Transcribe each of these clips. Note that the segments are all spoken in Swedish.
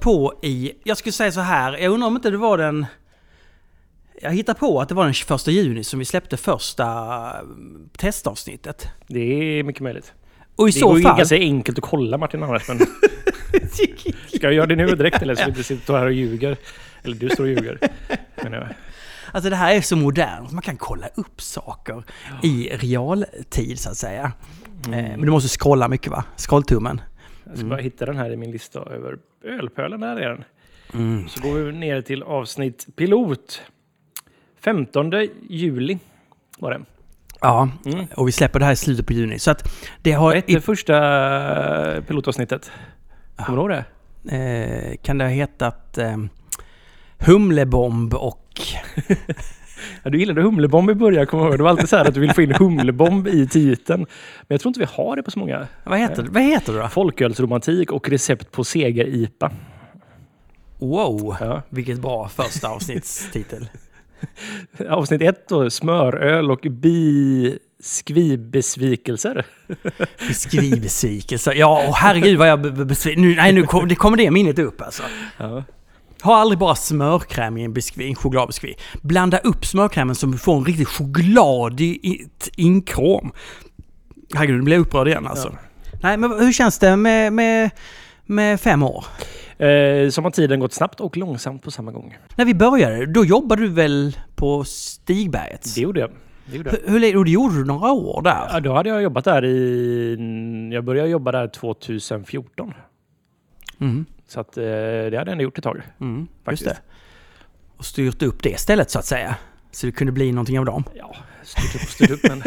på i, jag skulle säga så här, jag undrar om inte det var den... Jag hittar på att det var den 21 juni som vi släppte första mm, testavsnittet. Det är mycket möjligt. Och i det så går ju fall... ganska enkelt att kolla Martin annars. Men ska jag göra det nu direkt eller så vi inte sitter här och ljuger? Eller du står och ljuger. Men, ja. Alltså det här är så modernt, man kan kolla upp saker i realtid så att säga. Eh, Men du måste scrolla mycket va? Scrolltummen. Jag ska bara hitta den här i min lista över ölpölen. Där är den. Så går vi ner till avsnitt pilot. 15 juli var det. Ja, Mm. och vi släpper det här i slutet på juni. Så att det Vad har... hette första pilotavsnittet? Kommer du ihåg det? Eh, kan det ha hetat eh, Humlebomb och... Ja, du gillade humlebomb i början, kommer jag ihåg. Det var alltid så här att du ville få in humlebomb i titeln. Men jag tror inte vi har det på så många. Vad heter, vad heter det då? Folkölsromantik och recept på seger-IPA. Wow, Ja. vilket bra första avsnittstitel. Avsnitt ett då, smöröl och biskvibesvikelser. Beskrivbesvikelse. Ja, och herregud vad jag be- be- besviken. Nu, nej, nu kom, det kommer det minnet upp alltså. Ja. Ha aldrig bara smörkräm i en, biskvi, en chokladbiskvi. Blanda upp smörkrämen så du får en riktigt chokladig inkrom. Herregud, nu blir jag upprörd igen alltså. Nej, men hur känns det med, med, med fem år? Eh, som har tiden gått snabbt och långsamt på samma gång. När vi började, då jobbade du väl på Stigberget? Det gjorde jag. Det gjorde jag. Hur, hur, och det gjorde du några år där? Ja, då hade jag jobbat där i... Jag började jobba där 2014. Mm, Så att, eh, det hade jag gjort ett tag. mm, Faktiskt. det. Och styrt upp det stället så att säga. Så det kunde bli någonting av dem. Ja, styrt upp och styrt upp men...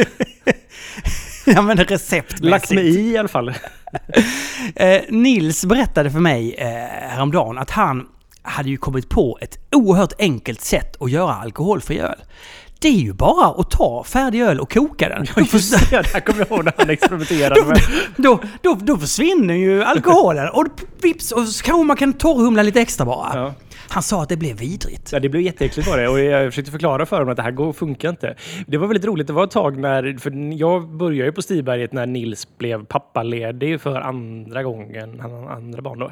ja men receptmässigt. lagt mig i i alla fall. Eh, Nils berättade för mig eh, häromdagen att han hade ju kommit på ett oerhört enkelt sätt att göra alkoholfri öl. Det är ju bara att ta färdig öl och koka den. Då, Just förs- det, där kommer jag ihåg när han experimenterade med. då, då, då försvinner ju alkoholen och vips och så kanske man kan torrhumla lite extra bara. Ja. Han sa att det blev vidrigt. Ja, det blev jätteäckligt var det och jag försökte förklara för honom att det här går, funkar inte. Det var väldigt roligt. Det var ett tag när, för jag började ju på Stiberget när Nils blev pappaledig för andra gången, han har andra barn då.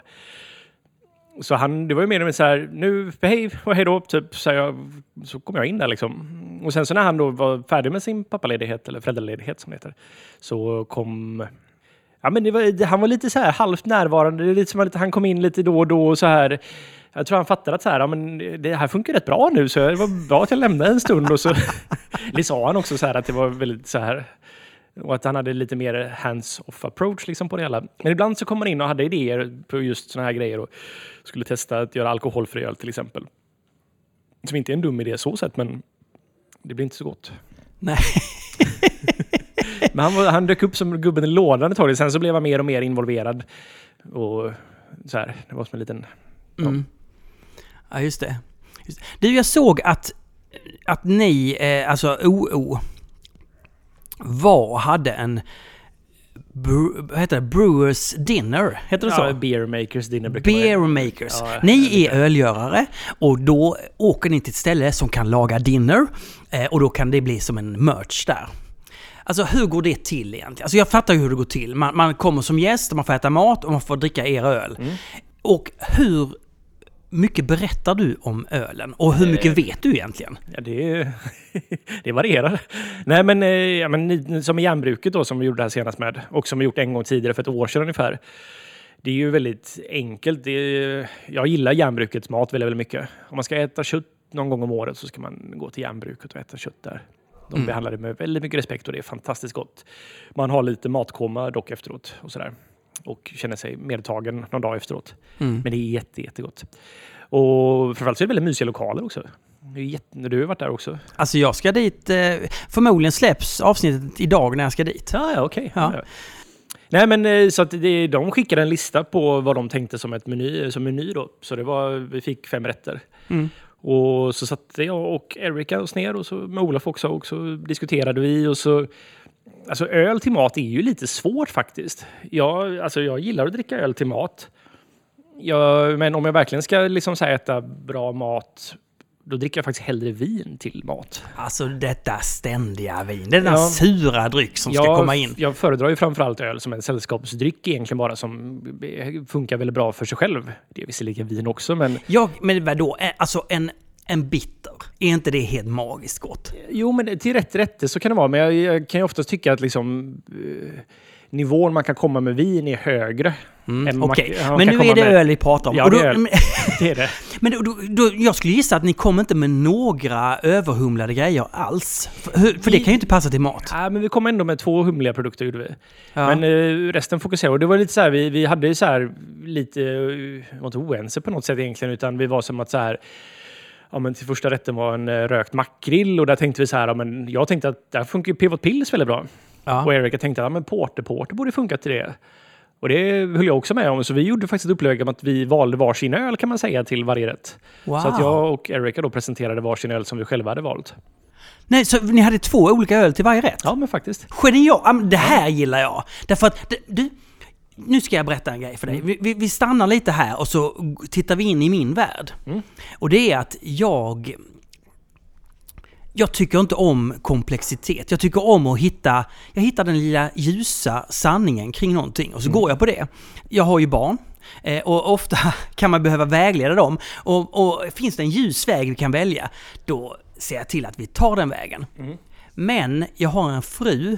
Så han, det var ju mer eller så här, nu, hej och hej då, typ, så, jag, så kom jag in där liksom. Och sen så när han då var färdig med sin pappaledighet, eller föräldraledighet som det heter, så kom Ja, men det var, han var lite så här halvt närvarande. Det är lite som att han kom in lite då och då och så här. Jag tror han fattade att så här, ja, men det här funkar rätt bra nu så det var bra att jag lämnade en stund. Och så det sa han också så här att det var väldigt så här. Och att han hade lite mer hands-off approach liksom på det hela. Men ibland så kom han in och hade idéer på just såna här grejer och skulle testa att göra alkoholfri öl till exempel. Som inte är en dum idé så sett, men det blir inte så gott. Nej. Men han, var, han dök upp som gubben i lådan ett tag. Sen så blev han mer och mer involverad. Och så här, det var som en liten... Mm. Ja, just det. Just. Du, jag såg att, att ni, eh, alltså OO, var hade en bre, vad heter det? Brewers Dinner. Heter det så? Ja, beer makers dinner Beer makers. Ja, ni är ölgörare och då åker ni till ett ställe som kan laga dinner eh, och då kan det bli som en merch där. Alltså hur går det till egentligen? Alltså jag fattar ju hur det går till. Man, man kommer som gäst och man får äta mat och man får dricka er öl. Mm. Och hur mycket berättar du om ölen? Och hur mycket Eh. vet du egentligen? Ja, det, det varierar. Nej, men, eh, ja, men som i järnbruket då, som vi gjorde det här senast med, och som vi gjort en gång tidigare för ett år sedan ungefär. Det är ju väldigt enkelt. Är, jag gillar järnbrukets mat väldigt, väldigt mycket. Om man ska äta kött någon gång om året så ska man gå till järnbruket och äta kött där. De Mm. behandlar det med väldigt mycket respekt och det är fantastiskt gott. Man har lite matkoma dock efteråt och sådär. Och känner sig medtagen någon dag efteråt. Mm. Men det är jätte, jättegott. Och framförallt så är det väldigt mysiga lokaler också. Jätte, du har varit där också. Alltså jag ska dit, eh, förmodligen släpps avsnittet idag när jag ska dit. Ja, ja okej. Ja. Ja. Nej, men eh, så att det, de skickade en lista på vad de tänkte som ett meny, som meny då. Så det var, vi fick fem rätter. Mm. Och så satte jag och Erika oss ner och så med Olof också och så diskuterade vi och så Alltså öl till mat är ju lite svårt faktiskt. Jag, alltså, jag gillar att dricka öl till mat. Jag, men om jag verkligen ska liksom så här äta bra mat då dricker jag faktiskt hellre vin till mat. Alltså detta ständiga vin. Den där Ja. sura dryck som ska Jag- komma in. Jag föredrar ju framförallt öl som en sällskapsdryck egentligen bara som funkar väldigt bra för sig själv. Det är visserligen vin också men Jag, men vadå? Alltså en, en bitter. Är inte det helt magiskt gott? Jo, men till rätt rätte så kan det vara. Men jag, jag kan ju oftast tycka att liksom, eh, nivån man kan komma med vin är högre. Mm, Okej, man men nu är det med- öl vi pratar om. Ja, då, det är öl. Det är det. Men då, då, jag skulle gissa att ni kommer inte med några överhumlade grejer alls. För, för det kan ju inte passa till mat. Ja, men vi kom ändå med två humliga produkter gjorde vi. Ja. Men eh, resten fokuserade. Och det var lite så här, vi, vi hade så här lite, vi var inte oense på något sätt egentligen, utan vi var som att så här, ja men till första rätten var en eh, rökt makrill och där tänkte vi så här, ja, men jag tänkte att där funkar ju Pivot Pills väldigt bra. Ja. Och Erika tänkte att ja, men Porter Porter borde funka till det. Och det höll jag också med om, så vi gjorde faktiskt ett upplägg om att vi valde varsin öl kan man säga till varje rätt. Wow. Så att jag och Erika då presenterade varsin öl som vi själva hade valt. Nej, så ni hade två olika öl till varje rätt? Ja, men faktiskt. Genial! Ja, men Det här gillar jag. Därför att, du, nu ska jag berätta en grej för dig. Vi, vi, vi stannar lite här och så tittar vi in i min värld. Och det är att jag... Jag tycker inte om komplexitet. Jag tycker om att hitta... Jag hittar den lilla ljusa sanningen kring någonting och så går jag på det. Jag har ju barn. eh, Och ofta kan man behöva vägleda dem. Och, och finns det en ljus väg vi kan välja, då ser jag till att vi tar den vägen. Men jag har en fru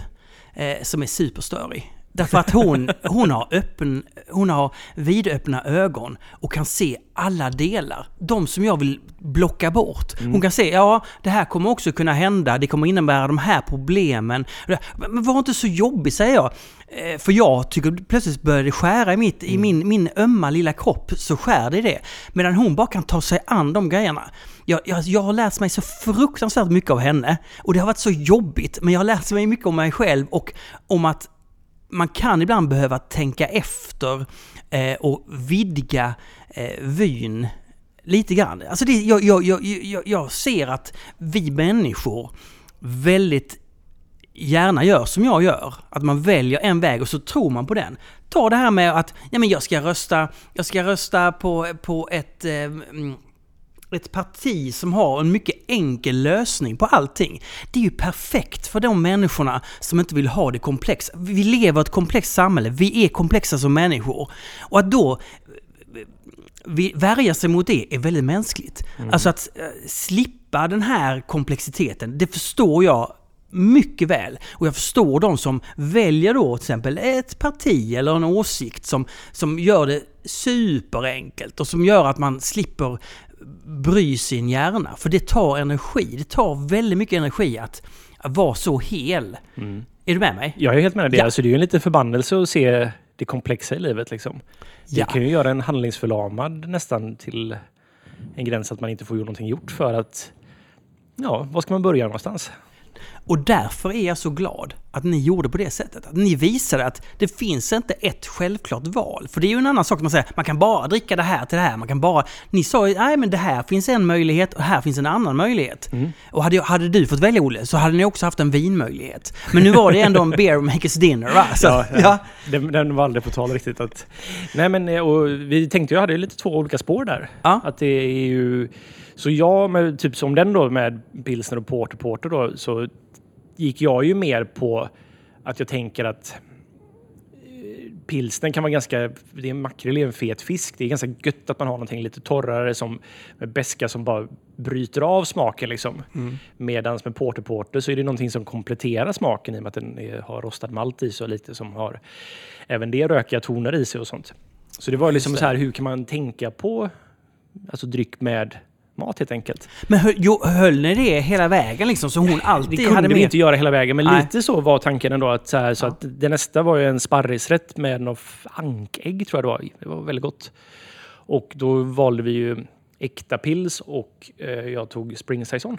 eh, som är superstörig. Därför att hon, hon, har öppen, hon har vidöppna ögon och kan se alla delar. De som jag vill blocka bort. Hon kan se, ja, det här kommer också kunna hända, det kommer innebära de här problemen. Men var inte så jobbig, säger jag. Eh, För jag tycker plötsligt börjar det skära i, mitt, i min, min ömma lilla kropp, så skär det i det. Medan hon bara kan ta sig an de grejerna. Jag, jag, jag har lärt mig så fruktansvärt mycket av henne. Och det har varit så jobbigt, men jag har lärt mig mycket om mig själv och om att man kan ibland behöva tänka efter eh, och vidga eh, vyn lite grann. Alltså det, jag, jag, jag, jag, jag ser att vi människor väldigt gärna gör som jag gör. Att man väljer en väg och så tror man på den. Ta det här med att ja, men jag ska rösta, jag ska rösta på, på ett, eh, mm, ett parti som har en mycket enkel lösning på allting. Det är ju perfekt för de människorna som inte vill ha det komplext. Vi lever i ett komplext samhälle, vi är komplexa som människor. Och att då vi värja sig mot det är väldigt mänskligt. Alltså att eh, slippa den här komplexiteten, det förstår jag mycket väl. Och jag förstår de som väljer då till exempel ett parti eller en åsikt som, som gör det superenkelt och som gör att man slipper bry sin hjärna. För det tar energi. Det tar väldigt mycket energi att, att vara så hel. Är du med mig? Jag är helt med dig. Ja. Alltså, det är ju en liten förbannelse att se det komplexa i livet. Liksom. Det Ja. kan ju göra en handlingsförlamad nästan till en gräns att man inte får ju någonting gjort för att Ja, var ska man börja någonstans? Och därför är jag så glad att ni gjorde på det sättet. Att ni visade att det finns inte ett självklart val. För det är ju en annan sak att man säger, man kan bara dricka det här till det här. Man kan bara... Ni sa ju, nej men det här finns en möjlighet och här finns en annan möjlighet. Och hade, hade du fått välja Olle så hade ni också haft en vinmöjlighet. Men nu var det ändå en beer makers dinner va? Så, Ja, ja. ja. Den, den var aldrig på tal riktigt. Att, nej men, eh, och vi tänkte ju, hade lite två olika spår där. Ja. Att det är ju... Så jag, med, typ som den då med pilsner och porter porter då, så gick jag ju mer på att jag tänker att eh, pilsnen kan vara ganska... Det är makrill är en fet fisk. Det är ganska gött att man har någonting lite torrare som med beska som bara bryter av smaken liksom. Mm. Medans med porter porter så är det någonting som kompletterar smaken i och med att den är, har rostad malt i sig och lite som har även det rökiga toner i sig och sånt. Så det var liksom så här, hur kan man tänka på alltså dryck med mat helt enkelt? Men jo, höll ni det hela vägen liksom? Så hon alltid Det kunde vi med... inte göra hela vägen, men Nej. lite så var tanken ändå. Att, så här, så Ja. att det nästa var ju en sparrisrätt med något ankägg tror jag det var. Det var väldigt gott. Och då valde vi ju äkta pils och eh, jag tog spring saison.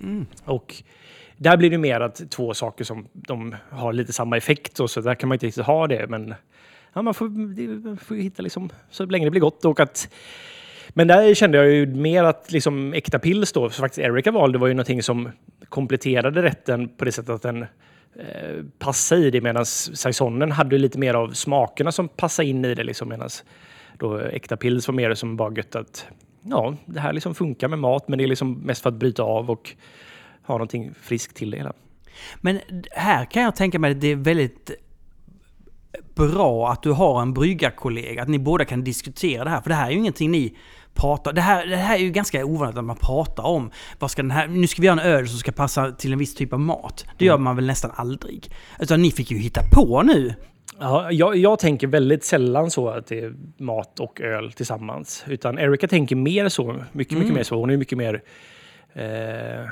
Mm. Och där blir det mer att två saker som de har lite samma effekt och så där kan man inte riktigt ha det. Men ja, man, får, får hitta liksom så länge det blir gott och att men där kände jag ju mer att liksom äkta pils då, som faktiskt Erika valde, var ju någonting som kompletterade rätten på det sättet att den eh, passade i det medan saisonen hade lite mer av smakerna som passade in i det liksom medan då äkta pils var mer som bara gött att ja, det här liksom funkar med mat, men det är liksom mest för att bryta av och ha någonting friskt till det hela. Men här kan jag tänka mig att det är väldigt bra att du har en bryggarkollega, att ni båda kan diskutera det här. För det här är ju ingenting ni pratar... Det här, det här är ju ganska ovanligt att man pratar om vad ska den här... Nu ska vi göra en öl som ska passa till en viss typ av mat. Det gör man väl nästan aldrig. Utan ni fick ju hitta på nu. Ja, jag, jag tänker väldigt sällan så att det är mat och öl tillsammans. Utan Erika tänker mer så. Mycket, mycket Mm. mer så. Hon är mycket mer... Eh,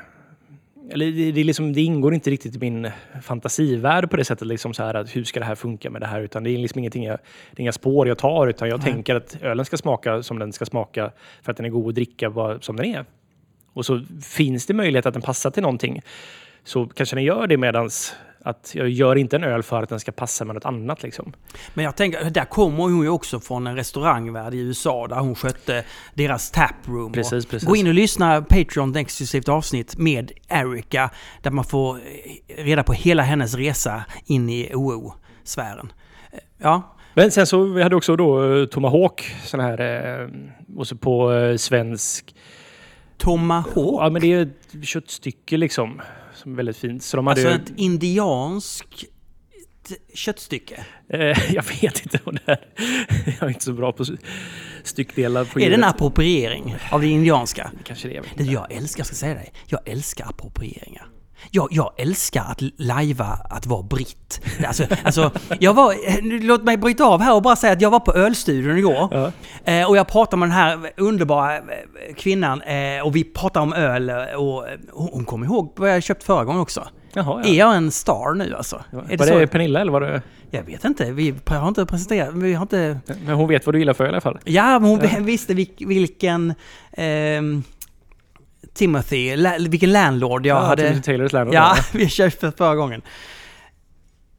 eller det, det, liksom, det ingår inte riktigt i min fantasivärld på det sättet. Liksom så här, att hur ska det här funka med det här? Utan det är liksom ingenting jag, det är inga spår jag tar. Utan jag Nej. tänker att ölen ska smaka som den ska smaka för att den är god att dricka som den är. Och så finns det möjlighet att den passar till någonting. Så kanske den gör det medans att jag gör inte en öl för att den ska passa med något annat. Liksom. Men jag tänker, där kommer hon ju också från en restaurangvärld i USA där hon skötte deras taproom. Precis, precis. Gå in och lyssna Patreon, ett exklusivt avsnitt med Erika där man får reda på hela hennes resa in i OO-sfären. Eh, Ja, Men sen så vi hade också då eh, Tomahawk, sån här, eh, och så på svensk. Tomahawk. Ja, men det är ett köttstycke liksom, som är väldigt fint. Så de hade Alltså ett indianskt köttstycke. eh, jag vet inte vad det är. Jag är inte så bra på styckdelar. På Är det en djuret. appropriering av det indianska? Kanske det. jag vet Det inte. jag älskar, jag ska säga dig, jag älskar approprieringar. Jag, jag älskar att lajva att vara britt. Alltså, alltså, jag var, låt mig bryta av här och bara säga att jag var på ölstudion igår. Ja. Eh, och jag pratade med den här underbara eh, kvinnan eh, och vi pratade om öl eh, och eh, hon kom ihåg vad jag köpt förra gången också. Jaha, Är ja. jag en star nu alltså? Ja. Är Var det det? Pernilla eller var det... Jag vet inte, vi har inte presenterat, vi har inte... Men hon vet vad du gillar för i alla fall. Ja, men hon visste vil- vilken... ehm, Timothy, la, vilken landlord jag ja, hade... Timothy Taylors Landlord. Ja, vi köpte förra gången.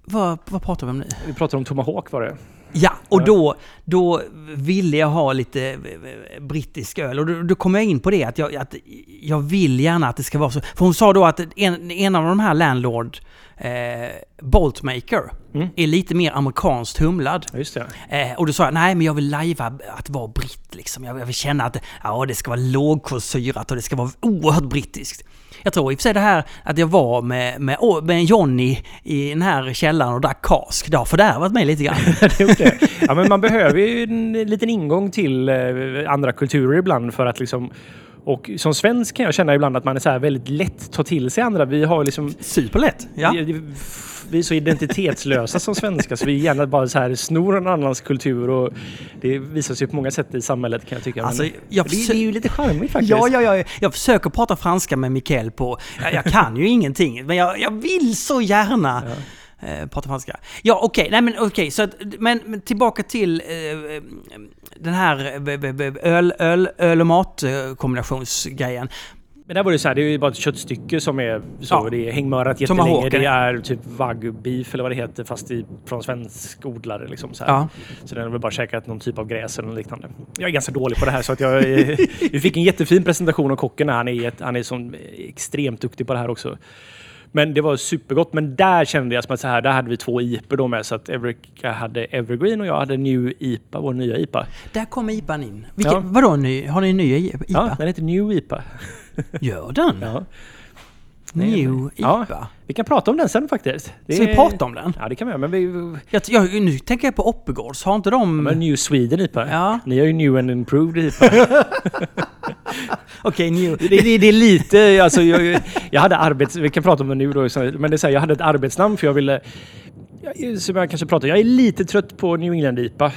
Vad, vad pratar vi om nu? Vi pratar om Tomahawk var det. Ja, och då, då ville jag ha lite eh, brittisk öl. Och då, då kom jag in på det att jag, att jag vill gärna att det ska vara så. För hon sa då att en, en av de här landlord, eh, Boltmaker, Mm. är lite mer amerikanskt humlad. Just det. Eh, och då sa jag, nej men jag vill lajva att vara britt liksom. Jag, jag vill känna att ja, det ska vara lågkolsyrat och det ska vara oerhört brittiskt. Jag tror i och för sig det här att jag var med, med, med Johnny i den här källaren och drack kask. Det har fördärvat mig lite grann. det. Ja, men man behöver ju en liten ingång till eh, andra kulturer ibland för att liksom och som svensk kan jag känna ibland att man är så väldigt lätt ta till sig andra. Vi har liksom Superlätt. Ja. Vi, är så identitetslösa som svenskar så vi gärna bara så här snor en annans kultur och det visar sig på många sätt i samhället kan jag tycka. Alltså, jag det, det är ju lite charmigt faktiskt. Ja, ja, ja. Jag försöker prata franska med Mikael på... Jag, jag kan ju ingenting, men jag, jag vill så gärna eh, prata franska. Ja, okej. Nej, men okej. så att, men, men tillbaka till eh, den här eh, öl, öl, öl och mat eh, kombinationsgrejen. Men där var det så här, det är ju bara ett köttstycke som är så. Ja. Det är hängmörat jättelänge. Det är typ wagyu beef eller vad det heter fast i, från svensk odlare. Liksom så, här. Ja. så den har väl bara käkat någon typ av gräs eller liknande. Jag är ganska dålig på det här så att jag... vi fick en jättefin presentation av kocken. Han är, ett, han är som extremt duktig på det här också. Men det var supergott. Men där kände jag som att så här, där hade vi två IPor då med. Så att Erica hade Evergreen och jag hade New IPA, vår nya IPA. Där kom IPAn in. Vilken, Ja. Vadå ny? Har ni en ny IPA? Ja, den heter New IPA. Gör den? Ja. New Ja. IPA? Vi kan prata om den sen faktiskt. Det Ska vi prata om den? Ja, det kan vi göra. Men vi... Jag, jag, nu tänker jag på Oppegårds. Har inte de... Men New Sweden IPA. Ja. Ni har ju New and Improved IPA. Okej, New... det, det, det är lite... Alltså, jag, jag hade arbets... Vi kan prata om det nu då. Men det är så här, jag hade ett arbetsnamn för jag ville... Som jag kanske pratar Jag är lite trött på New England IPA.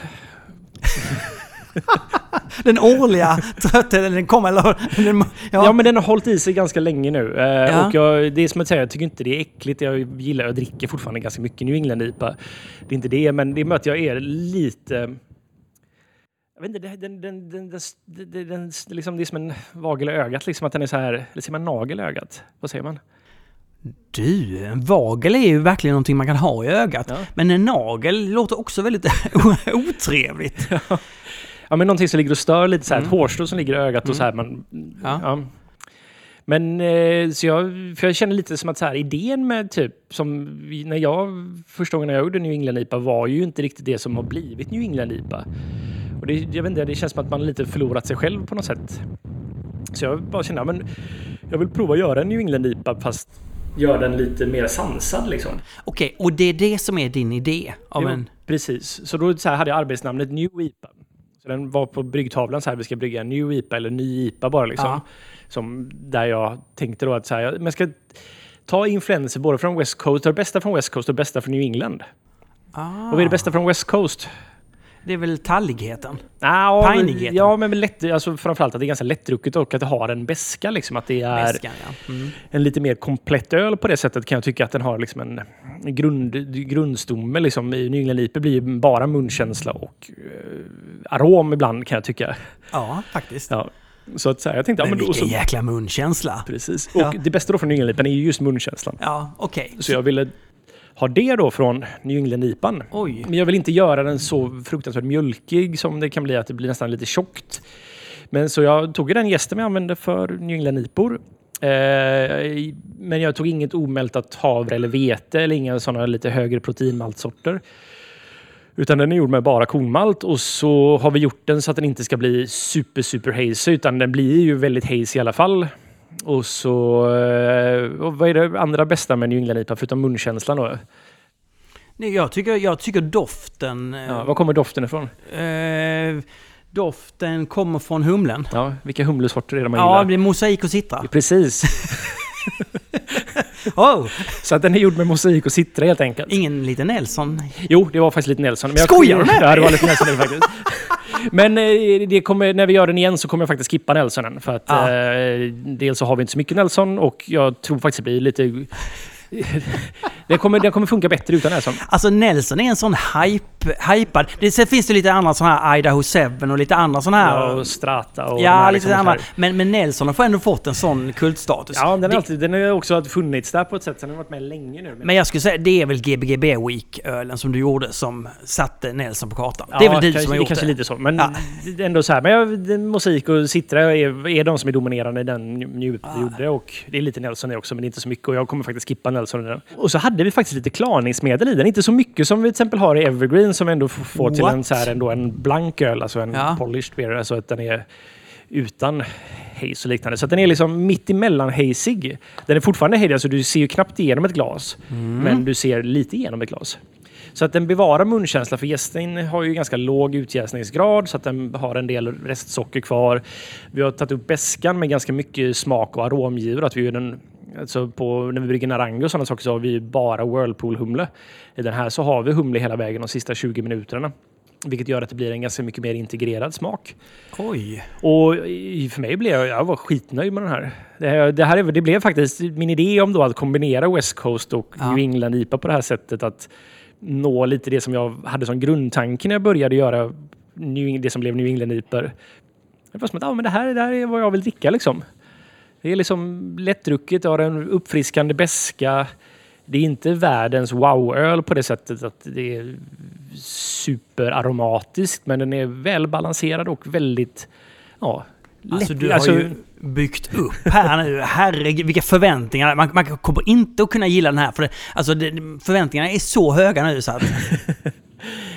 Den årliga tröttheten, den kommer eller... Den, Ja. ja. men den har hållit i sig ganska länge nu. Eh, Ja. Och jag, det är som att säga, jag tycker inte det är äckligt. Jag gillar, jag dricker fortfarande ganska mycket New England IPA. Det är inte det, men det med att jag är lite... Jag vet inte, den, den, den, den, den, den, liksom, det är som en vagel i ögat, liksom att den är så här... Eller säger man nagel i ögat? Vad säger man? Du, en vagel är ju verkligen någonting man kan ha i ögat. Ja. Men en nagel låter också väldigt otrevligt. Ja, men någonting som ligger och stör lite så här, Mm. ett hårstrå som ligger i ögat och Mm. så här. Man, Ja. ja. Men eh, så jag, för jag känner lite som att så här, idén med typ som när jag första gången jag gjorde New England IPA var ju inte riktigt det som har blivit New England IPA. Och det, jag vet inte, det känns som att man lite förlorat sig själv på något sätt. Så jag bara känner, men jag vill prova att göra en New England-IPA fast göra den lite mer sansad liksom. Okej, och det är det som är din idé? Jo, en... Precis, så då så här hade jag arbetsnamnet New IPA. Så den var på bryggtavlan så här, vi ska brygga en New IPA eller ny IPA bara liksom. Ja. Som, där jag tänkte då att så här, jag ska ta influenser både från West Coast, det bästa från West Coast och det bästa från New England. Ah, Och vad är det bästa från West Coast? Det är väl talligheten? Men- Pinigheten. Ja, men lätt, alltså framförallt att det är ganska lättdrucket och att det har en beska. Liksom, att det är Väskan, ja. Mm. en lite mer komplett öl på det sättet kan jag tycka att den har liksom en grund, grundstomme. Liksom. I New England IPA blir ju bara munkänsla och eh, arom ibland kan jag tycka. Ja, faktiskt. Ja. Så att så här, jag tänkte, ja, Men men då, vilken så, jäkla munkänsla. precis. Ja. Och det bästa då från New England är ju just munkänslan. Ja, okej. Så jag ville ha det då från New. Men jag vill inte göra den så fruktansvärt mjölkig som det kan bli, att det blir nästan lite tjockt. Men så jag tog den gästen jag använde för New. Eh, men jag tog inget omältat havre eller vete eller inga sådana lite högre proteinmaltsorter. Utan den är gjord med bara kornmalt och så har vi gjort den så att den inte ska bli super, super hazy utan den blir ju väldigt hazy i alla fall. Och så... eh, Och vad är det andra bästa med New England IPA förutom munkänslan då? Nej, Jag tycker, jag tycker doften... eh, Ja, var kommer doften ifrån? eh, doften kommer från humlen. Ja, vilka humlesorter är det man Ja, gillar? det är mosaik och citra. Precis. Oh, Så att den är gjord med mosaik och citra helt enkelt. ingen liten Nelson. Jo, det var faktiskt lite Nelson. Men jag- Skojar du med Ja, det var lite Nelson faktiskt. Men eh, det kommer, när vi gör den igen så kommer jag faktiskt skippa Nelsonen. För att Ja. eh, dels så har vi inte så mycket Nelson och jag tror faktiskt det blir lite... det, kommer, det kommer funka bättre utan Nelson. Alltså Nelson är en sån hype, hypad. Det, sen finns det lite andra såna här Idaho 7 och lite andra såna här... Ja, och Strata och Ja, lite liksom andra. Men, men Nelson har ändå fått en sån kultstatus. Ja, den, Det- är alltid, den har också funnits där på ett sätt. Sen har den varit med länge nu. Men, Men jag skulle säga det är väl GBGB Week-ölen som du gjorde som satte Nelson på kartan. det är väl du kanske, som har gjort kanske det? lite så. Men Ja. det är ändå så här. Men jag, musik och Citra är, är de som är dominerande i den Ah. vi gjorde. Och det är lite Nelson i också, men inte så mycket. Och jag kommer faktiskt skippa Nelson den. Och så hade vi faktiskt lite klarningsmedel i den. Inte så mycket som vi till exempel har i Evergreen som ändå får till en, så här, ändå en blank öl. Alltså en Ja. polished beer. Alltså att den är utan haze och liknande. Så den är liksom mitt emellan hazig. Den är fortfarande hazy, alltså du ser ju knappt igenom ett glas. Mm. Men du ser lite igenom ett glas. Så att den bevarar munkänsla för gästen har ju ganska låg utjäsningsgrad så att den har en del restsocker kvar. Vi har tagit upp beskan med ganska mycket smak och aromgivor. Att vi den, alltså på, när vi brygger Narango och sådana saker så har vi bara Whirlpool-humle. I den här så har vi humle hela vägen de sista 20 minuterna. Vilket gör att det blir en ganska mycket mer integrerad smak. Oj. Och för mig blev jag, jag var skitnöjd med den här. Det, här- det, här är- det blev faktiskt min idé om då att kombinera West Coast och Ja. New England IPA på det här sättet. Att nå lite det som jag hade som grundtanke när jag började göra New, det som blev New England IPA. Det var som att ah, men det, här, det här är vad jag vill dricka liksom. Det är liksom lättdrucket, det har en uppfriskande beska. Det är inte världens wow-öl på det sättet att det är superaromatiskt, men den är välbalanserad och väldigt ja, Alltså lätt- du har ju byggt upp här nu. Herregud, vilka förväntningar. Man, man kommer inte att kunna gilla den här. För det, alltså det, förväntningarna är så höga nu så att...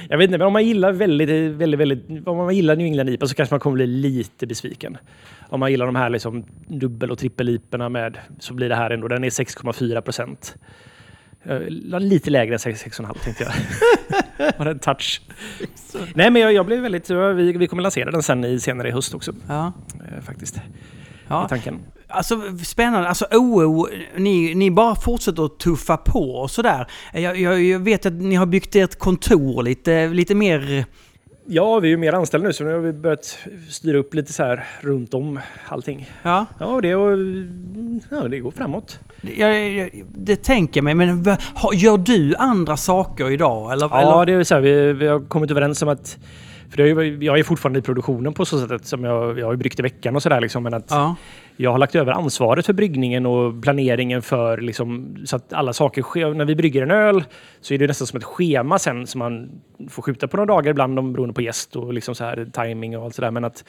Jag vet inte, men om man gillar väldigt, väldigt, väldigt, om man gillar New England IPA så kanske man kommer bli lite besviken. Om man gillar de här liksom dubbel och trippel med så blir det här ändå, den är 6,4 procent. Eh, Lite lägre än 6,5 tänkte jag. Var en touch? Nej, men jag, jag blev väldigt... Vi, vi kommer lansera den sen i, senare i höst också. Ja. eh, Faktiskt. Ja. I tanken. Alltså spännande. Alltså OO, ni, ni bara fortsätter att tuffa på och sådär. Jag, jag, jag vet att ni har byggt ert kontor lite, lite mer... Ja, vi är ju mer anställda nu så nu har vi börjat styra upp lite så här runt om allting. Ja, Ja, det, och, ja, det går framåt. jag, jag, det tänker jag mig. Men gör du andra saker idag? Eller, Ja, eller? det är så här, vi, vi har kommit överens om att... För det är jag är fortfarande i produktionen på så sätt som jag, jag har bryggt i veckan och sådär. Liksom, men att Ja. jag har lagt över ansvaret för bryggningen och planeringen för liksom, så att alla saker sker. När vi brygger en öl så är det nästan som ett schema sen som man får skjuta på några dagar ibland beroende på gäst och liksom så här timing och allt sådär. Men att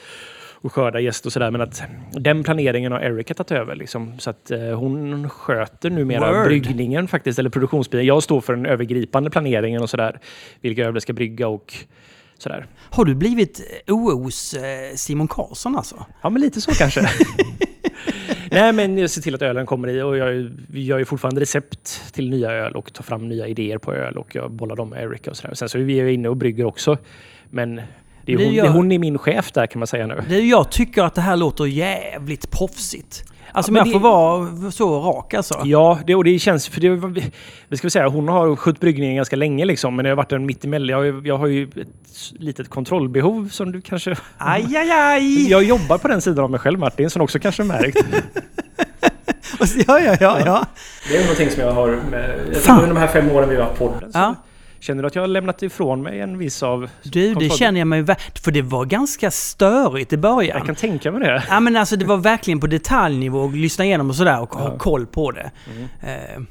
och skörda gäst och sådär. Men att den planeringen har Erika tagit över. Liksom, så att eh, hon sköter numera Word. bryggningen faktiskt, eller produktionsbiten. Jag står för den övergripande planeringen och sådär. Vilka öl vi ska brygga och Sådär. Har du blivit OOs eh, Simon Karlsson alltså? Ja, men lite så kanske. Nej, men jag ser till att ölen kommer i och jag gör ju fortfarande recept till nya öl och tar fram nya idéer på öl och jag bollar dem med Erika och sådär. Sen så är vi inne och brygger också. Men det är, hon, gör- det är hon är min chef där kan man säga nu. Det, jag tycker att det här låter jävligt proffsigt. Alltså om men jag det- får vara så rak alltså. Ja, det, och det känns... För det, det ska vi säga, hon har skött bryggningen ganska länge liksom, men det har varit en mittemellan. Jag, jag har ju ett litet kontrollbehov som du kanske... Aj, aj, aj! Jag jobbar på den sidan av mig själv Martin, som också kanske märkt. Ja, ja, ja, ja. Det är någonting som jag har med... Jag de här fem åren vi har haft podden så Ja. Känner du att jag har lämnat ifrån mig en viss av... Du, det känner jag mig. För det var ganska störigt i början. Jag kan tänka mig det. Ja men alltså det var verkligen på detaljnivå, och lyssna igenom och sådär och ha koll på det. Eh,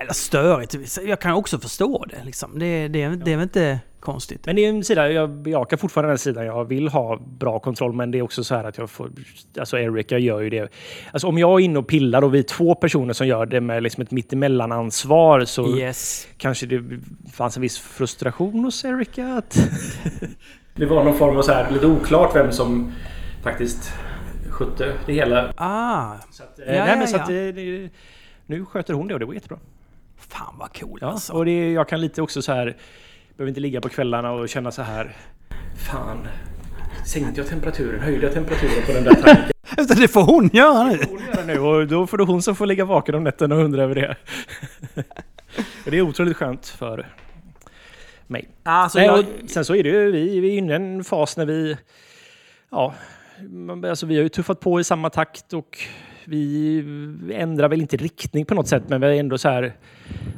eller störigt, jag kan också förstå det liksom. Det, det, det är väl inte konstigt. Men det är en sida, jag bejakar fortfarande den sidan. Jag vill ha bra kontroll, men det är också så här att jag får... Alltså Erika gör ju det. Alltså om jag är inne och pillar och vi är två personer som gör det med liksom ett mittemellan-ansvar så Yes. kanske det fanns en viss frustration hos Erika. Att det var någon form av så här lite oklart vem som faktiskt skötte det hela. Ah, Så att, Ja, eh, nej, ja, men så ja. att, eh, nu sköter hon det och det går jättebra. Fan vad cool Ja, alltså. och det, jag kan lite också så här, behöver inte ligga på kvällarna och känna så här, fan, sänkte jag temperaturen, höjde jag temperaturen på den där tanken? Det får hon göra nu. hon göra nu och då får det hon som får ligga vaken om nätterna och undra över det. och det är otroligt skönt för mig. Alltså, Nej, jag, sen så är det ju, vi, vi är inne i en fas när vi, ja, alltså vi har ju tuffat på i samma takt och vi ändrar väl inte riktning på något sätt, men vi är ändå så här,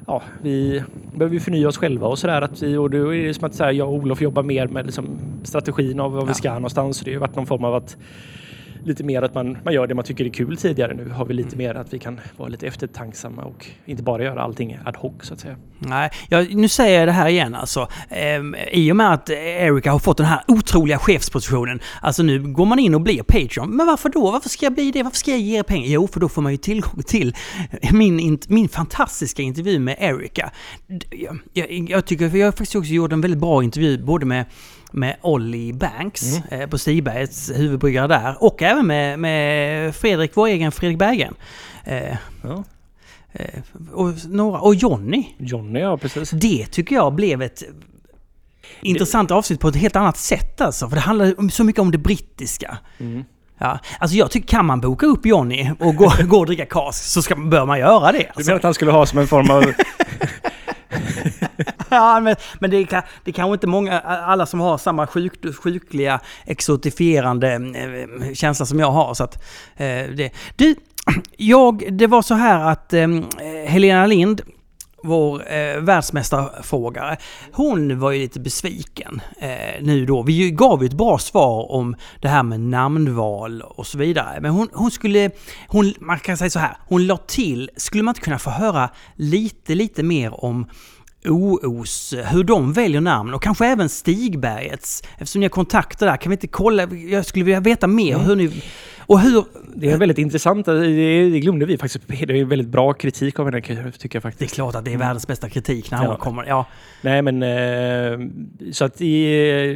ja, vi behöver ju förnya oss själva och så där. Att vi, och då är det som att så här, jag och Olof jobbar mer med liksom, strategin av vad vi ska någonstans. Så det har varit någon form av att lite mer att man, man gör det man tycker är kul tidigare. Nu har vi lite mer att vi kan vara lite eftertanksamma och inte bara göra allting ad hoc så att säga. nej, jag, nu säger jag det här igen alltså. Ehm, I och med att Erika har fått den här otroliga chefspositionen. Alltså nu går man in och blir Patreon. Men varför då? Varför ska jag bli det? Varför ska jag ge er pengar? Jo, för då får man ju tillgång till min, min fantastiska intervju med Erika. Jag, jag, jag tycker, för jag har faktiskt också gjort en väldigt bra intervju både med med Ollie Banks eh, på Stigbergets huvudbryggare där och även med, med Fredrik, vår egen Fredrik Berggren. Eh, Ja. eh, och, några, och Jonny. Johnny, ja precis. Det tycker jag blev ett intressant avsnitt på ett helt annat sätt alltså. För det handlar så mycket om det brittiska. Mm. Ja, alltså jag tycker, kan man boka upp Johnny och gå, gå och dricka kask så ska, bör man göra det. Du Alltså. menar att han skulle ha som en form av... Ja, men, men det, är, det är kanske inte många, alla som har samma sjuk, sjukliga, exotifierande eh, känsla som jag har. Så att, eh, det. Du, jag, det var så här att eh, Helena Lind, vår eh, världsmästarfrågare, hon var ju lite besviken eh, nu då. Vi gav ju ett bra svar om det här med namnval och så vidare. Men hon, hon skulle, hon, man kan säga så här, hon la till, skulle man inte kunna få höra lite, lite mer om OOs, hur de väljer namn och kanske även Stigbergets. Eftersom ni har kontakter där, kan vi inte kolla? Jag skulle vilja veta mer hur ni... Och hur... Det är väldigt intressant. Det, glömde vi faktiskt. Det är väldigt bra kritik av henne tycker jag Det är faktiskt. klart att det är världens bästa kritik när hon Ja. kommer. Ja. Nej men... Eh, så att.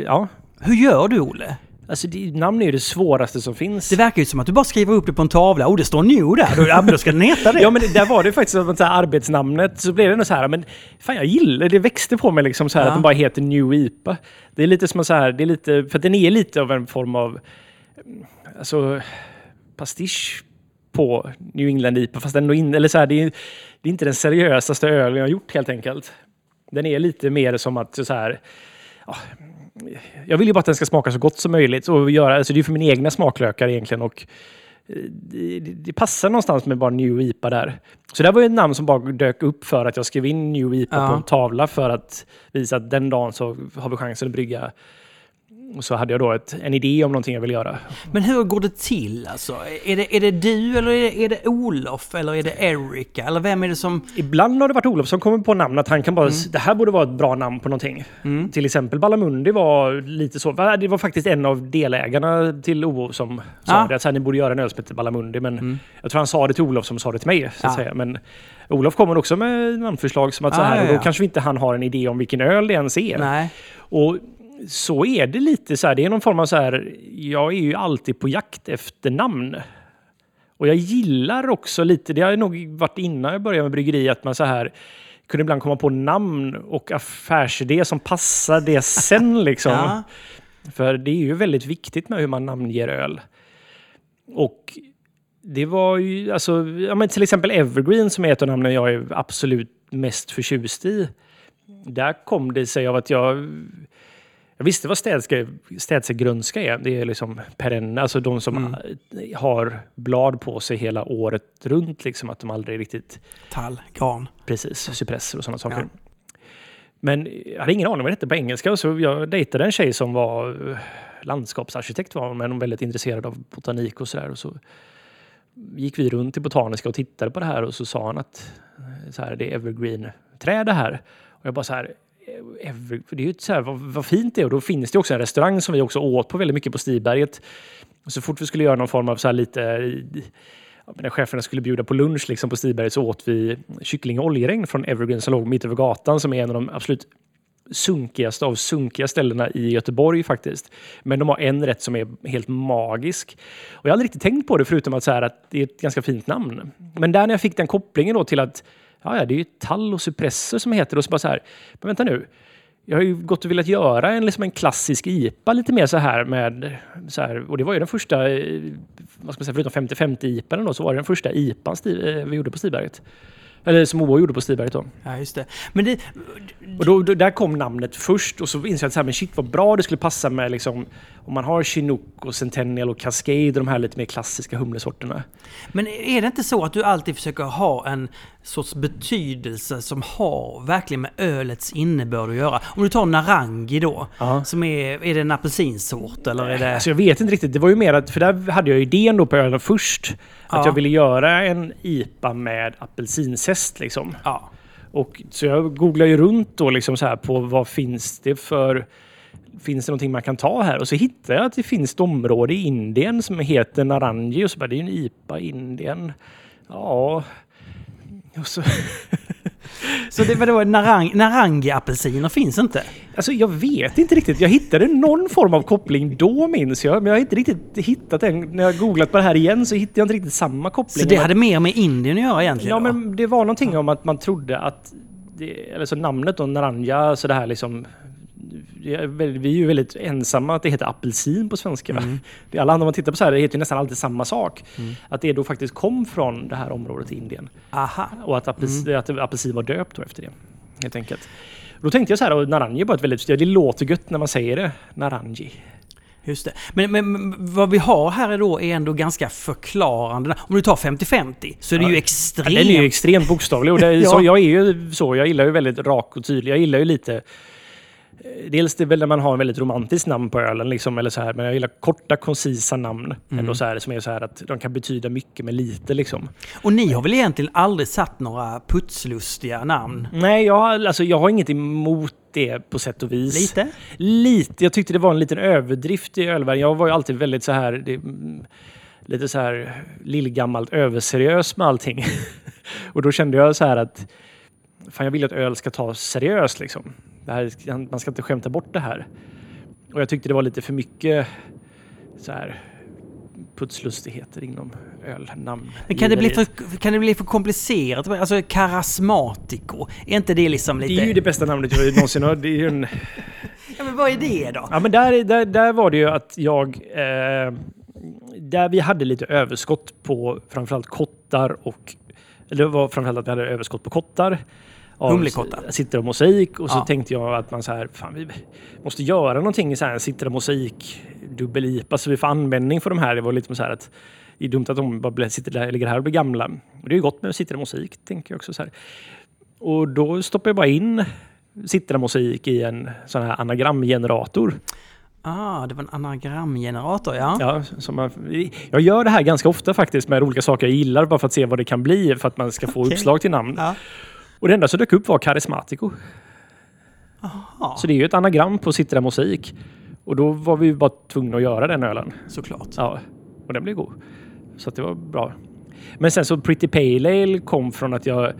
Ja. Hur gör du, Olle? Alltså namn är ju det svåraste som finns. Det verkar ju som att du bara skriver upp det på en tavla och det står new där. Ja, men då ska den heta det. Ja men det, där var det faktiskt att så här, arbetsnamnet så blev det nog så här men fan jag gillar det växte på mig liksom så här Ja. att den bara heter New IPA. Det är lite som så här, det är lite för den är lite av en form av alltså pastisch på New England IPA fast ändå in, eller så här, det är, det är inte den seriösaste ölen jag har gjort helt enkelt. Den är lite mer som att så här ja, jag vill ju bara att den ska smaka så gott som möjligt och göra, alltså det är för mina egna smaklökar egentligen och eh, det, det, passar någonstans med bara New IPA där. Så det var ju ett namn som bara dök upp för att jag skrev in New IPA Ja. på en tavla för att visa att den dagen så har vi chansen att brygga. Så hade jag då ett, en idé om någonting jag vill göra. Men hur går det till alltså? Är det, är det du eller är det, är det Olof eller är det Erika? Eller vem är det som... Ibland har det varit Olof som kommer på namn att han kan bara, det här borde vara ett bra namn på någonting. Mm. Till exempel Ballamundi var lite så, det var faktiskt en av delägarna till OO som sa Ja. det, att så här, ni borde göra en öl som heter Ballamundi. Men Mm. jag tror han sa det till Olof som sa det till mig. Så att Ja. säga. Men Olof kommer också med namnförslag som att så Ja, här, ja, och då ja. kanske inte han har en idé om vilken öl det ens är. Nej. Och så är det lite så här. Det är någon form av så här. Jag är ju alltid på jakt efter namn. Och jag gillar också lite, det har nog varit innan jag började med bryggeri, att man så här kunde ibland komma på namn och affärsidé som passar det sen liksom. Ja. För det är ju väldigt viktigt med hur man namnger öl. Och det var ju, alltså, ja, men till exempel Evergreen som är ett av namnen jag är absolut mest förtjust i. Där kom det sig av att jag jag visste vad städska, städsegrönska är. Det är liksom perenna, alltså de som har blad på sig hela året runt. Liksom, att de aldrig riktigt... Tall, gran. Precis, cypresser och sådana saker. Ja. Men jag hade ingen aning vad det hette på engelska. Så jag dejtade en tjej som var eh, landskapsarkitekt, var men väldigt intresserad av botanik och sådär. Så gick vi runt i Botaniska och tittade på det här och så sa han att eh, så här, det är evergreen-träd det här. Och jag bara så här, every, för det är ju så här, vad, vad fint det är. Och då finns det också en restaurang som vi också åt på väldigt mycket på Stiberget. Och så fort vi skulle göra någon form av så här lite när cheferna skulle bjuda på lunch liksom på Stiberget så åt vi kyckling och oljeregn från Evergreen som låg mitt över gatan som är en av de absolut sunkigaste av sunkiga ställena i Göteborg faktiskt. Men de har en rätt som är helt magisk. Och jag har aldrig riktigt tänkt på det förutom att, så här, att det är ett ganska fint namn. Men där när jag fick den kopplingen då till att ja, ja, det är ju tall och cypresser som heter det och så bara så här, men vänta nu. Jag har ju gått och velat göra en, liksom en klassisk IPA lite mer så här med så här, och det var ju den första, eh, vad ska man säga, förutom 50-50 IPA då, så var det den första IPAn eh, vi gjorde på Stiberget. Eller som OH gjorde på Stiberget då. Ja, just det. Men det... Och då, då, där kom namnet först och så insåg jag att så här, men shit vad bra det skulle passa med liksom, om man har Chinook och Centennial och Cascade och de här lite mer klassiska humlesorterna. Men är det inte så att du alltid försöker ha en sorts betydelse som har verkligen med ölets innebörd att göra? Om du tar Narangi då, Ja. som är, är det en apelsinsort eller är det... Alltså jag vet inte riktigt. Det var ju mer att, för där hade jag idén då på ölen först. Att Ja. jag ville göra en IPA med apelsinzest liksom. Ja. Och, så jag googlade ju runt då liksom så här på vad finns det för... Finns det någonting man kan ta här? Och så hittade jag att det finns ett område i Indien som heter Narangi. Och så bara, det är ju en IPA i Indien. Ja... Så, Så det var då Narang, Narangi-apelsiner finns inte? alltså jag vet inte riktigt. Jag hittade någon form av koppling då minns jag. Men jag har inte riktigt hittat den. När jag googlat på det här igen så hittade jag inte riktigt samma koppling. Så det hade mer med Indien att göra egentligen? Ja, då? men det var någonting om att man trodde att... Det, eller så namnet då, Naranja, så det här liksom... Vi är ju väldigt ensamma att det heter apelsin på svenska. Mm. Alla andra man tittar på så här, det heter ju nästan alltid samma sak. Att det då faktiskt kom från det här området i Indien. Aha. Och att, apels, Mm. att apelsin var döpt efter det. Helt enkelt. Då tänkte jag så här, och Naranji bara ett väldigt... Det låter gött när man säger det. Naranji. Just det. Men, men, vad vi har här är då är ändå ganska förklarande. Om du tar 50-50 så är det Ja. ju Ja, extremt... den är ju extremt bokstavlig. Och det, Ja. så, jag är ju så. Jag gillar ju väldigt rak och tydlig. Jag gillar ju lite... eh, Dels det är väl när man har en väldigt romantiskt namn på ölen, liksom, eller så här, men jag gillar korta, koncisa namn. Mm. Ändå så här, som är så här att de kan betyda mycket med lite. Liksom. Och ni har väl egentligen aldrig satt några putslustiga namn? Nej, jag, alltså, jag har inget emot det på sätt och vis. Lite? Lite. Jag tyckte det var en liten överdrift i ölvärlden. Jag var ju alltid väldigt så här... Det, lite så här lillgammalt överseriös med allting. och då kände jag så här att fan, jag vill att öl ska tas seriöst liksom. Det här, man ska inte skämta bort det här. Och jag tyckte det var lite för mycket så här putslustigheter inom ölnamn. Men kan det, bli för, kan det bli för komplicerat? Alltså Karasmatico, är inte det liksom lite... Det är ju det bästa namnet jag någonsin har. Det är en... Ja, men vad är det då? Ja, men där, där, där var det ju att jag... Eh, där vi hade lite överskott på framförallt kottar och... Eller det var framförallt att vi hade överskott på kottar. Av Humlekottar. Sitter och mosaik. Och så Ja. tänkte jag att man så här, fan vi måste göra någonting i så här sitter och mosaik dubbel IPA så vi får användning för de här. Det var lite så här att det är dumt att de bara sitter där, ligger här och blir gamla. Och det är ju gott med sitter och mosaik, tänker jag också så här. Och då stoppar jag bara in sitter mosaik i en sån här anagramgenerator. Ah, det var en anagramgenerator, ja. Ja, som man, jag gör det här ganska ofta faktiskt med olika saker jag gillar bara för att se vad det kan bli för att man ska få Okej. uppslag till namn. Ja. Och det enda som dök upp var karismatico. Aha, Så det är ju ett anagram på Citra Mosaik. Och då var vi bara tvungna att göra den ölen. såklart. Ja, och den blev god. Så det var bra. Men sen så Pretty Pale Ale kom från att jag...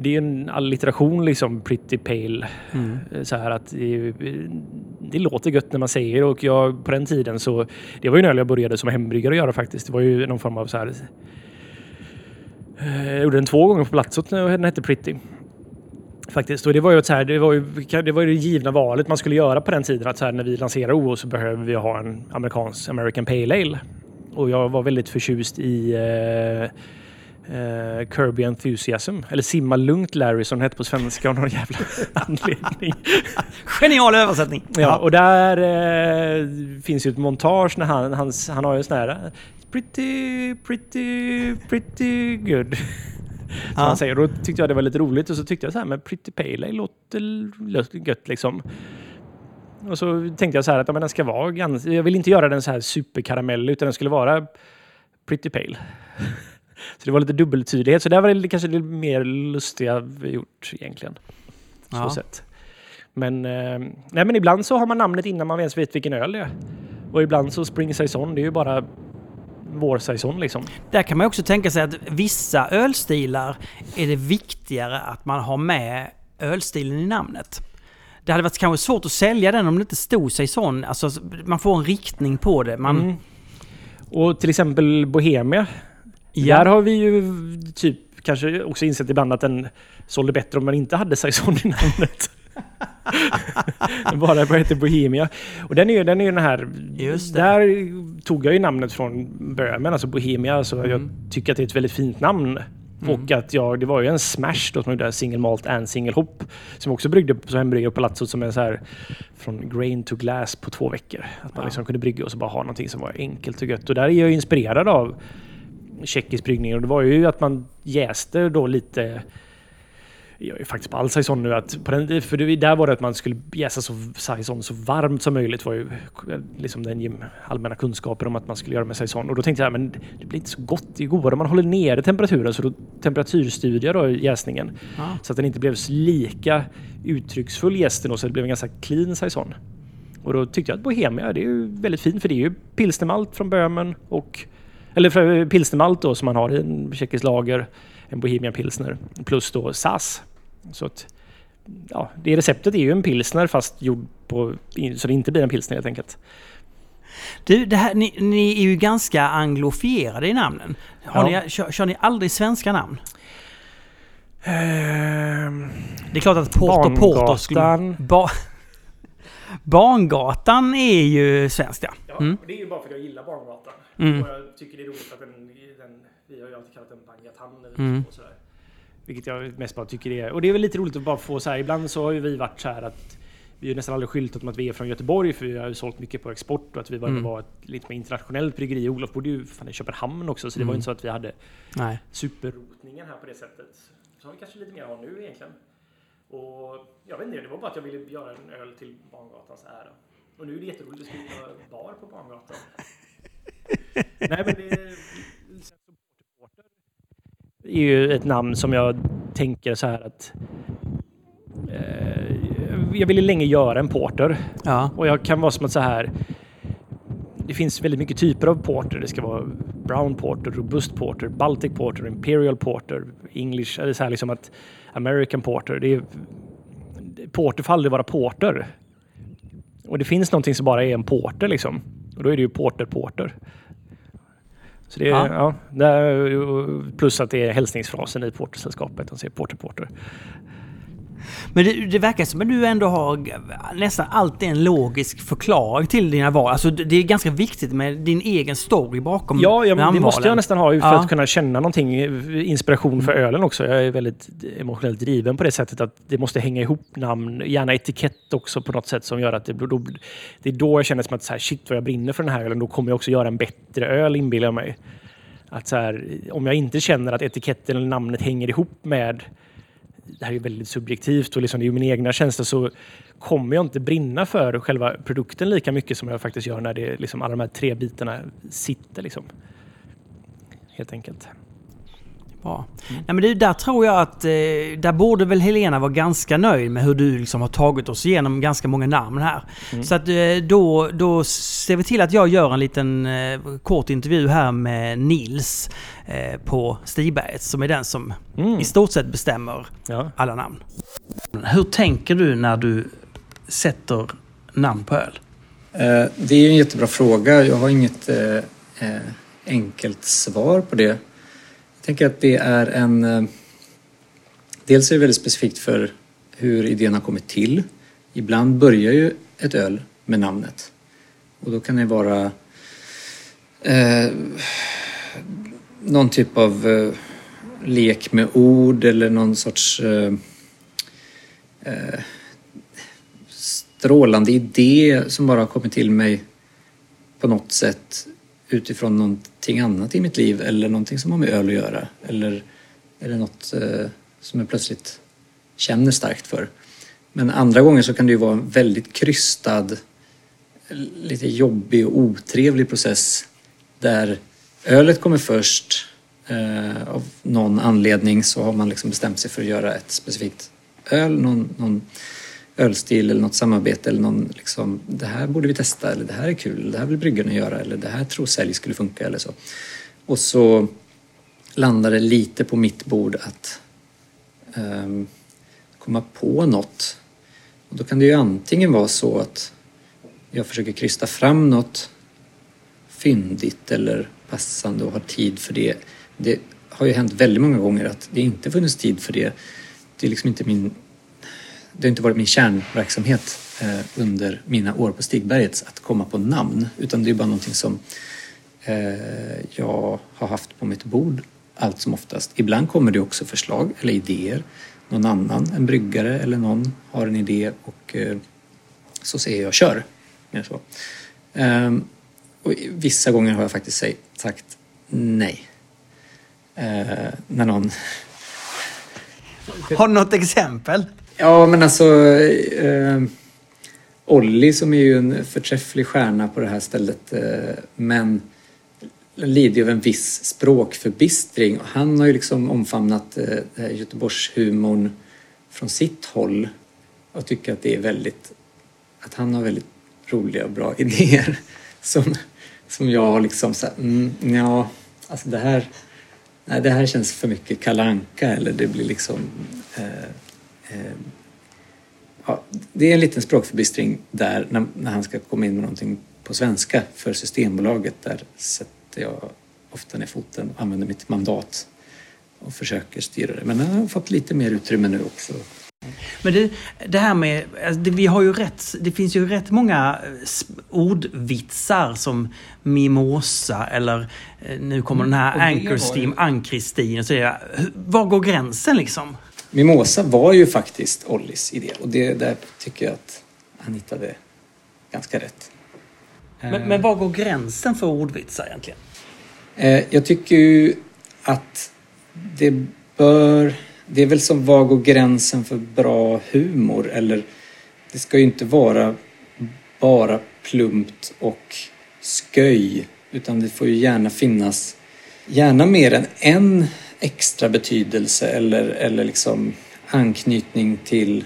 Det är en allitteration liksom, Pretty Pale. Mm. Så här att det det låter gött när man säger och jag på den tiden så det var ju en öl jag började som hembryggare att göra faktiskt. Det var ju någon form av så här. Eh, Jag gjorde den två gånger på Platset när den hette Pretty. Faktiskt. Och det var ju så här, det var ju det, var ju det givna valet man skulle göra på den tiden. Att så här, när vi lanserar OO så behöver vi ha en amerikansk American Pale Ale. Och jag var väldigt förtjust i eh, eh, Kirby Enthusiasm. Eller Simma Lugnt Larry som den hette på svenska av någon jävla anledning. Genial översättning! Ja, och där eh, finns ju ett montage när han, hans, han har ju en sån här Pretty, pretty, pretty good. Som Ja. han säger. Då tyckte jag det var lite roligt och så tyckte jag så här, men Pretty Pale Ale låter gött liksom. Och så tänkte jag så här att ja, men den ska vara ganska, jag vill inte göra den så här superkaramell utan den skulle vara Pretty Pale. Så det var lite dubbeltydighet. Så där var det kanske lite mer lustiga vi gjort egentligen. Så Ja. sett. Men, eh, nej, men ibland så har man namnet innan man ens vet vilken öl det är. Och ibland så Spring Saison, det är ju bara vår saison liksom. Där kan man också tänka sig att vissa ölstilar är det viktigare att man har med ölstilen i namnet. Det hade varit kanske svårt att sälja den om det inte stod sig sån. Alltså, man får en riktning på det. Man, Mm. Och till exempel Bohemia. Ja. Där har vi ju typ kanske också insett ibland att den sålde bättre om man inte hade saison i namnet. Bara vad heter Bohemia. Och den är ju den, är ju den här... Just det. Där tog jag ju namnet från Böhmen, alltså Bohemia. Så Mm. jag tycker att det är ett väldigt fint namn. Och att jag, det var ju en smash då som gjorde single malt and single hop. Som också bryggde på som hembryggare på Palazzot som är så här från grain to glass på två veckor. Att man Ja. liksom kunde brygga och så bara ha någonting som var enkelt och gött. Och där är jag inspirerad av tjeckisk bryggning och det var ju att man jäste då lite jag är faktiskt på all saison nu att på den, för det, där var det att man skulle jäsa så, saison så varmt som möjligt var ju liksom den allmänna kunskapen om att man skulle göra med saison. Och då tänkte jag, men det blir inte så gott. Det är godare om man håller nere temperaturen så då temperaturstudier då jäsningen. Ja. Så att den inte blev så lika uttrycksfull jästen och så det blev en ganska clean saison. Och då tyckte jag att Bohemia, det är ju väldigt fint för det är ju pilsnermalt från Böhmen och eller för- pilsnermalt då som man har i en tjeckisk lager, en Bohemian pilsner plus då SAS. Så att ja, det receptet är ju en pilsner fast gjord på så det inte blir en pilsner helt enkelt. Du, det här, ni, ni är ju ganska anglofierade i namnen. Har Ja. ni, kör, kör ni aldrig svenska namn? Ehm, Det är klart att Porter Porter skulle... Barngatan. Ba, Barngatan är ju svenskt ja. Ja, Mm. det är ju bara för att jag gillar Barngatan. Mm. Och jag tycker det är roligt att den, den vi har ju alltid kallat den Bangatan eller Mm. och sådär. Vilket jag mest bara tycker det är. Och det är väl lite roligt att bara få så här. Ibland så har ju vi varit så här att vi har nästan aldrig skyltat om att vi är från Göteborg för vi har ju sålt mycket på export och att vi var, Mm. var ett lite mer internationellt bryggeri. Olof bodde ju fan i Köpenhamn också så det var ju Mm. inte så att vi hade Nej. superrotningen här på det sättet. Så har vi kanske lite mer har nu egentligen. Och jag vet inte, det var bara att jag ville göra en öl till Barngatans ära. Och nu är det jätteroligt att skriva bar på Barngatan. Nej men det är ju ett namn som jag tänker så här att eh, jag ville länge göra en porter Ja. och jag kan vara som att så här. Det finns väldigt mycket typer av porter. Det ska vara brown porter, robust porter, baltic porter, imperial porter, english, eller så här liksom att American porter. Det är, porter får aldrig vara porter. Och det finns någonting som bara är en porter liksom. Och då är det ju porter porter. Så det är, Ja. ja. plus att det är hälsningsfrasen i portersällskapet. De säger porter porter. Men det, det verkar som att du ändå har nästan alltid en logisk förklaring till dina val. Alltså det är ganska viktigt med din egen story bakom Ja, ja men det måste jag nästan ha för Ja. att kunna känna någonting, inspiration för ölen också. Jag är väldigt emotionellt driven på det sättet att det måste hänga ihop namn, gärna etikett också på något sätt som gör att det, då, det är då jag känner som att så här, shit vad jag brinner för den här ölen, då kommer jag också göra en bättre öl inbillar jag mig. Att så här, om jag inte känner att etiketten eller namnet hänger ihop med det här är ju väldigt subjektivt och liksom det är ju min egna känsla så kommer jag inte brinna för själva produkten lika mycket som jag faktiskt gör när det liksom alla de här tre bitarna sitter liksom. Helt enkelt. Bra. Nej, men det, där tror jag att eh, där borde väl Helena vara ganska nöjd med hur du liksom har tagit oss igenom ganska många namn här. Mm. Så att eh, då, då ser vi till att jag gör en liten eh, kort intervju här med Nils eh, på Stigberget som är den som Mm. i stort sett bestämmer Ja. alla namn. Hur tänker du när du sätter namn på öl? Eh, det är en jättebra fråga. Jag har inget eh, eh, enkelt svar på det. Jag tänker att det är en... Eh, dels är det väldigt specifikt för hur idén har kommit till. Ibland börjar ju ett öl med namnet. Och då kan det vara eh, någon typ av eh, lek med ord eller någon sorts eh, eh, strålande idé som bara har kommit till mig på något sätt utifrån någonting annat i mitt liv eller någonting som har med öl att göra. Eller, eller något eh, som jag plötsligt känner starkt för. Men andra gånger så kan det ju vara en väldigt krystad, lite jobbig och otrevlig process där ölet kommer först. Eh, av någon anledning så har man liksom bestämt sig för att göra ett specifikt öl, någon, någon ölstil eller något samarbete eller någon liksom, det här borde vi testa eller det här är kul, det här vill bryggarna göra eller det här tror sälj skulle funka eller så. Och så landar det lite på mitt bord att um, komma på något. Och då kan det ju antingen vara så att jag försöker krysta fram något fyndigt eller passande och har tid för det. Det har ju hänt väldigt många gånger att det inte funnits tid för det. Det är liksom inte min det har inte varit min kärnverksamhet eh, under mina år på Stigbergets att komma på namn utan det är bara någonting som eh, jag har haft på mitt bord allt som oftast. Ibland kommer det också förslag eller idéer. Någon annan, en bryggare eller någon har en idé och eh, så säger jag kör. Så. Ehm, och vissa gånger har jag faktiskt sagt nej. Eh, när någon... Har du något exempel? Ja, men alltså eh, Olli som är ju en förträfflig stjärna på det här stället eh, men lider ju av en viss språkförbistring. Han har ju liksom omfamnat eh, Göteborgshumorn från sitt håll och tycker att det är väldigt att han har väldigt roliga och bra idéer som, som jag har liksom så här, mm, ja, alltså det här nej, det här känns för mycket kalanka eller det blir liksom Eh, ja, det är en liten språkförbistring där när, när, han ska komma in med någonting på svenska för Systembolaget. Där sätter jag ofta ner foten och använder mitt mandat och försöker styra det. Men jag har fått lite mer utrymme nu också. Men det, det här med, alltså det, vi har ju rätt, det finns ju rätt många ordvitsar som mimosa eller eh, nu kommer den här mm, Anchor Steam, Ann-Kristin och så Var går gränsen liksom? Mimosa var ju faktiskt Ollis idé och det, där tycker jag att han hittade ganska rätt. Men, men var går gränsen för ordvitsar egentligen? Eh, jag tycker ju att det bör... Det är väl som var går gränsen för bra humor eller det ska ju inte vara bara plumpt och sköj utan det får ju gärna finnas gärna mer än en extra betydelse eller, eller liksom anknytning till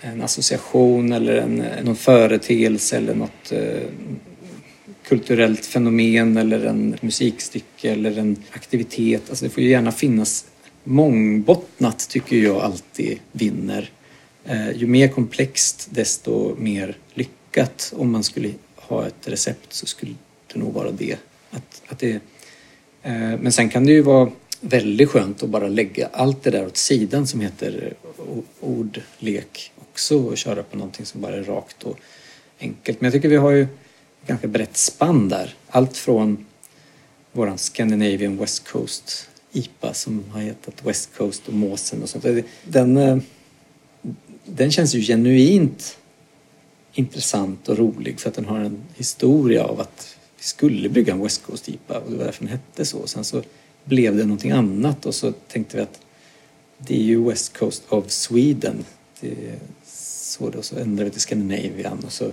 en association eller en, någon företeelse eller något eh, kulturellt fenomen eller en musikstycke eller en aktivitet. Alltså det får ju gärna finnas mångbottnat tycker jag alltid vinner. Eh, ju mer komplext desto mer lyckat. Om man skulle ha ett recept så skulle det nog vara det. Att, att det eh, men sen kan det ju vara väldigt skönt att bara lägga allt det där åt sidan som heter ordlek också och köra på någonting som bara är rakt och enkelt. Men jag tycker vi har ju ganska brett spann där. Allt från våran Scandinavian West Coast IPA som har hetat West Coast och Måsen och sånt. Den, eh, den känns ju genuint intressant och rolig för att den har en historia av att vi skulle bygga en West Coast IPA och det var därför den hette så. Sen så blev det någonting annat och så tänkte vi att det är ju West Coast of Sweden. Det så då, så ändrade vi till Scandinavian och så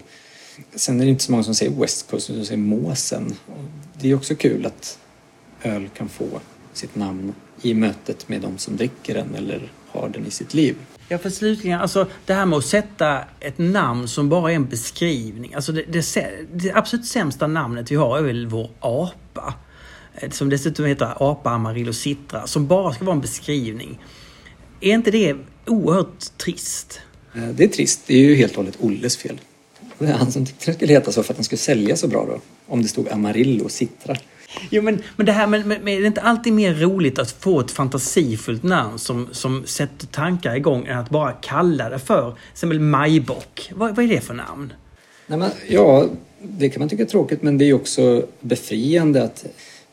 Sen är det inte så många som säger West Coast, utan säger Måsen. Det är också kul att öl kan få sitt namn i mötet med de som dricker den eller har den i sitt liv. Ja, för slutligen, alltså det här med att sätta ett namn som bara är en beskrivning. Alltså det, det, det absolut sämsta namnet vi har är väl vår apa. Eh, som dessutom heter Apa Amarillo Citra, som bara ska vara en beskrivning. Är inte det oerhört trist? Eh, det är trist. Det är ju helt och hållet Olles fel. Det var han som tyckte det skulle heta så för att den skulle sälja så bra då. Om det stod Amarillo Citra. Jo, men, men det här med, med, är det inte alltid mer roligt att få ett fantasifullt namn som, som sätter tankar igång än att bara kalla det för till exempel Majbock? Vad, vad är det för namn? Nej, men, ja, det kan man tycka är tråkigt men det är också befriande att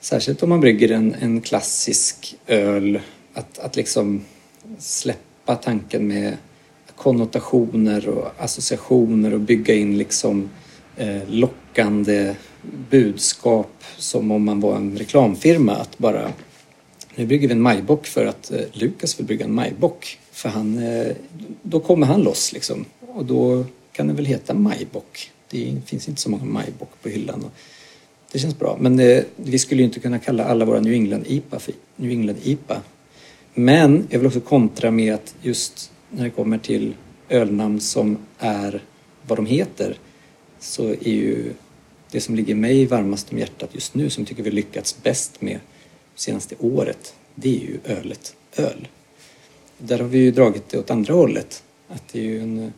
särskilt om man brygger en, en klassisk öl att, att liksom släppa tanken med konnotationer och associationer och bygga in liksom eh, lockande budskap som om man var en reklamfirma. Att bara, nu bygger vi en majbock för att eh, Lukas vill bygga en majbock. För han, eh, då kommer han loss liksom. Och då kan den väl heta majbock. Det finns inte så många majbock på hyllan. Och det känns bra. Men eh, vi skulle ju inte kunna kalla alla våra New England IPA för New England IPA. Men jag vill också kontra med att just när det kommer till ölnamn som är vad de heter så är ju det som ligger mig varmast om hjärtat just nu som tycker vi lyckats bäst med senaste året det är ju ölet öl. Där har vi ju dragit det åt andra hållet. Att det är ju en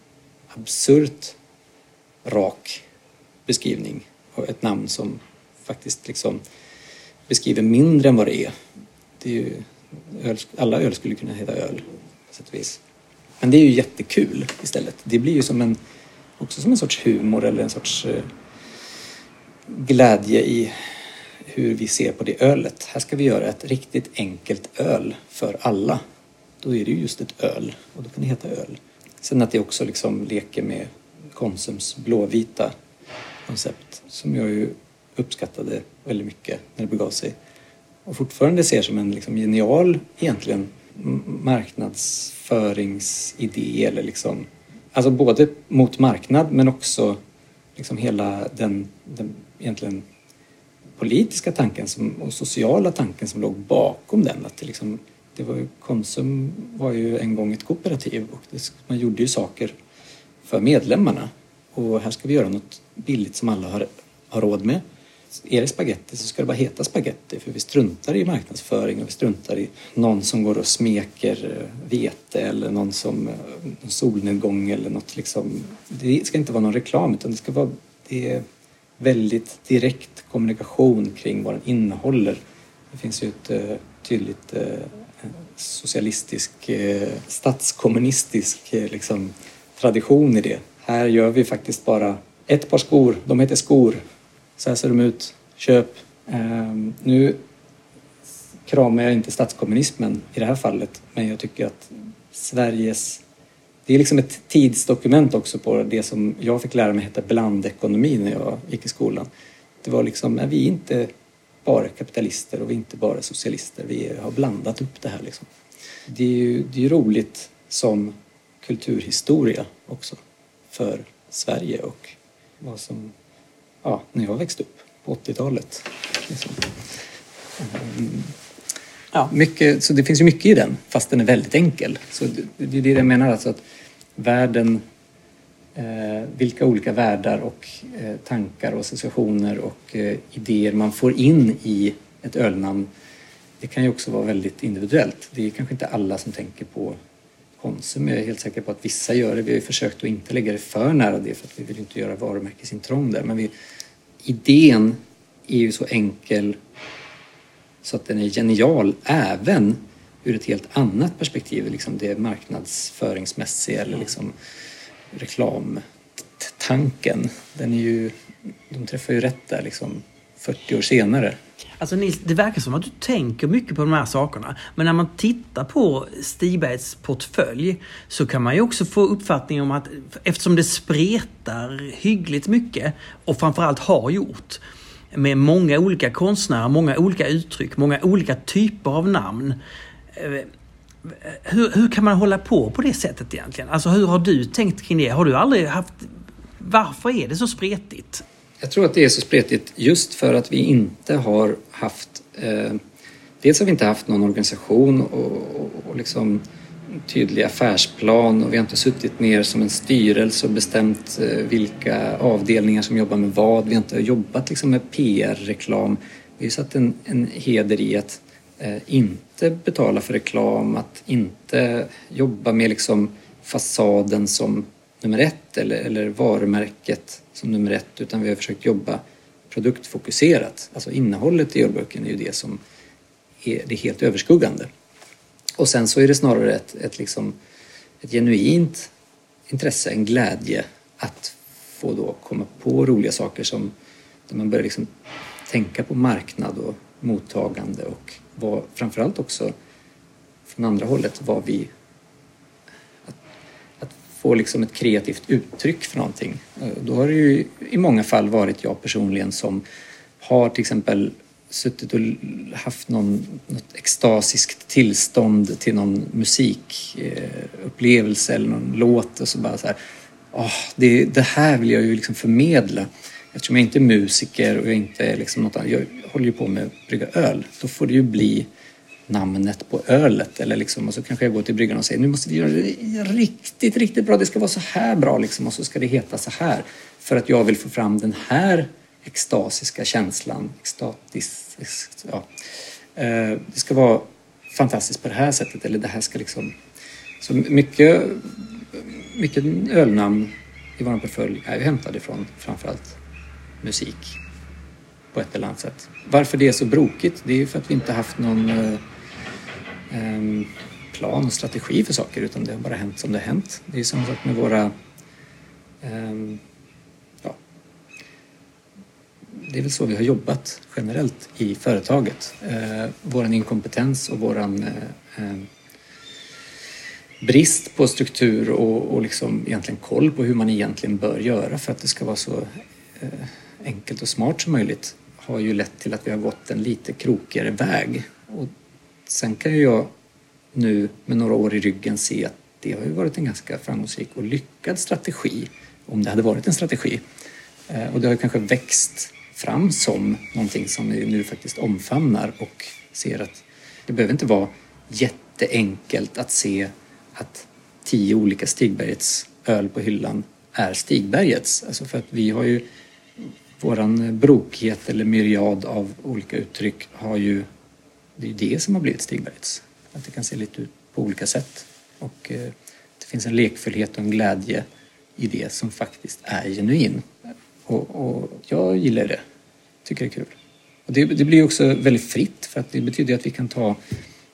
absurt rak beskrivning och ett namn som faktiskt liksom beskriver mindre än vad det är. Det är ju, öl, alla öl skulle kunna heta öl på sätt och vis. Men det är ju jättekul istället. Det blir ju som en, också som en sorts humor eller en sorts eh, glädje i hur vi ser på det ölet. Här ska vi göra ett riktigt enkelt öl för alla. Då är det ju just ett öl och då kan det heta öl. Sen att det också liksom leker med Konsums blåvita koncept som jag ju uppskattade väldigt mycket när det begav sig. Och fortfarande ser som en liksom genial egentligen marknadsföringsidé eller liksom Alltså både mot marknad men också liksom hela den, den egentligen politiska tanken som, och sociala tanken som låg bakom den. Att det liksom, det var ju, Konsum var ju en gång ett kooperativ och det, man gjorde ju saker för medlemmarna. Och här ska vi göra något billigt som alla har, har råd med. Är det spaghetti så ska det bara heta spaghetti för vi struntar i marknadsföring och vi struntar i någon som går och smeker eh, vete eller någon som någon solnedgång eller något liksom. Det ska inte vara någon reklam utan det ska vara det är väldigt direkt kommunikation kring vad den innehåller. Det finns ju ett eh, tydligt socialistisk, statskommunistisk liksom, tradition i det. Här gör vi faktiskt bara ett par skor, de heter skor så här ser de ut. Köp. Ehm, nu kramar jag inte statskommunismen i det här fallet men jag tycker att Sveriges... Det är liksom ett tidsdokument också på det som jag fick lära mig hette blandekonomi när jag gick i skolan. Det var liksom, vi är inte bara kapitalister och vi är inte bara socialister. Vi har blandat upp det här liksom. Det är ju det är roligt som kulturhistoria också för Sverige och vad som ja, när jag växte upp på 80-talet. Liksom. Mm. Ja, mycket, så det finns ju mycket i den, fast den är väldigt enkel. Så det, det är det jag menar, alltså att världen, eh, vilka olika världar och eh, tankar och associationer och eh, idéer man får in i ett ölnamn, det kan ju också vara väldigt individuellt. Det är kanske inte alla som tänker på Konsum. Jag är helt säker på att vissa gör det. Vi har ju försökt att inte lägga det för nära det för att vi vill inte göra varumärkesintrång där. Men vi, idén är ju så enkel så att den är genial även ur ett helt annat perspektiv, liksom det marknadsföringsmässiga eller liksom reklamtanken. Den är ju, de träffar ju rätt där liksom 40 år senare. Alltså Nils, det verkar som att du tänker mycket på de här sakerna. Men när man tittar på Stigbergs portfölj så kan man ju också få uppfattning om att eftersom det spretar hyggligt mycket och framförallt har gjort med många olika konstnärer, många olika uttryck, många olika typer av namn. Eh, hur, hur kan man hålla på på det sättet egentligen? Alltså hur har du tänkt kring det? Har du aldrig haft... Varför är det så spretigt? Jag tror att det är så spretigt just för att vi inte har haft... Eh, dels har vi inte haft någon organisation och, och, och liksom tydlig affärsplan och vi har inte suttit ner som en styrelse och bestämt eh, vilka avdelningar som jobbar med vad. Vi har inte jobbat liksom med PR-reklam. Vi har satt en, en heder i att eh, inte betala för reklam, att inte jobba med liksom fasaden som nummer ett eller, eller varumärket som nummer ett utan vi har försökt jobba produktfokuserat. Alltså innehållet i ölburken är ju det som är det helt överskuggande. Och sen så är det snarare ett, ett, liksom, ett genuint intresse, en glädje att få då komma på roliga saker som där man börjar liksom tänka på marknad och mottagande och vad, framförallt också från andra hållet vad vi att få liksom ett kreativt uttryck för någonting. Eh, då har det ju i många fall varit jag personligen som har till exempel suttit och haft någon, något extasiskt tillstånd till någon musikupplevelse eller någon låt och så bara så här, oh, det, det här vill jag ju liksom förmedla. Eftersom jag inte är musiker och jag inte är liksom något annat, jag håller ju på med att brygga öl, då får det ju bli namnet på ölet. Eller liksom, och så kanske jag går till bryggan och säger nu måste vi göra det riktigt, riktigt bra. Det ska vara så här bra liksom, och så ska det heta så här. För att jag vill få fram den här extasiska känslan. Extatisk, ja. Eh, det ska vara fantastiskt på det här sättet. Eller det här ska liksom... Så mycket, mycket ölnamn i vår portfölj är ju hämtade från framförallt musik på ett eller annat sätt. Varför det är så brokigt, det är ju för att vi inte haft någon eh, Ehm, plan och strategi för saker utan det har bara hänt som det har hänt. Det är samma sak med våra ehm, ja, det är väl så vi har jobbat generellt i företaget. Eh, våran inkompetens och våran eh, ehm, brist på struktur och, och liksom egentligen koll på hur man egentligen bör göra för att det ska vara så eh, enkelt och smart som möjligt har ju lett till att vi har gått en lite krokigare väg. Och sen kan ju jag nu med några år i ryggen se att det har ju varit en ganska framgångsrik och lyckad strategi om det hade varit en strategi. Eh, och det har ju kanske växt fram som någonting som vi nu faktiskt omfamnar och ser att det behöver inte vara jätteenkelt att se att tio olika Stigbergets öl på hyllan är Stigbergets. Alltså för att vi har ju våran brokighet eller myriad av olika uttryck har ju det är det som har blivit Stigbergets. Att det kan se lite ut på olika sätt. Och eh, det finns en lekfullhet och en glädje i det som faktiskt är genuin. Och, och jag gillar det. Tycker det är kul. Och det, det blir också väldigt fritt för att det betyder att vi kan ta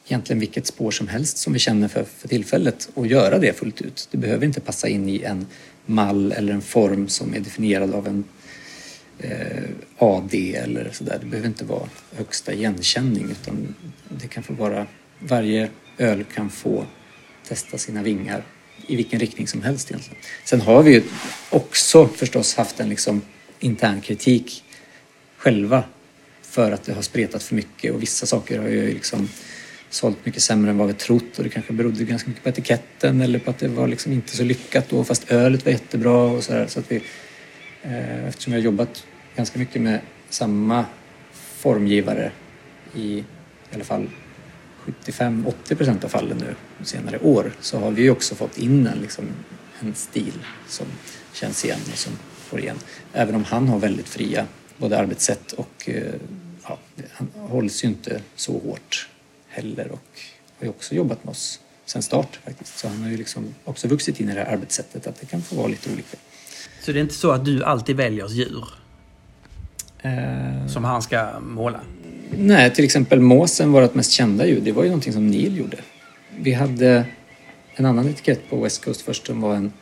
egentligen vilket spår som helst som vi känner för, för tillfället och göra det fullt ut. Det behöver inte passa in i en mall eller en form som är definierad av en eh, AD eller sådär. Det behöver inte vara högsta igenkänning utan det kan få vara, varje öl kan få testa sina vingar i vilken riktning som helst egentligen. Sen har vi ju också förstås haft en liksom intern kritik själva för att det har spretat för mycket och vissa saker har ju liksom sålt mycket sämre än vad vi trott och det kanske berodde ganska mycket på etiketten eller på att det var liksom inte så lyckat då fast ölet var jättebra och sådär. Så att vi, Eh, eftersom vi har jobbat ganska mycket med samma formgivare i i alla fall 75-80 procent av fallen nu senare år så har vi också fått in en, liksom, en stil som känns igen och som får igen. Även om han har väldigt fria både arbetssätt och eh, ja, han hålls ju inte så hårt heller och har ju också jobbat med oss sen start faktiskt. Så han har ju liksom också vuxit in i det här arbetssättet att det kan få vara lite olika. Så det är inte så att du alltid väljer djur? Eh... Som han ska måla? Nej, till exempel måsen, vårt mest kända djur, det var ju någonting som Neil gjorde. Vi hade en annan etikett på West Coast först som var en...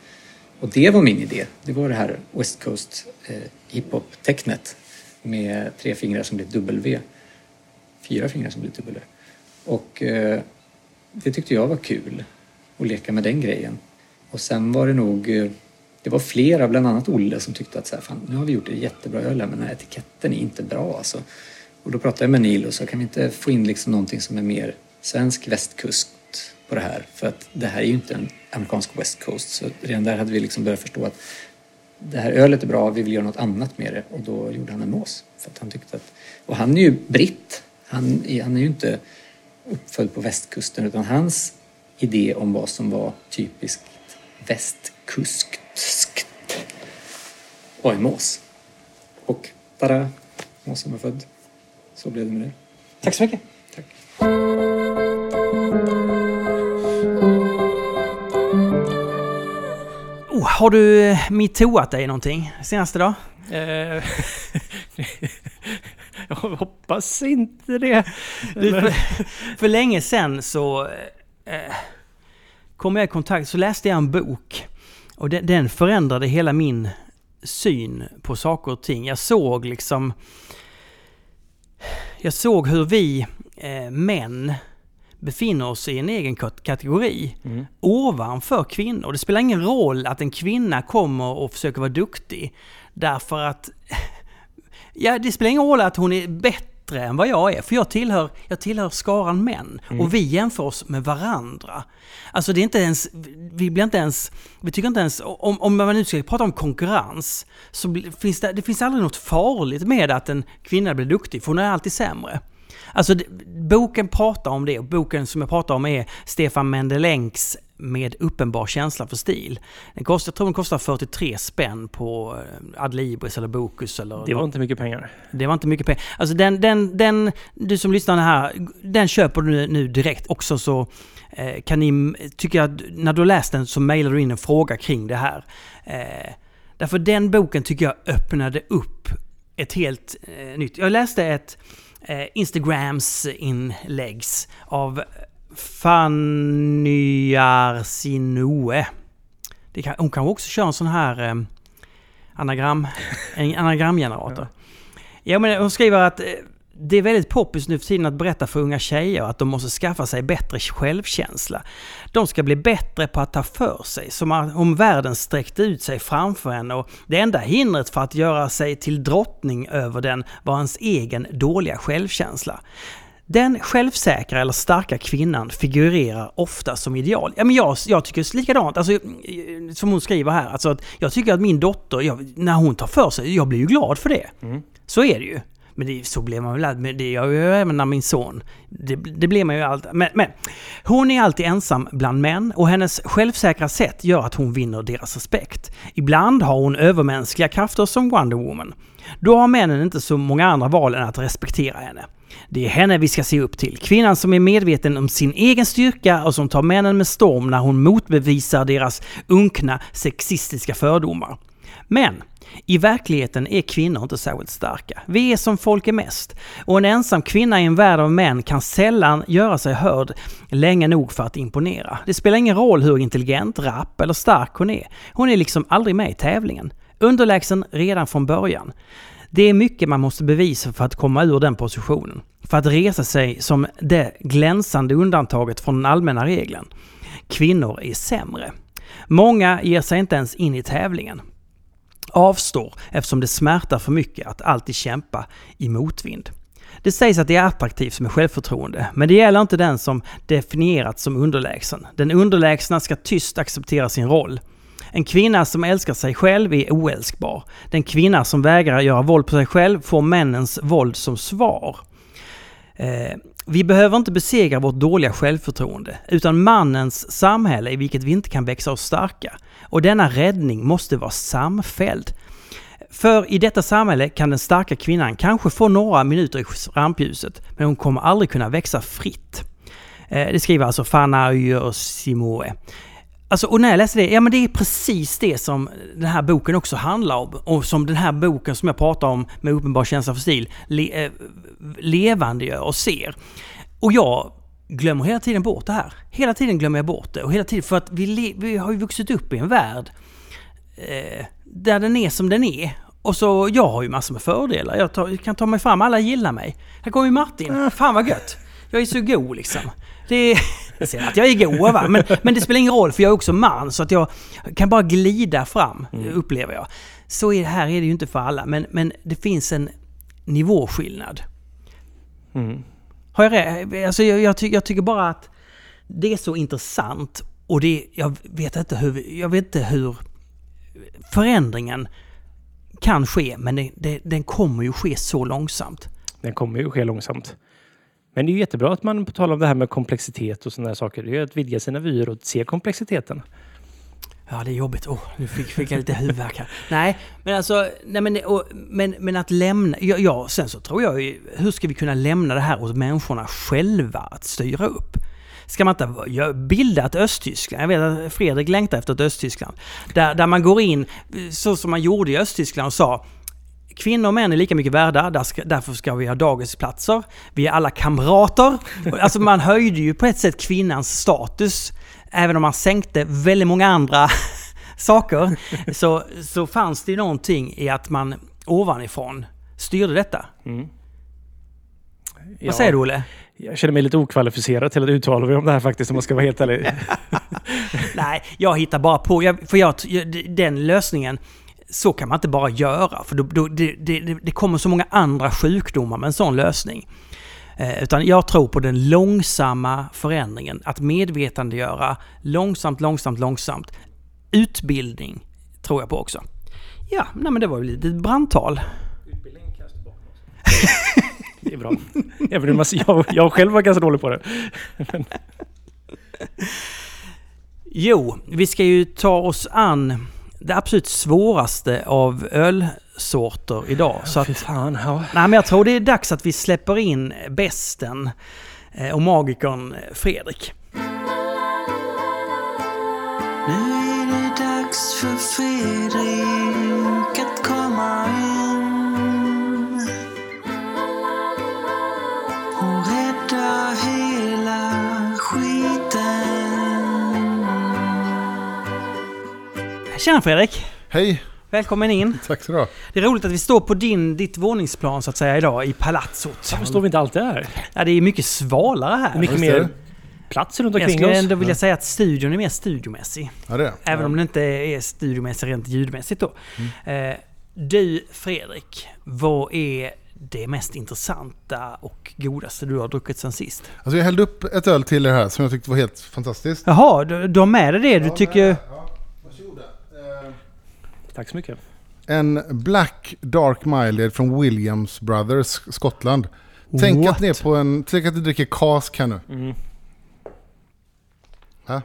Och det var min idé. Det var det här West Coast eh, hiphop-tecknet med tre fingrar som blir W. Fyra fingrar som blir W. Och eh, det tyckte jag var kul att leka med den grejen. Och sen var det nog, eh, det var flera, bland annat Olle, som tyckte att så här, fan, nu har vi gjort det jättebra öl men den här etiketten är inte bra alltså. Och då pratade jag med Neil och sa, kan vi inte få in liksom någonting som är mer svensk västkust på det här? För att det här är ju inte en amerikansk West Coast. Så redan där hade vi liksom börjat förstå att det här ölet är bra, vi vill göra något annat med det. Och då gjorde han en mås. För att han tyckte att, och han är ju britt. Han, han är ju inte uppfödd på västkusten utan hans idé om vad som var typiskt västkuskt var en mås. Och tada, måsen var född. Så blev det med det. Tack så mycket. Tack. metoo. Har du eh, metooat dig någonting senaste dag? Eh, jag hoppas inte det. Du, för, för länge sedan så eh, kom jag i kontakt, så läste jag en bok. Och den, den förändrade hela min syn på saker och ting. Jag såg liksom... Jag såg hur vi eh, män befinner oss i en egen kat- kategori Mm. ovanför kvinnor. Det spelar ingen roll att en kvinna kommer och försöker vara duktig. Därför att... Ja, det spelar ingen roll att hon är bättre än vad jag är. För jag tillhör, jag tillhör skaran män. Och vi jämför oss med varandra. Alltså det är inte ens... Vi blir inte ens... Vi tycker inte ens... Om, om man nu ska prata om konkurrens. Så finns det, det finns aldrig något farligt med att en kvinna blir duktig. För hon är alltid sämre. Alltså boken pratar om det och boken som jag pratar om är Stefan Mendelängs med uppenbar känsla för stil. Den kostar, jag tror den kostar 43 spänn på eh, Adlibris eller Bokus eller Det var inte mycket pengar. det var inte mycket pengar. Alltså den, den, den, du som lyssnar här, den köper du nu, direkt. Också så eh, kan ni, tycker jag, när du läst den så mejlar du in en fråga kring det här. Eh, därför den boken tycker jag öppnade upp ett helt nytt. Jag läste ett Instagrams inläggs av Fanny Arsinoe. Det kan, hon kan också köra en sån här eh, anagram, en anagramgenerator. Ja, men hon skriver att eh, det är väldigt poppis nu för tiden att berätta för unga tjejer att de måste skaffa sig bättre självkänsla. De ska bli bättre på att ta för sig, som om världen sträckte ut sig framför en och det enda hindret för att göra sig till drottning över den var ens egen dåliga självkänsla. Den självsäkra eller starka kvinnan figurerar ofta som ideal. Ja, men jag, jag tycker likadant, alltså, som hon skriver här. Alltså att jag tycker att min dotter, jag, när hon tar för sig, jag blir ju glad för det. Mm. Så är det ju. Men det, så blir man väl men det gör jag även när min son. Det, det blir man ju alltid. Men, men hon är alltid ensam bland män och hennes självsäkra sätt gör att hon vinner deras respekt. Ibland har hon övermänskliga krafter som Wonder Woman. Då har männen inte så många andra val än att respektera henne. Det är henne vi ska se upp till. Kvinnan som är medveten om sin egen styrka och som tar männen med storm när hon motbevisar deras unkna sexistiska fördomar. Men i verkligheten är kvinnor inte särskilt starka. Vi är som folk är mest. Och en ensam kvinna i en värld av män kan sällan göra sig hörd länge nog för att imponera. Det spelar ingen roll hur intelligent, rapp eller stark hon är. Hon är liksom aldrig med i tävlingen. Underlägsen redan från början. Det är mycket man måste bevisa för att komma ur den positionen. För att resa sig som det glänsande undantaget från den allmänna regeln. Kvinnor är sämre. Många ger sig inte ens in i tävlingen avstår eftersom det smärtar för mycket att alltid kämpa i motvind. Det sägs att det är attraktivt med självförtroende, men det gäller inte den som definierats som underlägsen. Den underlägsna ska tyst acceptera sin roll. En kvinna som älskar sig själv är oälskbar. Den kvinna som vägrar göra våld på sig själv får männens våld som svar. Eh, vi behöver inte besegra vårt dåliga självförtroende, utan mannens samhälle i vilket vi inte kan växa oss starka. Och denna räddning måste vara samfälld. För i detta samhälle kan den starka kvinnan kanske få några minuter i rampljuset, men hon kommer aldrig kunna växa fritt. Eh, det skriver alltså Fanna Simoe. Alltså, och när jag läste det, ja men det är precis det som den här boken också handlar om. Och som den här boken som jag pratar om med uppenbar känsla för stil le, eh, levandegör och ser. Och jag glömmer hela tiden bort det här. Hela tiden glömmer jag bort det. Och hela tiden, för att vi, vi har ju vuxit upp i en värld eh, där den är som den är. Och så, jag har ju massor med fördelar. Jag, tar, jag kan ta mig fram, alla gillar mig. Här kommer ju Martin. Fan vad gött. Jag är så god liksom. Det jag säger att jag är god va, men, men det spelar ingen roll för jag är också man så att jag kan bara glida fram, upplever jag. Så är det här är det ju inte för alla, men, men det finns en nivåskillnad. Mm. Har jag rätt? Alltså jag, jag, ty, jag tycker bara att det är så intressant och det, jag vet inte hur, jag vet inte hur förändringen kan ske, men det, det, den kommer ju ske så långsamt. Den kommer ju ske långsamt. Men det är ju jättebra att man, på tal om det här med komplexitet och sådana saker, det är att vidga sina vyer och se komplexiteten. Ja, det är jobbigt. Åh, nu fick, fick jag lite huvudvärk här. Nej, men alltså, nej men, och, men, men att lämna... Ja, ja, sen så tror jag ju, hur ska vi kunna lämna det här åt människorna själva att styra upp? ska man inte bilda ett Östtyskland? Jag vet att Fredrik längtar efter ett Östtyskland. Där, där man går in, så som man gjorde i Östtyskland och sa Kvinnor och män är lika mycket värda, därför ska vi ha dagisplatser. Vi är alla kamrater. Alltså man höjde ju på ett sätt kvinnans status. Även om man sänkte väldigt många andra saker. Så, så fanns det någonting i att man ovanifrån styrde detta. Mm. Vad säger du Olle? Jag känner mig lite okvalificerad till att uttala mig om det här faktiskt om man ska vara helt ärlig. Nej, jag hittar bara på. Jag, för jag- den lösningen, så kan man inte bara göra. För då, då, det, det, det kommer så många andra sjukdomar med en sån lösning. Eh, utan jag tror på den långsamma förändringen. Att medvetandegöra långsamt, långsamt, långsamt. Utbildning tror jag på också. Ja, nej men det var ju lite brandtal. Det är bra. Även om jag, jag själv var ganska dålig på det. Jo, vi ska ju ta oss an det absolut svåraste av ölsorter idag. Så att, fan, ja. nej, men jag tror det är dags att vi släpper in besten eh, och magikern Fredrik. Nu är det dags för Fredrik Tjena Fredrik! Hej, Välkommen in. tack så du ha. Det är roligt att vi står på din, ditt våningsplan så att säga idag i palatsot. Varför står vi inte alltid här? Ja, det är mycket svalare här. Mycket mer plats runt jag omkring skulle oss. ändå vilja säga att studion är mer studiomässig. Ja, det är. Även om det inte är studiomässigt rent ljudmässigt då. Mm. Eh, du Fredrik, vad är det mest intressanta och godaste du har druckit sen sist? Alltså jag hällde upp ett öl till er här som jag tyckte var helt fantastiskt. Jaha, du, du har med dig det du tycker... Ja, varsågoda. Eh, Tack så mycket. En Black Dark Mild från Williams Brothers, Skottland. Tänk What? att ni är på en... Tänk att ni dricker kask här nu. Mm. Ja,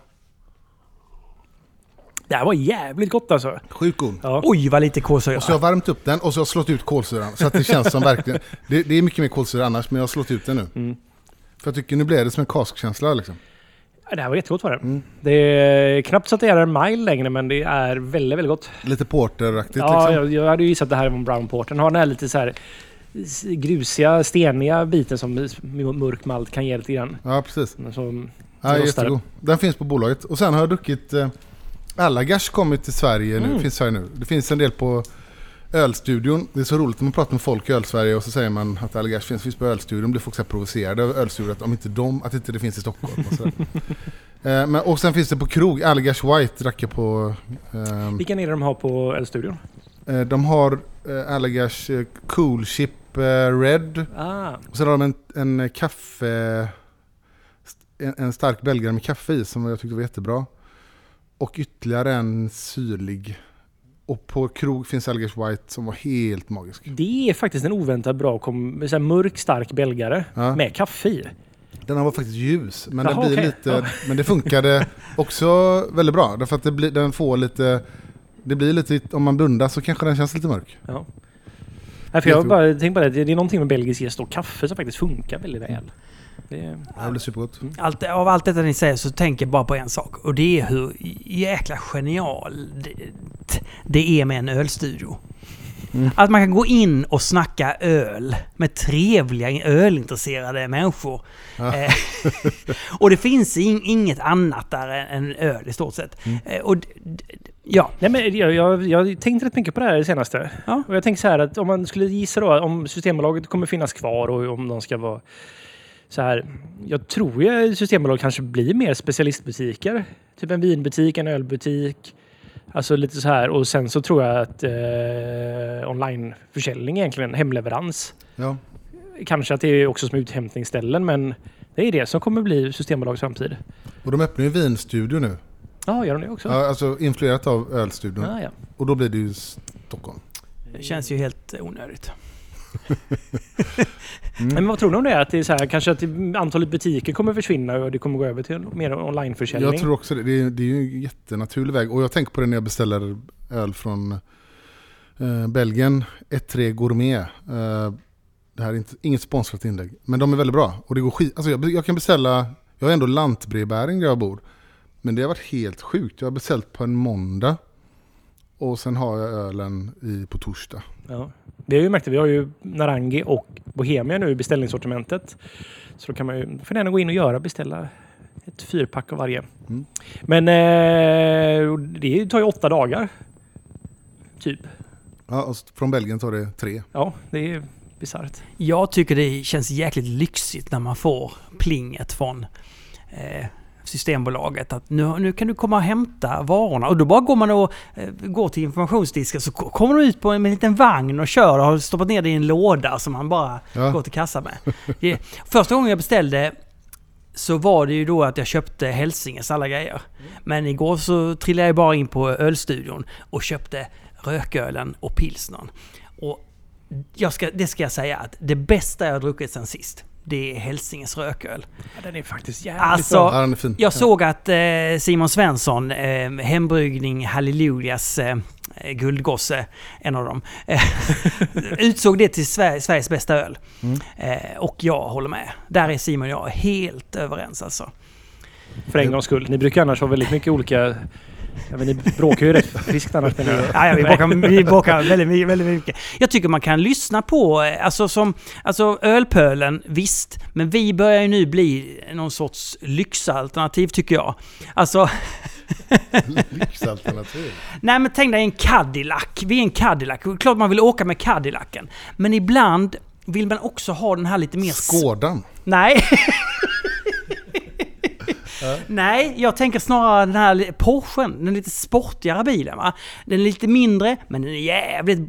Det här var jävligt gott alltså. sjukt god. Ja. Oj, vad lite kolsyra. Och så har jag värmt upp den och så har jag slått ut kolsyran. Så att det känns som verkligen... Det, det är mycket mer kolsyra annars, men jag har slått ut den nu. Mm. För jag tycker nu blev det som en kaskkänsla liksom. Ja, Det här var jättegott var det. Mm. Det är knappt så att det är en mile längre men det är väldigt, väldigt gott. Lite porteraktigt Ja, liksom. jag, jag hade ju gissat att det här var en brown porter. Den har den här lite så här grusiga, steniga biten som mörk malt kan ge lite grann. Ja, precis. Så, Ja, jättegod. Den finns på bolaget. Och sen har jag druckit... Eh, Allagars kommit till Sverige nu. Mm. Finns Sverige nu. Det finns en del på Ölstudion. Det är så roligt när man pratar med folk i Öl-Sverige och så säger man att Allagars finns, finns på Ölstudion. blir folk så provocerade över Ölstudion att, om inte de, att inte det finns i Stockholm. Och, så eh, men, och sen finns det på krog. Allagars White drack jag på... ehm, Vilken är det de har på Ölstudion? eh, de har eh, Allagars eh, Cool Chip eh, Red. Ah, Och sen har de en, en kaffe... En, en stark belgare med kaffe i som jag tyckte var jättebra. Och ytterligare en syrlig. Och på krog finns Algers White som var helt magisk. det är faktiskt en oväntat bra kom, så mörk stark belgare Ja. med kaffe i. Den här var faktiskt ljus, men, Jaha, det blir okej. lite, Ja. men det funkade också väldigt bra. Därför att det blir, den får lite... Det blir lite, om man blundar så kanske den känns lite mörk. Ja. Nej, för jag bara tänkt på det, det är någonting med belgisk jäst och kaffe som faktiskt funkar väldigt väl. Det är, Det blir supergott. Allt, av allt detta ni säger så tänker jag bara på en sak. Och det är hur jäkla genial det, det är med en ölstudio. Mm. Att man kan gå in och snacka öl med trevliga ölintresserade människor. Ja. Eh, och det finns in, inget annat där än öl i stort sett. Mm. Eh, och ja, Nej, men jag, jag, jag tänkte rätt mycket på det här senaste. Ja. Och jag tänkte så här att om man skulle gissa då om Systembolaget kommer finnas kvar och om de ska vara så här. Jag tror ju Systembolaget kanske blir mer specialistbutiker. Typ en vinbutik, en ölbutik. Alltså lite så här. Och sen så tror jag att eh, onlineförsäljning egentligen, hemleverans. Ja. Kanske att det är också som uthämtningsställen men det är det som kommer bli Systembolagets framtid. Och de öppnar ju vinstudio nu. Ja, gör de det också? Ja, alltså influerat av ölstudion. Ah, ja. Och då blir det ju Stockholm. det känns ju helt onödigt. Mm. Men vad tror du om det? Att det är så här, kanske att antalet butiker kommer försvinna och det kommer gå över till mer onlineförsäljning? Jag tror också det. Det är, det är ju en jättenaturlig väg. Och jag tänker på det när jag beställer öl från eh, Belgien. 1-3 Gourmet. Eh, det här är inte, inget sponsrat inlägg. Men de är väldigt bra. Och det går skit... Alltså jag, jag kan beställa... Jag Jag har ändå lantbrevbäring där jag bor. Men det har varit helt sjukt. Jag har beställt på en måndag. Och sen har jag ölen i, på torsdag. Ja. Vi har ju märkt det. Vi har ju Narangi och Bohemia nu i beställningssortimentet. Så då kan man ju får gärna gå in och göra, beställa ett fyrpack av varje. Mm. Men eh, det tar ju åtta dagar. Typ. Ja, och från Belgien tar det tre. Ja, det är bisarrt. Jag tycker det känns jäkligt lyxigt när man får plinget från eh, Systembolaget att nu, nu kan du komma och hämta varorna. Och då bara går man och eh, går till informationsdisken så ko- kommer de ut på en, med en liten vagn och kör och har stoppat ner det i en låda som man bara Ja. går till kassa med. Det, första gången jag beställde så var det ju då att jag köpte Hälsinges alla grejer. Men igår så trillade jag bara in på ölstudion och köpte rökölen och pilsnern. Och ska, det ska jag säga att det bästa jag druckit sen sist, det är Hälsinges rököl. Ja, den är faktiskt jävligt Alltså, bra. Ja, den är fin. Jag såg att eh, Simon Svensson, eh, hembryggning Hallelujas eh, guldgosse, en av dem, eh, utsåg det till Sver- Sveriges bästa öl. Mm. Eh, och jag håller med. Där är Simon och jag helt överens alltså. För en gångs skull. Ni brukar annars ha väldigt mycket olika... Ja, men ni bråkar ju rätt friskt annars. Men Ja, ja, vi bråkar, vi bråkar väldigt, mycket- väldigt mycket. Jag tycker man kan lyssna på, eh, alltså som, alltså ölpölen, visst. Men vi börjar ju nu bli någon sorts lyxalternativ tycker jag. Alltså, Lyxalternativ. nej men tänk dig en Cadillac. Vi är en Cadillac. Klart man vill åka med Cadillacen. Men ibland vill man också ha den här lite mer... Skådan. Nej. Nej, jag tänker snarare den här Porschen, den lite sportigare bilen va. Den är lite mindre, men den är jävligt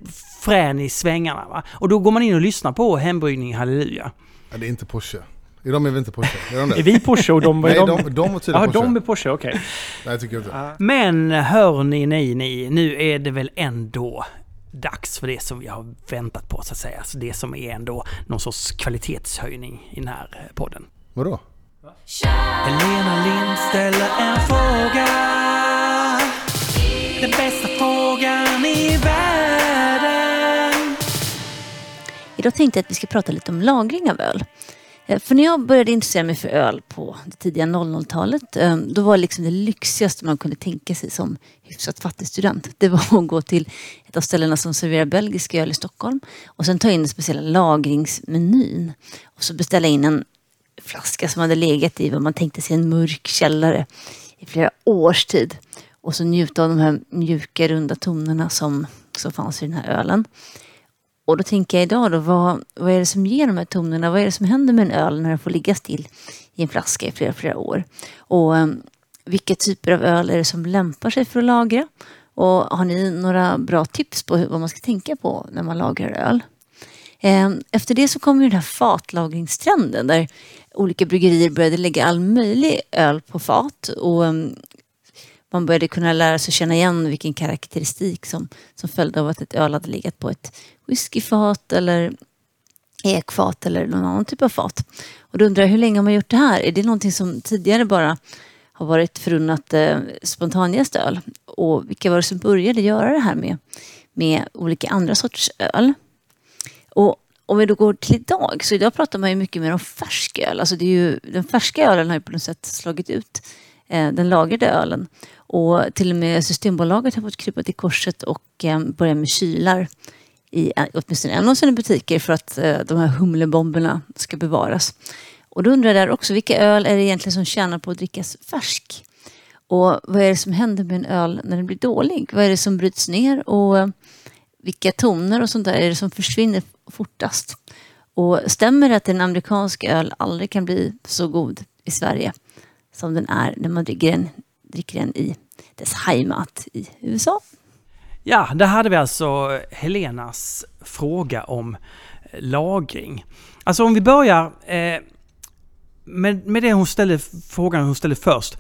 frän i svängarna va. Och då går man in och lyssnar på Hembryggning Halleluja. Ja, det är inte Porsche. Är de är väl inte Porsche? Är de är vi Porsche och de... Nej, de, de, de tydligen Ja, Porsche. de är Porsche, okej. Nej, tycker jag inte. Men hör ni, ni, ni, nu är det väl ändå dags för det som vi har väntat på så att säga. Så det som är ändå någon sorts kvalitetshöjning i den här eh, podden. Vadå? Helena Lind ställer en fråga. Den bästa frågan i världen. Idag tänkte jag att vi ska prata lite om lagring av öl. Eh, för när jag började intressera mig för öl på det tidiga 00-talet, eh, då var liksom det lyxigaste man kunde tänka sig som hyfsat fattig student. Det var att gå till ett av ställena som serverar belgisk öl i Stockholm och sen ta in den speciella lagringsmenyn. Och så beställa in en flaska som hade legat i vad man tänkte sig en mörk källare i flera års tid. Och så njuta av de här mjuka runda tonerna som, som fanns i den här ölen. Och då tänker jag idag då, vad, vad är det som ger de här tonerna? Vad är det som händer med en öl när den får ligga still i en flaska i flera, flera år? Och um, vilka typer av öl är det som lämpar sig för att lagra? Och har ni några bra tips på hur, vad man ska tänka på när man lagrar öl? Ehm, efter det så kom ju den här fatlagringstrenden där olika bryggerier började lägga all möjlig öl på fat och um, man började kunna lära sig känna igen vilken karaktäristik som, som följde av att ett öl hade legat på ett whiskyfat eller ekfat eller någon annan typ av fat. Och då undrar jag, hur länge har man gjort det här? Är det någonting som tidigare bara har varit förunnat eh, spontanjästöl? Och vilka var det som började göra det här med, med olika andra sorters öl? Och om vi då går till idag, så idag pratar man ju mycket mer om färsk öl. Alltså det är ju, den färska ölen har ju på något sätt slagit ut eh, den lagrade ölen. Och till och med Systembolaget har fått krypa till korset och eh, börja med kylar i eh, åtminstone en av sina butiker för att eh, de här humlebomberna ska bevaras. Och då undrar jag där också, vilka öl är det egentligen som tjänar på att drickas färsk? Och vad är det som händer med en öl när den blir dålig? Vad är det som bryts ner? Och eh, vilka toner och sånt där är det som försvinner fortast? Och stämmer det att en amerikansk öl aldrig kan bli så god i Sverige som den är när man dricker den, dricker den i dess heimat i USA? Ja, där hade vi alltså Helenas fråga om eh, lagring. Alltså om vi börjar eh, med, med det hon ställde, frågan hon ställde först.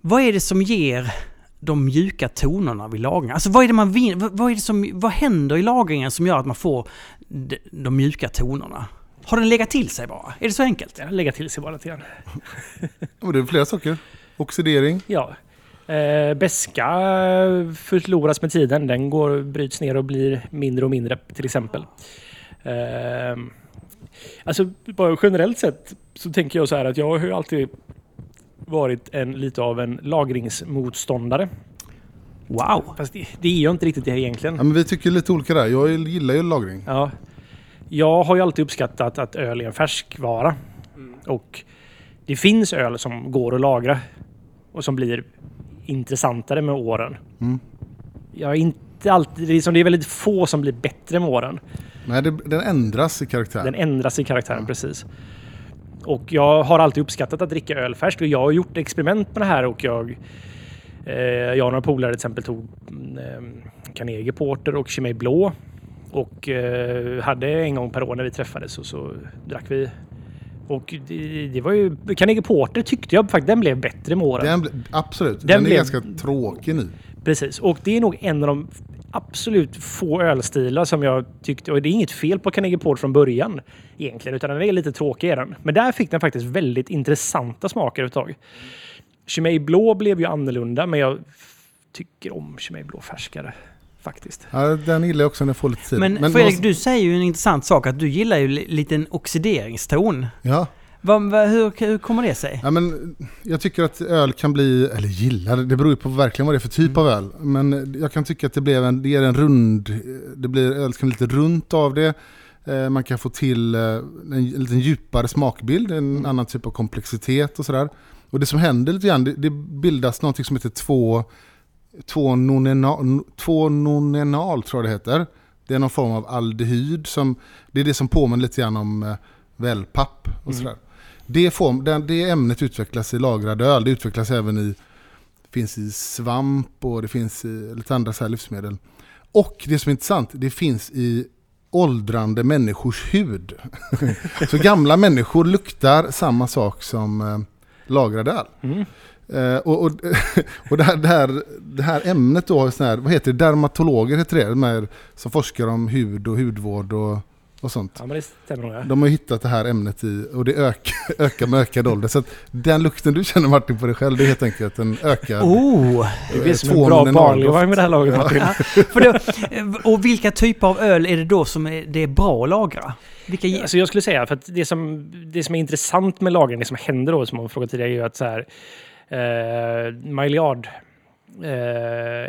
Vad är det som ger de mjuka tonerna vid lagring? Alltså vad är det man vinner? Vad, vad är det som, vad händer i lagringen som gör att man får de, de mjuka tonerna? Har den legat till sig bara? Är det så enkelt? Den har legat till sig bara lite grann. Ja, det är flera saker. Oxidering. Ja. Eh, beska förloras med tiden. Den går, bryts ner och blir mindre och mindre till exempel. Eh, alltså bara generellt sett så tänker jag så här att jag har ju alltid varit en, lite av en lagringsmotståndare. Wow! Fast det, det är jag inte riktigt det egentligen. Ja, men vi tycker lite olika där. Jag gillar ju lagring. Ja. Jag har ju alltid uppskattat att öl är en färskvara. Och det finns öl som går att lagra och som blir intressantare med åren. Mm. Jag är inte alltid, det är, som det är väldigt få som blir bättre med åren. Nej, det, den ändras i karaktär. Den ändras i karaktären, precis. Och jag har alltid uppskattat att dricka öl färskt och jag har gjort experiment med det här och jag eh, jag och några polare till exempel tog mm, eh, Carnegie Porter och Chimay Blå och eh, hade en gång per år när vi träffades och så drack vi. Och det, det var ju... Carnegie Porter tyckte jag faktiskt den blev bättre med åren. Den, absolut. Den, Den är blev- ganska tråkig nu. Precis, och det är nog en av de absolut få ölstilar som jag tyckte, och det är inget fel på Carnegie Porter från början egentligen, utan den är lite tråkig är den. Men där fick den faktiskt väldigt intressanta smaker ett tag. Chimay Blå blev ju annorlunda, men jag tycker om Chimay Blå färskare faktiskt. Ja, den gillar jag också när den får lite tid. Men, Fredrik, du säger ju en intressant sak att du gillar ju li- liten oxideringston. Ja, hur, hur kommer det sig? ja, men jag tycker att öl kan bli, eller gillar, det beror ju på verkligen vad det är för typ Mm. av öl. Men jag kan tycka att det blev en, det ger en rund, det blir öl kan bli lite runt av det. Eh, Man kan få till eh, en, lite djupare smakbild, en Mm. annan typ av komplexitet och sådär. Och det som händer lite grann, det, det bildas något som heter två, två, nonenal, två nonenal tror jag det heter. Det är någon form av aldehyd som, det är det som påminner lite grann om eh, wellpapp och sådär. Det, form, det, det ämnet utvecklas i lagrad öl, det utvecklas även i, finns i svamp och det finns i lite andra så livsmedel. Och det som är intressant, det finns i åldrande människors hud. så gamla människor luktar samma sak som eh, lagrad öl. Mm. Eh, och och, och det, här, det, här, det här ämnet då, sån här, vad heter det, dermatologer heter det, de här som forskar om hud och hudvård och, och sånt. Ja, men det stämmer nog. Ja. De har ju hittat det här ämnet i, och det ökar, ökar med ökad ålder. Så att den lukten du känner Martin på dig själv, det är helt enkelt en ökad... Oh! Det blir som två en bra barnlevang med det här laget Martin. Ja, för då, och vilka typer av öl är det då som är, det är bra att lagra? Vilka ge- Alltså jag skulle säga, för att det som, det som är intressant med lagring, det som händer då, som man frågat tidigare, är ju att så här, eh, Maillard eh,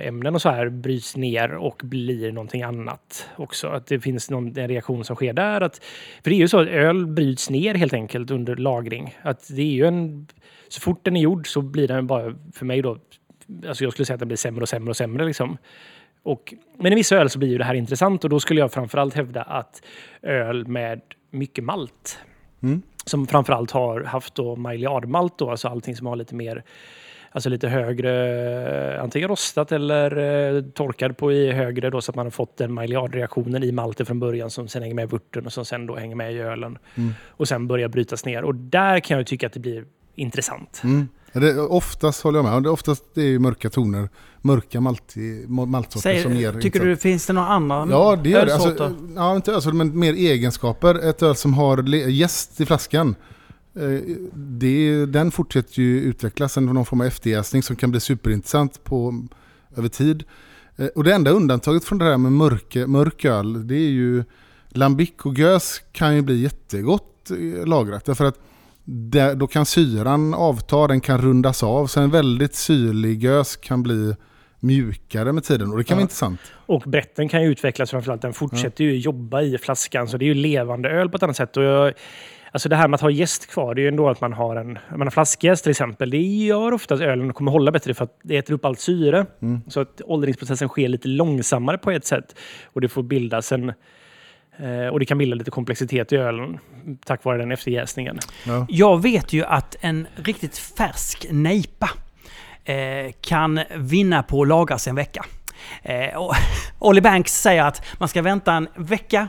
ämnen och så här bryts ner och blir någonting annat också. Att det finns någon, en reaktion som sker där. Att, för det är ju så att öl bryts ner helt enkelt under lagring. Att det är ju en, så fort den är gjord så blir den bara, för mig då, alltså jag skulle säga att den blir sämre och sämre och sämre liksom. Och, men i vissa öl så blir ju det här intressant och då skulle jag framförallt hävda att öl med mycket malt Mm. som framförallt har haft då Maillardmalt då, alltså allting som har lite mer Alltså lite högre, eh, antingen rostat eller eh, torkad på i högre då så att man har fått den Maillard-reaktionen i malten från början som sen hänger med i vörten och som sen då hänger med i ölen. Mm. Och sen börjar brytas ner. Och där kan jag tycka att det blir intressant. Mm. Det, oftast håller jag med. Det, oftast det är ju mörka toner, mörka malt, maltsorter som ger... Säg, tycker insats. du finns det några andra Ja, det gör det. Alltså, ja, inte ölsorter, men mer egenskaper. Ett öl som har jäst i flaskan. Eh, Det, den fortsätter ju utvecklas, en någon form av efterjäsning som kan bli superintressant på, över tid. Eh, Och det enda undantaget från det här med mörk, mörk öl, det är ju Lambic och Gös kan ju bli jättegott eh, lagrat. Därför att där, då kan syran avta, den kan rundas av. Så en väldigt syrlig gös kan bli mjukare med tiden och det kan vara Ja. intressant. Och bretten kan ju utvecklas framförallt. Den fortsätter ju jobba i flaskan. Så det är ju levande öl på ett annat sätt. Och jag, alltså det här med att ha jäst kvar, det är ju ändå att man har en man har flaskjäst till exempel. Det gör ofta att ölen kommer hålla bättre för att det äter upp allt syre. Mm. Så att åldringsprocessen sker lite långsammare på ett sätt. Och det får bildas en... eh, Och det kan bilda lite komplexitet i ölen tack vare den efterjäsningen. Ja. Jag vet ju att en riktigt färsk nejpa eh, kan vinna på att lagras en vecka. Eh, Olly Banks säger att man ska vänta en vecka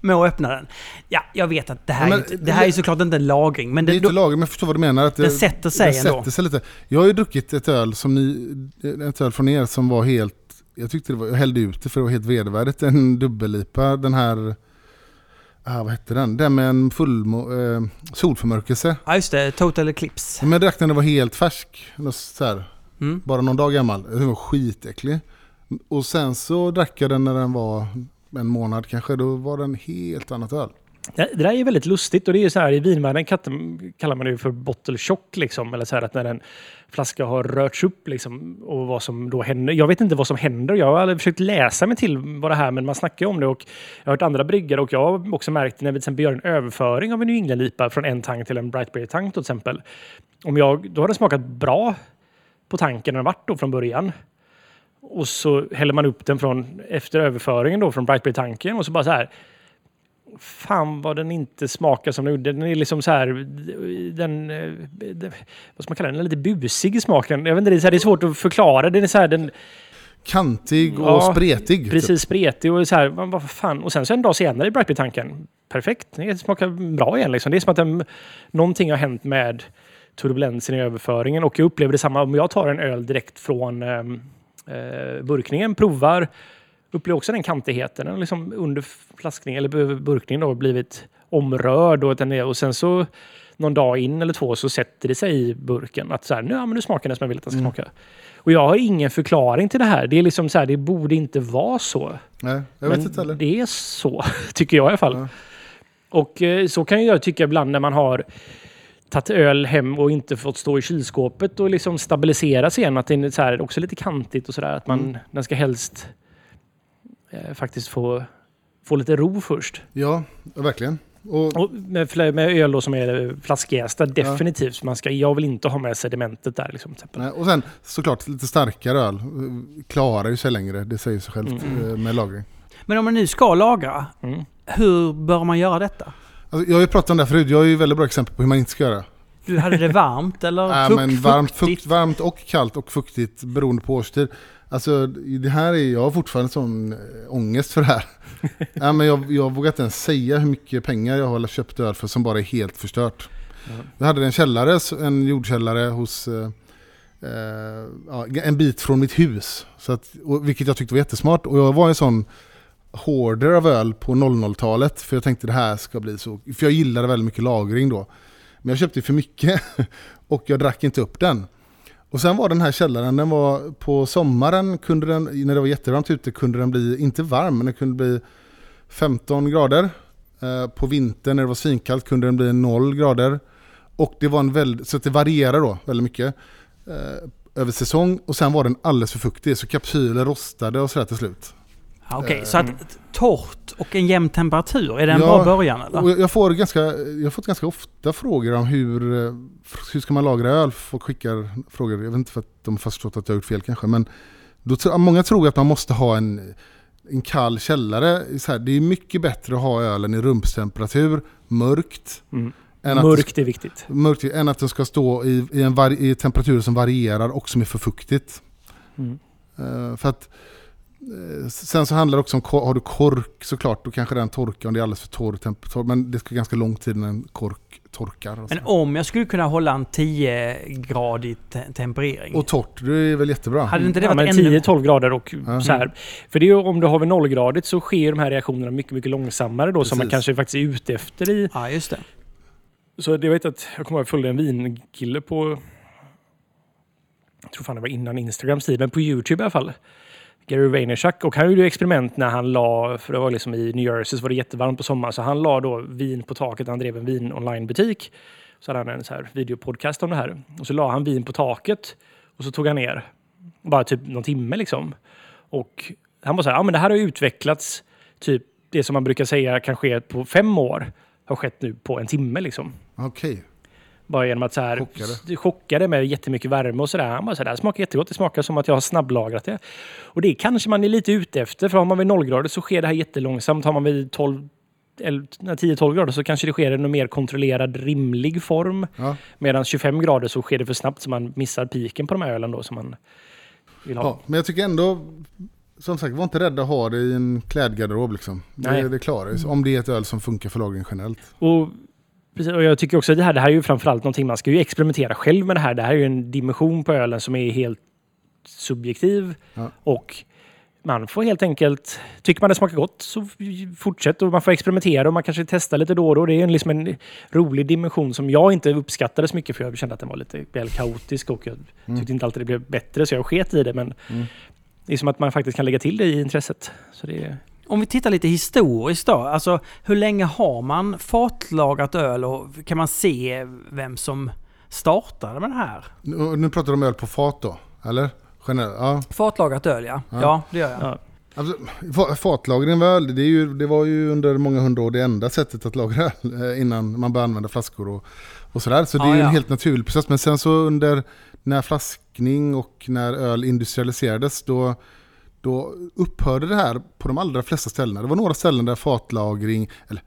med att öppna den. Ja, jag vet att det här, men är, inte, det här är såklart inte en lagring, men Det är det, inte då, lagring, men jag förstår vad du menar. Att Den sätter sig det ändå. sätter sig lite. Jag har ju druckit ett öl, som ni, ett öl från er som var helt... Jag tyckte det var, jag hällde ut det för det var helt vedervärdigt. En dubbellipa, den här... Ah, vad hette den? Den med en full eh, solförmörkelse. ja, just det, Total Eclipse. Men jag drack den den var helt färsk. Så här, Mm. bara någon dag gammal. Den var skitäcklig. Och sen så drack jag den när den var en månad kanske. Då var den helt annat öl. Det det där är väldigt lustigt och det är ju så här i vinvärlden kallar man det för bottle shock liksom. Eller så här att när en flaska har rörts upp liksom och vad som då händer. Jag vet inte vad som händer. Jag har aldrig försökt läsa mig till vad det här men man snackar ju om det och jag har hört andra bryggare och jag har också märkt när vi till exempel gör en överföring av en New England-IPA från en tank till en Brightberry-tank till exempel. Om jag, då har den smakat bra på tanken den varit då från början. Och så häller man upp den från, efter överföringen då från Brightberry-tanken och så bara så här fan vad den inte smakar som den gjorde. Den är liksom så här, den, eh, den vad ska man kalla den, den är lite busig i smaken. Jag vet inte, det är, så här, det är svårt att förklara. Den är så här, den, Kantig och Ja, spretig. typ. precis spretig och så här, vad, vad fan. Och sen så en dag senare i Brightberry-tanken, perfekt, det smakar bra igen liksom. Det är som att den, någonting har hänt med turbulensen i överföringen och jag upplever detsamma om jag tar en öl direkt från ehm, eh, burkningen, provar, upplever också den kantigheten. Den liksom under flaskningen eller burkningen då blivit omrörd och, den är, och sen så någon dag in eller två så sätter det sig i burken att så här, nu, ja, men nu smakar den som jag vill att den ska smaka. Och jag har ingen förklaring till det här. Det är liksom så här, det borde inte vara så. Nej, jag vet Men inte heller. det är så, tycker jag i alla fall. Ja. Och eh, så kan jag tycka ibland när man har tagit öl hem och inte fått stå i kylskåpet och liksom stabiliseras igen. Att det är så här, också lite kantigt och sådär. Att man, Mm. den ska helst eh, faktiskt få, få lite ro först. Ja, verkligen. Och, Och med, med öl då som är flaskjästa, definitivt. Man ska, jag vill inte ha med sedimentet där. Liksom, nej, och sen såklart lite starkare öl. Klarar ju sig längre, det säger sig självt eh, med lagring. Men om man nu ska lagra, Mm. hur bör man göra detta? Alltså, jag har ju pratat om det här förut, jag har ju väldigt bra exempel på hur man inte ska göra. Du hade det varmt eller Nej, fukt, men varmt, fukt, varmt och kallt och fuktigt beroende på årstid. Alltså det här är, jag har fortfarande sån äh, ångest för det här. Nej, men jag, jag vågar inte ens säga hur mycket pengar jag har köpt öl för som bara är helt förstört. Jag hade en källare, en jordkällare hos eh, eh, en bit från mitt hus. Så att, och, vilket jag tyckte var jättesmart. Och jag var en sån Horder av öl på 00-talet. För jag tänkte det här ska bli så. För jag gillade väldigt mycket lagring då. Men jag köpte för mycket och jag drack inte upp den. Och sen var den här källaren, den var på sommaren, kunde den, när det var jättevarmt ute, kunde den bli, inte varm, men den kunde bli 15 grader. Eh, på vintern när det var svinkallt kunde den bli 0 grader. Och det var en väldigt, så att det varierar då väldigt mycket eh, över säsong. Och sen var den alldeles för fuktig, så kapsyler rostade och sådär till slut. Ja, Okej, så att torrt och en jämn temperatur, är det en Ja, bra början eller? Jag, får ganska, jag har fått ganska ofta frågor om hur, eh, hur ska man lagra öl. Folk skickar frågor, jag vet inte för att de har förstått att jag har gjort fel kanske. Men då, många tror att man måste ha en, en kall källare. Så här, det är mycket bättre att ha ölen i rumstemperatur, mörkt. Mm. Än att, Mörkt är viktigt. ska, mörkt, än att den ska stå i, i en vari, i temperaturer som varierar och som är för fuktigt. Mm. Eh, för att eh, Sen så handlar det också om, har du kork såklart, då kanske den torkar om det är alldeles för torr temperatur. Men det ska ganska lång tid när en kork torkar. Och, så. Men om jag skulle kunna hålla en 10-gradig te- temperering. och torrt, det är väl jättebra. hade inte det Ja, varit ännu... 10-12 grader och Ja. så här. För det är ju, om du har vid nollgradigt så sker de här reaktionerna mycket, mycket långsammare då som man Precis. kanske faktiskt är ute efter i. Ja, just det. Så jag vet att jag kommer ihåg att jag följde en vinkille på jag tror fan det var innan Instagrams tid, men på Youtube i alla fall. Gary Vaynerchuk. Och han gjorde ju experiment när han la, för det var liksom i New Jersey så var det jättevarmt på sommaren, så han la då vin på taket. Han drev en vin onlinebutik, Så hade han en så här videopodcast om det här. Och så la han vin på taket och så tog han ner. Bara typ någon timme liksom. Och han var så här, ja men det här har ju utvecklats, typ det som man brukar säga kan ske på fem år, har skett nu på en timme liksom. Okej. Bara genom att så här, Chockade. chockade med jättemycket värme och sådär. Han bara så här, det smakar jättegott. Det smakar som att jag har snabblagrat det. Och det kanske man är lite ute efter. För har man vid nollgrader så sker det här jättelångsamt. Har man vid 12 eller 10-12 grader så kanske det sker i en mer kontrollerad, rimlig form. Ja. Medan 25 grader så sker det för snabbt så man missar piken på de här ölen då som man vill ha. Ja, men jag tycker ändå, som sagt, var inte rädda att ha det i en klädgarderob liksom. Nej. Det, det klarar. Om det är ett öl som funkar för lagring generellt. Och, precis, och jag tycker också att det här, det här är ju framförallt någonting man ska ju experimentera själv med det här. Det här är ju en dimension på ölen som är helt subjektiv. Ja. Och man får helt enkelt, tycker man det smakar gott så fortsätt och man får experimentera och man kanske testar lite då och då. Det är en, liksom en rolig dimension som jag inte uppskattade så mycket för jag kände att den var lite väl kaotisk och jag tyckte inte alltid det blev bättre så jag sket i det. Men det är som att man faktiskt kan lägga till det i intresset. Så det är Om vi tittar lite historiskt då. Alltså hur länge har man fatlagrat öl och kan man se vem som startade med det här? Nu, nu pratar du om öl på fat då, eller? Generellt, ja. Fatlagrat öl ja. Ja, Ja. det gör jag. Ja. Alltså, fa- fatlagring var, öl, det, är ju, det var ju under många hundra år det enda sättet att lagra öl eh, innan man började använda flaskor och, och sådär. Så det är Ja, ju ja. en helt naturlig process. Men sen så under när flaskning och när öl industrialiserades då, då upphörde det här på de allra flesta ställena. Det var några ställen där fatlagring, eller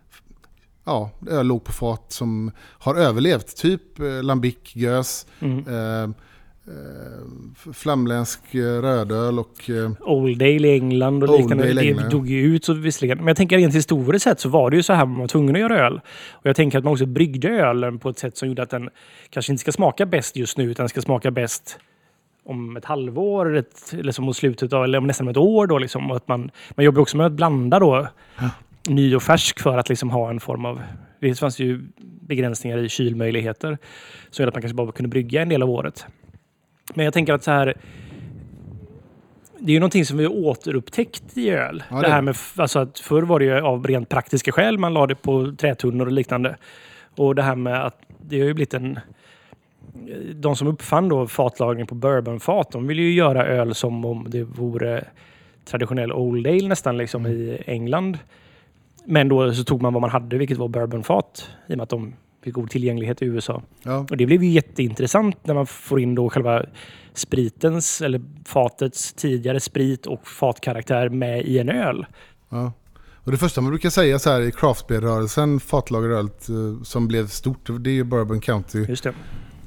ja, öl låg på fat som har överlevt. Typ eh, lambic, gös, Mm. eh, eh, flamländsk eh, rödöl och Old Dale i England och liknande. Det England, dog ju ut så visserligen. Men jag tänker rent historiskt sett så var det ju så här man var tvungen att göra öl. Och jag tänker att man också bryggde ölen på ett sätt som gjorde att den kanske inte ska smaka bäst just nu utan ska smaka bäst om ett halvår ett, eller som mot slutet av, eller om nästan ett år då liksom. Och att man, man jobbar också med att blanda då ny och färsk för att liksom ha en form av... Det fanns ju begränsningar i kylmöjligheter gjorde att man kanske bara kunde brygga en del av året. Men jag tänker att så här det är ju någonting som vi återupptäckt i öl. Ja, det, det här är med, alltså att förr var det ju av rent praktiska skäl man la det på trätunnor och liknande. Och det här med att det har ju blivit en... De som uppfann då fatlagring på bourbonfat, de ville ju göra öl som om det vore traditionell Old Ale nästan liksom i England. Men då så tog man vad man hade, vilket var bourbonfat, i och med att de fick god tillgänglighet i USA. ja, Och det blev ju jätteintressant när man får in då själva spritens eller fatets tidigare sprit och fatkaraktär med i en öl. Ja. Och det första man brukar säga så här i craftbeer-rörelsen, fatlagerölt eh, som blev stort, det är ju Bourbon County. Just det.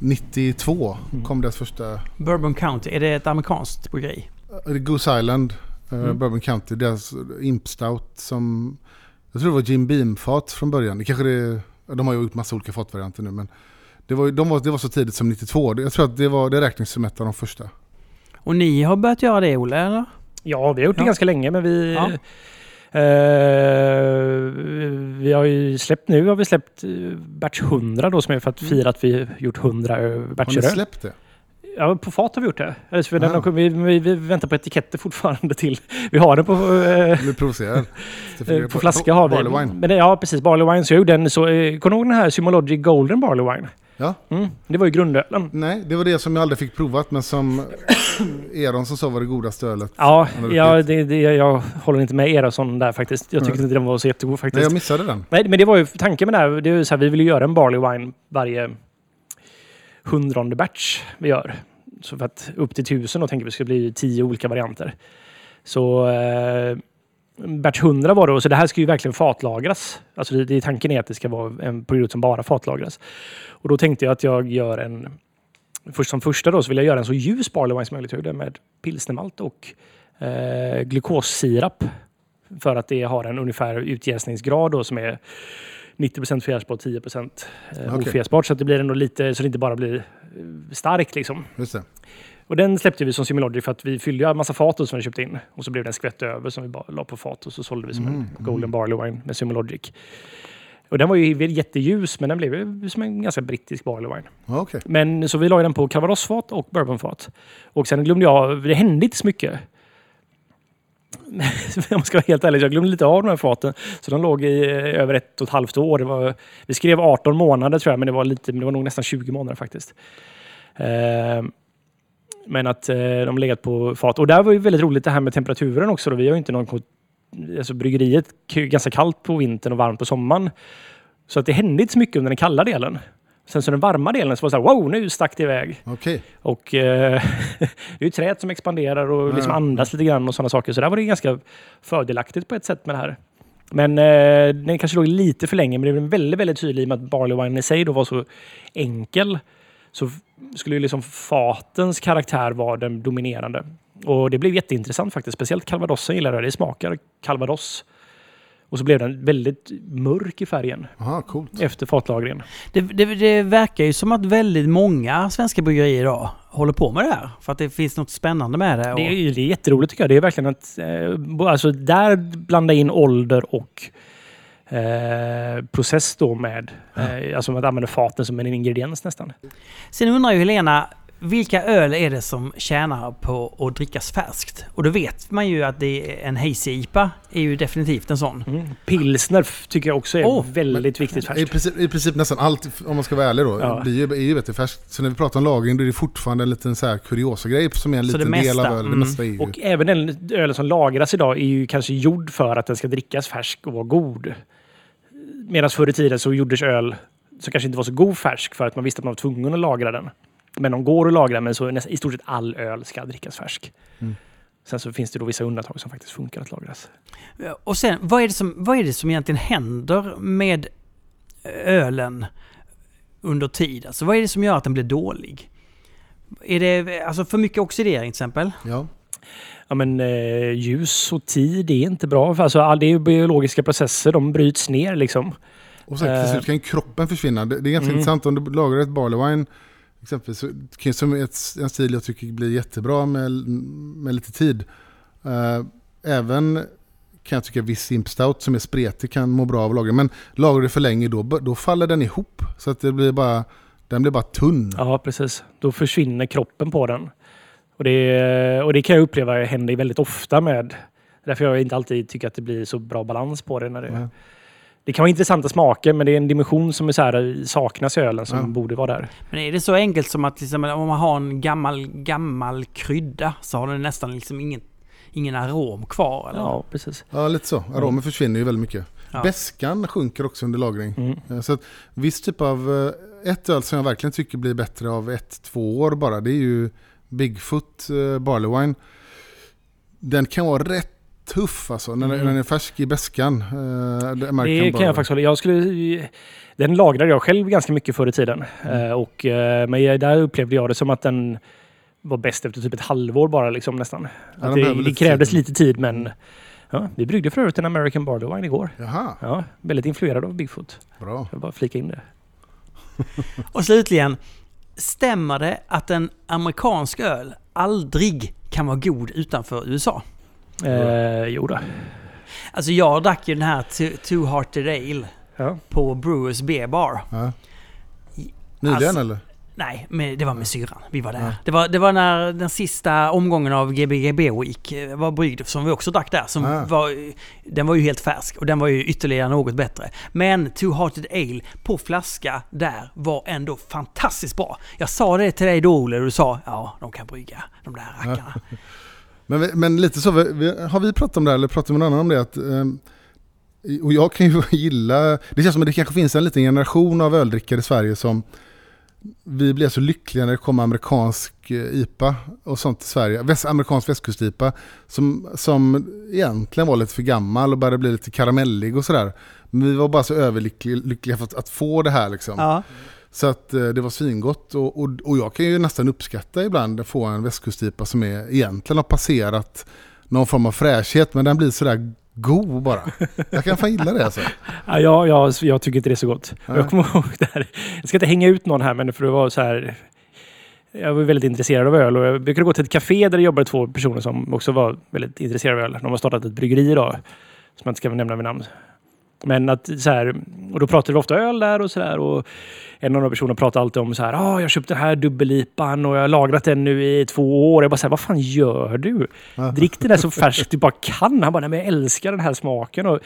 92 Mm. kom deras första, Bourbon County, är det ett amerikanskt bryggeri? Goose Island, eh, Mm. Bourbon County, deras Imp Stout som, jag tror det var Jim Beam-fat från början. Det kanske det, de har ju gjort massa olika fatvarianter nu men det var, de var, det var så tidigt som 92. Jag tror att det, var, det räknas som ett av de första. Och ni har börjat göra det Olle, eller? Ja, vi har gjort det Ja. ganska länge men vi... Ja. Eh, vi har ju släppt nu har vi släppt eh, batch 100 då som är för att fira att vi gjort 100 ö- Har batcher ni släppt det? Ja, på fat har vi gjort det. Eller för den har, vi, vi, vi väntar på etiketter fortfarande till... Vi har den på... eh. Eh, På flaska har vi. Barley wine. Men ja, precis. Barley wine. Så jag gjorde så... Eh, kommer du ihåg den här Symology Golden Barley Wine? Ja. Mm, det var ju grundölen. Nej, det var det som jag aldrig fick provat men som Eron som sa var det godaste ölet. Ja, ja det, det, jag håller inte med Erason där faktiskt. Jag tyckte Nej. inte den var så jättegod Nej, faktiskt. jag missade den. Nej, men det var ju tanken med det här. Det är ju så här, vi vill ju göra en Barley Wine varje hundronde batch vi gör. Så för att upp till tusen då tänker vi ska bli tio olika varianter. Så eh, batch 100 var det så det här ska ju verkligen fatlagras. Alltså det, det, tanken är att det ska vara en produkt som bara fatlagras. Och då tänkte jag att jag gör en Först som första då så vill jag göra en så ljus barley wine som möjligt. Med pilsnermalt och eh, glukossirap. För att det har en ungefär utjäsningsgrad då som är 90% fjärsbart, 10 eh, Okej. ofjäsbart. Så att det blir ändå lite, så det inte bara blir eh, starkt liksom. Just det. Och den släppte vi som Similogic för att vi fyllde en massa fat som vi köpte in. Och så blev det en skvätt över som vi bara la på fat och så sålde vi som Mm, en Golden Barley Wine med Similogic. Och den var ju jätteljus men den blev som en ganska brittisk Barley Wine. Okej. Men så vi la den på calvadosfat och bourbonfat. Och sen glömde jag, det hände inte så mycket. Om jag ska vara helt ärlig, jag glömde lite av de här faten. Så de låg i eh, över ett och ett halvt år. Det var, vi skrev 18 månader tror jag, men det var, lite, men det var nog nästan 20 månader faktiskt. Eh, men att eh, de legat på fat. Och där var ju väldigt roligt det här med temperaturen också. Då. Vi har ju inte någon... Alltså bryggeriet är ganska kallt på vintern och varmt på sommaren. Så att det hände inte så mycket under den kalla delen. Sen så den varma delen så var det så här, wow, nu stack det iväg. Okej. Och eh, det är ju träet som expanderar och liksom Ja. andas lite grann och sådana saker. Så där var det ganska fördelaktigt på ett sätt med det här. Men eh, den kanske låg lite för länge, men det blev väldigt, väldigt tydligt i och med att Barley Wine i sig då var så enkel. Så skulle ju liksom fatens karaktär vara den dominerande. Och det blev jätteintressant faktiskt. Speciellt calvadosen gillar jag. Det smakar calvados. Och så blev den väldigt mörk i färgen Aha, coolt. efter fatlagringen. Det, det, det verkar ju som att väldigt många svenska bryggerier idag håller på med det här. För att det finns något spännande med det. Och, Det är, det är jätteroligt tycker jag. Det är verkligen att eh, alltså där blanda in ålder och eh, process då med, eh, alltså att använda faten som en ingrediens nästan. Sen undrar ju Helena, vilka öl är det som tjänar på att drickas färskt? Och då vet man ju att det är en hazy IPA är ju definitivt en sån. Mm. Pilsner tycker jag också är Åh, väldigt viktigt I färskt. princip, I princip nästan allt, om man ska vara ärlig då, Ja. blir ju, är ju du, färskt. Så när vi pratar om lagring då är det fortfarande en liten så här kuriosa grej som är en Så det liten del mesta, av öl. Det mm. mesta är ju... Och även den ölen som lagras idag är ju kanske gjord för att den ska drickas färsk och vara god. Medan förr i tiden så gjordes öl som kanske inte var så god färsk för att man visste att man var tvungen att lagra den. Men de går att lagra, men så nästan, i stort sett all öl ska drickas färsk. Mm. Sen så finns det då vissa undantag som faktiskt funkar att lagras. Och sen, vad är, det som, vad är det som egentligen händer med ölen under tid? Alltså vad är det som gör att den blir dålig? Är det alltså för mycket oxidering till exempel? Ja. Ja, men eh, ljus och tid är inte bra. Alltså, all, det är biologiska processer, de bryts ner liksom. Och sen till Eh. slut kan ju kroppen försvinna. Det, det är ganska Mm. intressant om du lagrar ett barley exempelvis. Kan som ett, en stil jag tycker blir jättebra med, med lite tid. Eh, även kan jag tycka viss imp stout som är spretig kan må bra av att lagra. Men lagrar du för länge då, då faller den ihop. Så att det blir bara, den blir bara tunn. Ja, precis. Då försvinner kroppen på den. Och det, och det kan jag uppleva händer väldigt ofta med. Därför jag inte alltid tycker att det blir så bra balans på det. När det, Ja. det kan vara intressanta smaker, men det är en dimension som är så här, saknas i ölen som Ja. borde vara där. Men är det så enkelt som att liksom, om man har en gammal, gammal krydda så har den nästan liksom ingen, ingen arom kvar? Eller? Ja, precis. Ja, lite så. Aromen försvinner ju väldigt mycket. Ja. Beskan sjunker också under lagring. Mm. Eh, Så att viss typ av, eh, ett öl som jag verkligen tycker blir bättre av ett, två år bara, det är ju Bigfoot eh, Barley Wine. Den kan vara rätt tuff alltså, när Mm. den är färsk i beskan. Eh, det Barley. kan jag faktiskt hålla. Jag skulle, den lagrade jag själv ganska mycket förr i tiden. Mm. Eh, och, eh, men där upplevde jag det som att den var bäst efter typ ett halvår bara liksom nästan. behöver det, det lite krävdes tid. lite tid men ja, vi bryggde för övrigt en American Barley Wine igår. Jaha, Ja, väldigt influerad av Bigfoot. bra. Jag bara flika in det. Och slutligen, stämmer det att en amerikansk öl aldrig kan vara god utanför USA? Eh, jo då. Alltså jag drack ju den här Two- Hearted Ale Ja. på Brewers Beer Bar. Ja. Nyligen Alltså- eller? Nej, men det var med syrran. Vi var där. Ja. Det, var, det var när den sista omgången av GBGB Week eh, var bryggd, som vi också drack där. Som Ah. var, den var ju helt färsk och den var ju ytterligare något bättre. Men Two Hearted Ale på flaska där var ändå fantastiskt bra. Jag sa det till dig då Olle och du sa ja, de kan brygga, de där rackarna. Men, vi- men lite så, har vi pratat om det här, eller pratat med någon annan om det? Att, ehm, och jag kan ju gilla, det känns som att det kanske finns en liten generation av öldrickare i Sverige som vi blev så lyckliga när det kom amerikansk eh, IPA och sånt till Sverige. Väst, amerikansk västkust-IPA som, som egentligen var lite för gammal och började bli lite karamellig och sådär. Men vi var bara så överlyckliga lyckliga för att, att få det här liksom. Ja. Så att eh, det var svingott och, och, och jag kan ju nästan uppskatta ibland att få en västkustipa som är, egentligen har passerat någon form av fräschhet men den blir sådär god bara. Jag kan fan gilla det alltså. Ja, jag, jag, jag tycker inte det är så gott. Nej. Jag kommer ihåg det här. Jag ska inte hänga ut någon här, men för det var så här... Jag var väldigt intresserad av öl och jag brukade gå till ett café där det jobbade två personer som också var väldigt intresserade av öl. De har startat ett bryggeri idag, som jag inte ska nämna vid namn. Men att så här, och då pratade vi ofta öl där och sådär. Och en av de personerna pratade alltid om så här, ah, jag köpte den här dubbellipan och jag har lagrat den nu i två år. Jag bara så här, vad fan gör du? Drick den där så färskt du bara kan. Han bara, nej men jag älskar den här smaken. Och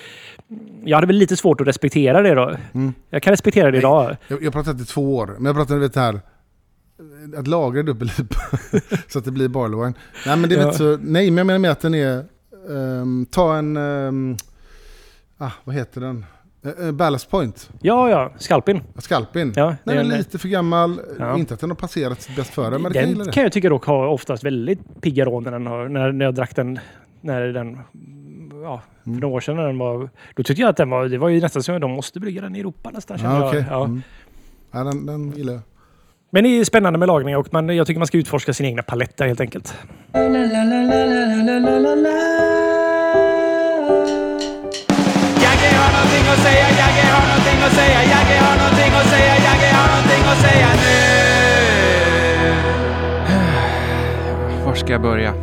jag hade väl lite svårt att respektera det då. Mm. Jag kan respektera det idag. Jag, jag pratade i två år, men jag pratade vet det här att lagra dubbel-IPA så att det blir barley wine. Nej men det är Ja. lite så, nej men jag menar med att den är, ehm, ta en, ehm, ah, vad heter den? Uh, Ballast Point, Ja, ja, skalpin. Skalpin. Ja, Nej, är men en- lite för gammal. Ja. Inte att den har passerat sitt bäst före, men det kan jag gilla Den det. kan jag tycka dock har oftast väldigt pigg arom när, den har, när, när jag drack den. När den ja, för Mm. några år sedan när den var... Då tyckte jag att den var... Det var ju nästan så att de måste brygga den i Europa nästan. Ja, jag. Ja. Mm. Ja, den, den gillar jag. Men det är spännande med lagning och man, jag tycker man ska utforska sina egna paletter helt enkelt. Jagge att säga, Jagge har någonting att säga, Jagge har någonting att säga, Jagge har någonting att säga nu. Var ska jag börja?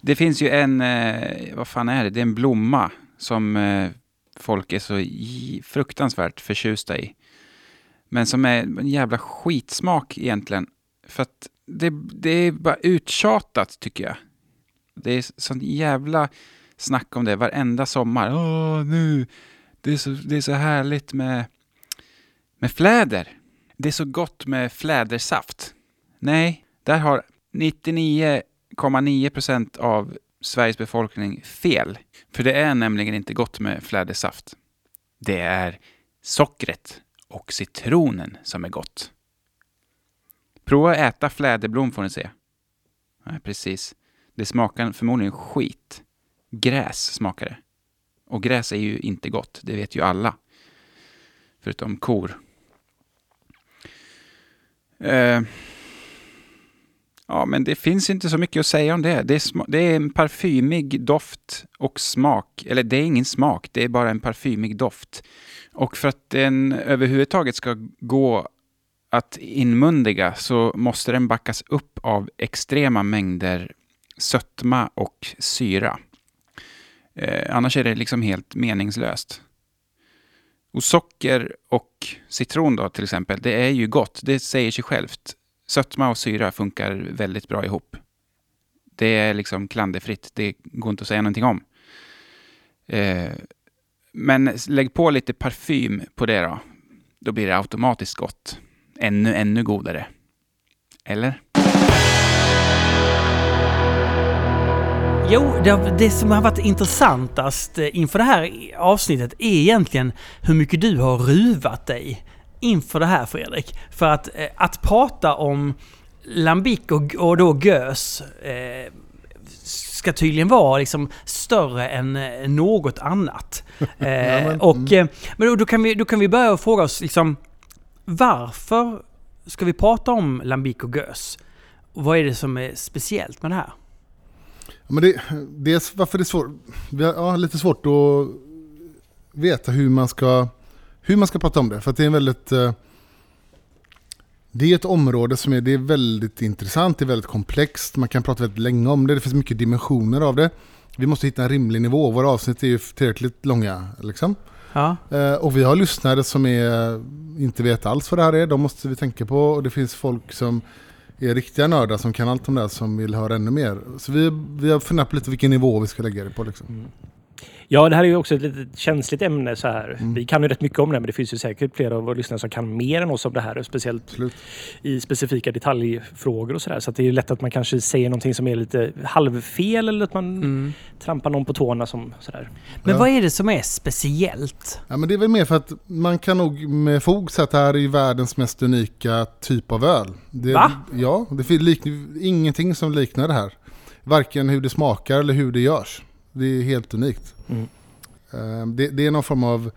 Det finns ju en, eh, vad fan är det? Det är en blomma som eh, folk är så fruktansvärt förtjusta i. Men som är en jävla skitsmak egentligen. För att det, det är bara uttjatat tycker jag. Det är sånt jävla snack om det varenda sommar. Åh, nu, det är så, det är så härligt med, med fläder. Det är så gott med flädersaft. Nej, där har 99,9 procent av Sveriges befolkning fel. För det är nämligen inte gott med flädersaft. Det är sockret och citronen som är gott. Prova att äta fläderblom får ni se. Nej, precis. Det smakar förmodligen skit. Gräs smakar det. Och gräs är ju inte gott, det vet ju alla. Förutom kor. Eh, ja, men det finns inte så mycket att säga om det. Det är, det är en parfymig doft och smak. Eller det är ingen smak, det är bara en parfymig doft. Och för att den överhuvudtaget ska gå att inmundiga så måste den backas upp av extrema mängder sötma och syra. Eh, annars är det liksom helt meningslöst. Och socker och citron då till exempel, det är ju gott. Det säger sig självt. Sötma och syra funkar väldigt bra ihop. Det är liksom klanderfritt. Det går inte att säga någonting om. Eh, men lägg på lite parfym på det då. Då blir det automatiskt gott. Ännu, ännu godare. Eller? Jo, det, det som har varit intressantast eh, inför det här avsnittet är egentligen hur mycket du har ruvat dig inför det här Fredrik. För att, eh, att prata om Lambic och, och då gös eh, ska tydligen vara liksom större än eh, något annat. Eh, men- och, eh, men då, då, kan vi, då kan vi börja fråga oss liksom varför ska vi prata om Lambic och gös? Vad är det som är speciellt med det här? Men det, dels varför det är svårt, vi har ja, lite svårt att veta hur man ska, hur man ska prata om det. För att det är en väldigt, eh, det är ett område som är, det är väldigt intressant, det är väldigt komplext, man kan prata väldigt länge om det, det finns mycket dimensioner av det. Vi måste hitta en rimlig nivå, våra avsnitt är ju tillräckligt långa. Liksom. Ja. Eh, Och vi har lyssnare som är, inte vet alls vad det här är, de måste vi tänka på. Och det finns folk som är riktiga nördar som kan allt om det här som vill höra ännu mer. Så vi, vi har funderat på lite vilken nivå vi ska lägga det på. Liksom. Mm. Ja, det här är ju också ett litet känsligt ämne så här. Mm. Vi kan ju rätt mycket om det, men det finns ju säkert flera av våra lyssnare som kan mer än oss om det här. Speciellt Absolut. i specifika detaljfrågor och sådär. Så att det är ju lätt att man kanske säger någonting som är lite halvfel eller att man Mm. trampar någon på tårna som sådär. Men Ja. vad är det som är speciellt? Ja, men det är väl mer för att man kan nog med fog säga att det här är världens mest unika typ av öl. Det, Va? Ja, det finns ingenting som liknar det här. Varken hur det smakar eller hur det görs. Det är helt unikt. Mm. Eh, Det, det är någon form av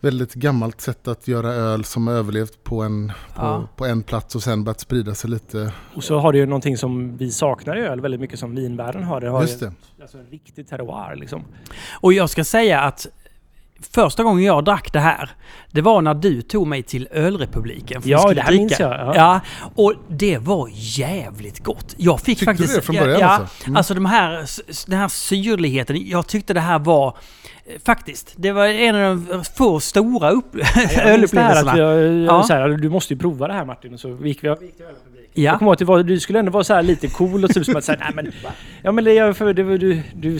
väldigt gammalt sätt att göra öl som har överlevt på en, på, Ja. på en plats och sen börjat sprida sig lite. Och så har det ju någonting som vi saknar i öl väldigt mycket som vinvärlden har. Det har Just ju det. Alltså en riktig terroir liksom. Och jag ska säga att första gången jag drack det här, det var när du tog mig till Ölrepubliken. för Ja, det här minns jag, ja. Ja. och det var jävligt gott. Jag fick Tyckte du faktiskt... det från början ja, alltså? Mm. Alltså de här, den här syrligheten. Jag tyckte det här var... eh, Faktiskt, det var en av de få stora upp, Jag att ölupplevelserna. jag, Ja. så här, du måste ju prova det här Martin. Och så gick vi, vi gick till Ölrepubliken. Jag Ja. kommer ihåg att var, du skulle ändå vara så här lite cool och typ som att säga, nej men... Ja men det är för det var du, du,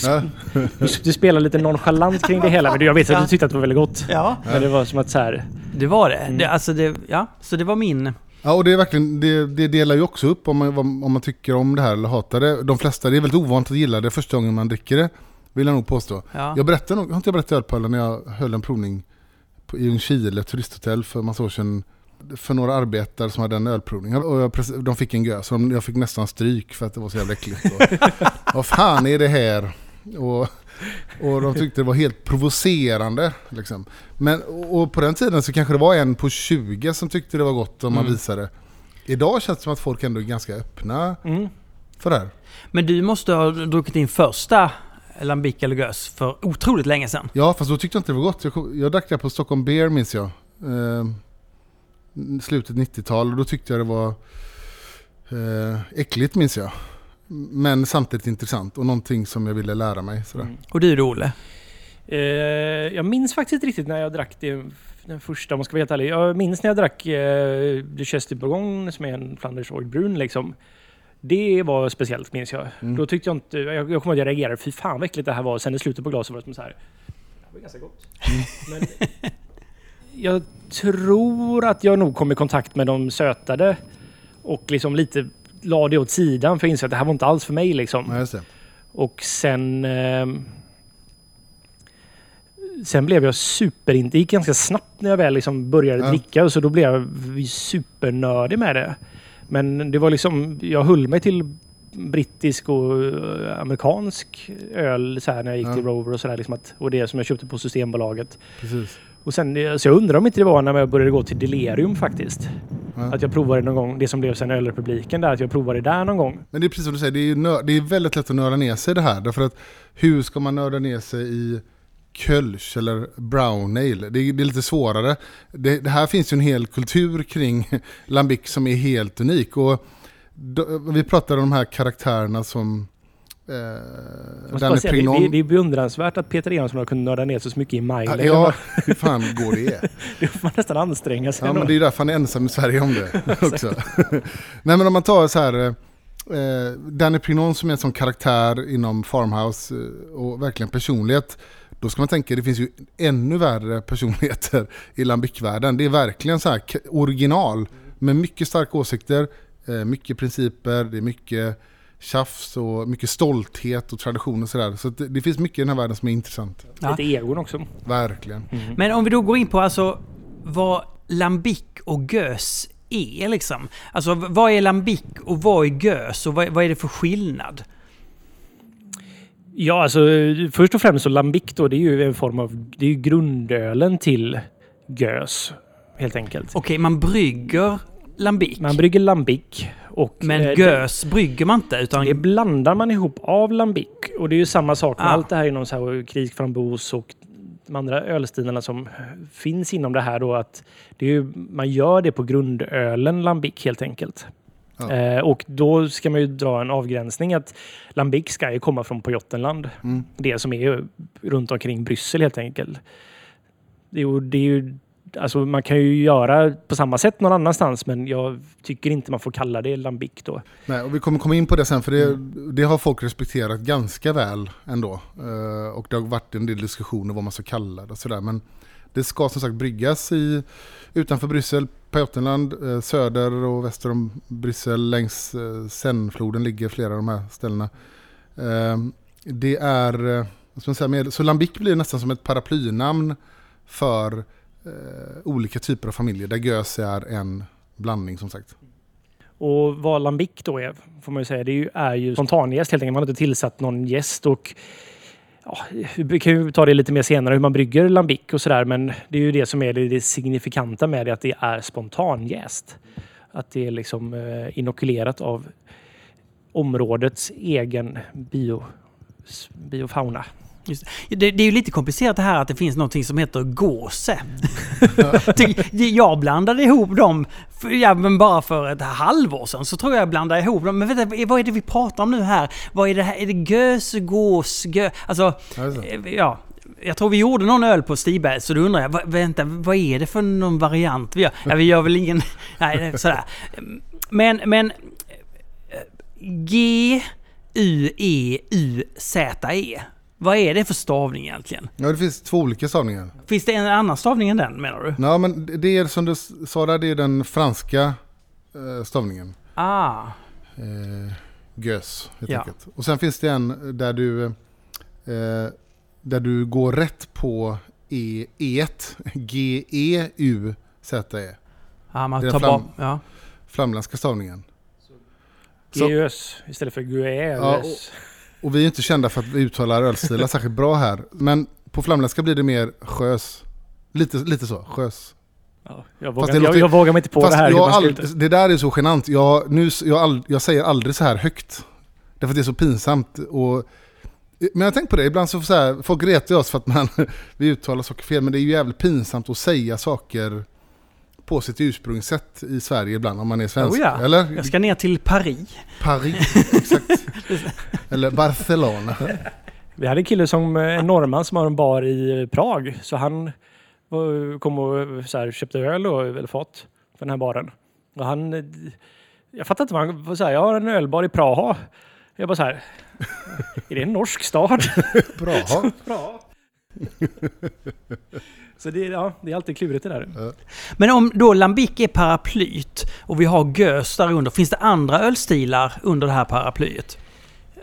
du, du spelar lite nonchalant kring det hela. Men jag vet att du tyckte att det var väldigt gott. ja, Men det var som att så här... det var det. Mm. det. Alltså det. Ja, så det var min... Ja, och det, är verkligen, det, det delar ju också upp om man, om man tycker om det här eller hatar det. De flesta, det är väldigt ovanligt att gilla det första gången man dricker det. Vill jag nog påstå. Ja. Jag berättade nog, har inte jag berättat i Ölpölen när jag höll en provning på, i Ljungskile turisthotell för en massa år sedan. För några arbetare som hade en ölprovning. Och jag, de fick en gös. och Jag fick nästan stryk för att det var så jävla äckligt. Vad fan är det här? Och, och de tyckte det var helt provocerande. Liksom. Men, och på den tiden så kanske det var en på 20 som tyckte det var gott om man Mm. visade. Idag känns det som att folk ändå är ganska öppna Mm. för det här. Men du måste ha druckit din första Lambic eller Gös för otroligt länge sedan. Ja, fast då tyckte jag inte det var gott. Jag, jag drack det på Stockholm Beer minns jag. Eh, slutet 90-tal och då tyckte jag det var eh, äckligt minns jag. Men samtidigt intressant och någonting som jag ville lära mig. Sådär. Mm. Och du då Olle? Eh, jag minns faktiskt inte riktigt när jag drack det, den första om man ska vara helt ärlig. Jag minns när jag drack eh, Duchesse de Bourgogne som är en Flanders Brun liksom. Det var speciellt minns jag. Mm. Då tyckte jag inte... Jag, jag kommer att jag reagerade. Fy fan vad äckligt det här var. Sen i slutet på glaset var det som så här. Det var ganska gott. Men jag tror att jag nog kom i kontakt med de sötade. Och liksom lite la det åt sidan för jag insåg att det här var inte alls för mig liksom. Ja. Och sen... ehm, sen blev jag super... Det gick ganska snabbt när jag väl liksom började Ja. dricka. Så då blev jag supernördig med det. Men det var liksom... Jag höll mig till brittisk och eh, amerikansk öl så här, när jag gick Ja. till Rover och sådär. Liksom att- och det som jag köpte på Systembolaget. Precis. Och sen, eh, så jag undrar om inte det var när jag började gå till Delirium faktiskt. Ja. Att jag provade någon gång, det som blev sen Ölrepubliken där, att jag provade där någon gång. Men det är precis som du säger, det är, nö- det är väldigt lätt att nörda ner sig i det här. Därför att hur ska man nörda ner sig i Kölsch eller Brown Ale? Det är, det är lite svårare. Det, det här finns ju en hel kultur kring Lambic som är helt unik. Och då, vi pratade om de här karaktärerna som eh, bara säga, det, Prignon. det, det är beundransvärt att Peter Ensson har kunnat nörda ner sig så mycket i Mile. Ja, ja, hur fan går det? Det får man nästan anstränga sig. Ja, ändå. men det är därför han är ensam i Sverige om det också. Nej, men om man tar så här, eh, Danny Prignon som är en sån karaktär inom Farmhouse eh, och verkligen personlighet. Då ska man tänka, det finns ju ännu värre personligheter i Lambic-världen. Det är verkligen så här original med mycket starka åsikter, eh, mycket principer, det är mycket tjafs och mycket stolthet och tradition och sådär. Så det, det finns mycket i den här världen som är intressant. Ja. Lite egon också. Verkligen. Men om vi då går in på alltså vad lambic och gös är liksom. Alltså vad är lambic och vad är gös och vad, vad är det för skillnad? Ja, alltså först och främst så Lambic då, det är ju en form av... Det är ju grundölen till gös. Helt enkelt. Okej, man brygger lambic. Man brygger Lambic. Och, men eh, gös brygger man inte utan... Det blandar man ihop av Lambic. Och det är ju samma sak med Ah. allt det här inom så här och de andra ölstilarna som finns inom det här då. Att det är ju, man gör det på grundölen Lambic helt enkelt. Ja. Eh, och då ska man ju dra en avgränsning att Lambic ska ju komma från på Jottenland. Mm. Det som är ju runt omkring Bryssel helt enkelt. Det är ju, det är ju, alltså man kan ju göra på samma sätt någon annanstans men jag tycker inte man får kalla det Lambic då. Nej, och vi kommer komma in på det sen för det, det har folk respekterat ganska väl ändå. Eh, och det har varit en del diskussioner vad man ska kalla det och sådär. Men det ska som sagt bryggas i, utanför Bryssel, på Jottenland, eh, söder och väster om Bryssel. Längs eh, Sennfloden ligger flera av de här ställena. Det är, vad ska man säga, med, så Lambic blir nästan som ett paraplynamn för eh, olika typer av familjer där gös är en blandning som sagt. Och vad lambic då är, får man ju säga, det är ju, är ju spontanjäst helt enkelt. Man har inte tillsatt någon gäst och ja, vi kan ju ta det lite mer senare hur man brygger lambic och sådär. Men det är ju det som är det, det signifikanta med det, att det är spontanjäst. Att det är liksom eh, inokulerat av områdets egen bio, biofauna. Det. Det, det är ju lite komplicerat det här att det finns någonting som heter gåse. Jag blandade ihop dem, för, ja, men bara för ett halvår sedan så tror jag jag blandade ihop dem. Men vänta, vad är det vi pratar om nu här? Vad är det här? Är det gös, gås, gö... Alltså, Ja, det är så. eh, ja. Jag tror vi gjorde någon öl på Stiberg, så då undrar jag, va, vänta, vad är det för någon variant vi gör? Ja, vi gör väl ingen... Nej, sådär. Men, men... eh, G, U, E, U, Z, E. Vad är det för stavning egentligen? Ja, det finns två olika stavningar. Finns det en annan stavning än den menar du? Ja, men det är som du sa där, det är den franska eh, stavningen. Ah, Eh, gös, helt Ja. enkelt. Och sen finns det en där du, eh, där du går rätt på E, E1, G, E, U, Z, E. ah man Det är tar fram- bort... Ja. Flamländska stavningen. Så- Geös istället för guös. Ja, Och vi är inte kända för att vi uttalar ölstilar särskilt bra här. Men på flamländska blir det mer sjös. Lite, lite så, sjös. Ja, jag, vågar, låter- jag, jag vågar mig inte på det här. jag ut- det där är så genant. Jag, nu, jag, ald- jag säger aldrig så här högt. Därför att det är så pinsamt. Och, men jag har tänkt på det, ibland så, så här, folk retar oss för att man, vi uttalar saker fel. Men det är ju jävligt pinsamt att säga saker på sitt ursprungssätt i Sverige ibland om man är svensk. Oh ja. Eller? Jag ska ner till Paris. Paris, exakt. Eller Barcelona. Vi hade en kille som, eh, en norrman som har en bar i Prag. Så han kom och så här, köpte öl och eller fat för den här baren. Och han, eh, jag fattar inte vad han var så här, jag har en ölbar i Praha. Jag bara så här, är det en norsk stad? Bra. Bra. Så det, är- ja, det är alltid klurigt det där. Men om då lambic är paraplyt och vi har gös där under, finns det andra ölstilar under det här paraplyet?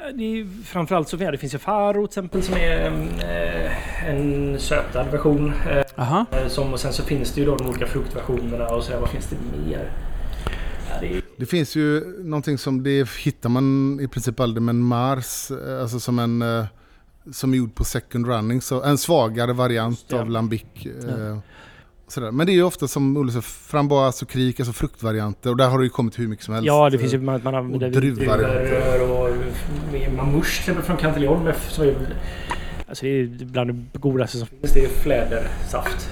Ja, Det är, framförallt så det finns ju Faro till exempel som är eh, en sötad version. Eh, Aha. som, och sen så finns det ju då de olika fruktversionerna och så här, vad finns det mer? Ja, det är, Det finns ju någonting som det hittar man i princip aldrig, men Mars, eh, alltså som en eh, som är gjord på second running, så en svagare variant Ja. av lambic. Eh, sådär. Men det är ju ofta som Olle sa, framboas och krik, alltså fruktvarianter. Och där har det ju kommit hur mycket som helst. ja, det finns ju man, man har och druvvarianter. druvor och med mamouche till exempel från Cantillon. som är- Alltså det är bland det godaste som finns. Det är flädersaft.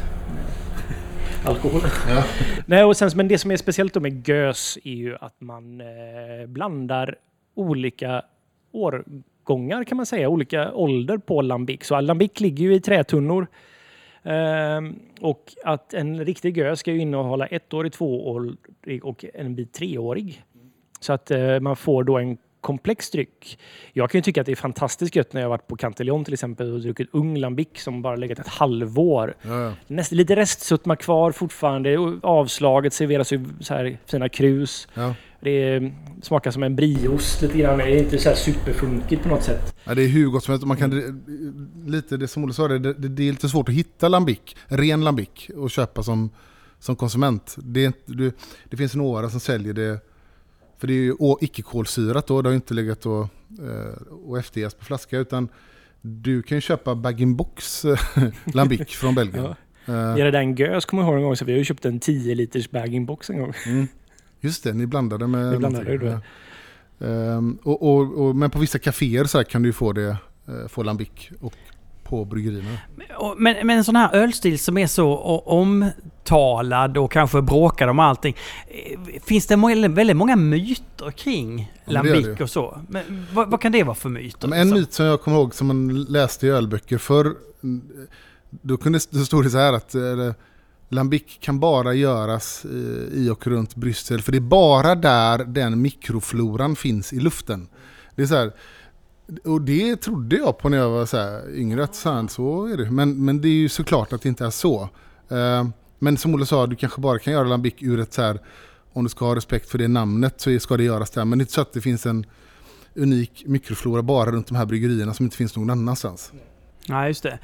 Alkohol. Ja. Nej, och sen, men det som är speciellt då med gös är ju att man eh, blandar olika årgångar kan man säga, olika ålder på lambic. Så lambic ligger ju i trätunnor. Ehm, och att en riktig gös ska ju innehålla ettårig, tvåårig och en bit treårig. Så att eh, man får då en komplex dryck. Jag kan ju tycka att det är fantastiskt gött när jag varit på Cantillon till exempel och druckit ung lambic som bara legat ett halvår. Ja. Nästan lite restsuttma kvar fortfarande. Avslaget serveras ju så här fina krus. Ja. Det är, smakar som en brieost lite grann. Det är inte så här superfunkigt på något sätt. Ja, det är hur gott som helst. Man kan, lite det som Olle sa, det, det, det är lite svårt att hitta lambic, ren lambic och köpa som, som konsument. Det, du, det finns några som säljer det, för det är ju icke-kolsyrat då, det har ju inte legat och, eh, och efterges på flaska, utan du kan ju köpa bag-in-box eh, lambic från Belgien. Ja. Det där en gös kommer jag ihåg en gång. Så vi har ju köpt en 10 liters bag-in-box en gång. Mm. Just det, ni blandade med... Vi blandade det Ja. Ehm, och, och, och, men på vissa kaféer så här kan du ju få det, eh, få lambic och på bryggerierna. Men, men en sån här ölstil som är så omtalad och kanske bråkar om allting. eh, Finns det väldigt många myter kring Ja, det det. och så? Men vad, vad kan det vara för myter? Men en liksom? myt som jag kommer ihåg som man läste i ölböcker förr. mm, Då, kunde, då stod det så här att lambic kan bara göras eh, i och runt Bryssel. För det är bara där den mikrofloran finns i luften. Det är så här, och det trodde jag på när jag var så här yngre, att så, här, så är det. Men, men det är ju såklart att det inte är så. Eh, men som Olle sa, du kanske bara kan göra lambic ur ett så här, om du ska ha respekt för det namnet så ska det göras där. Men det är inte så att det finns en unik mikroflora bara runt de här bryggerierna som inte finns någon annanstans. Ja, just det.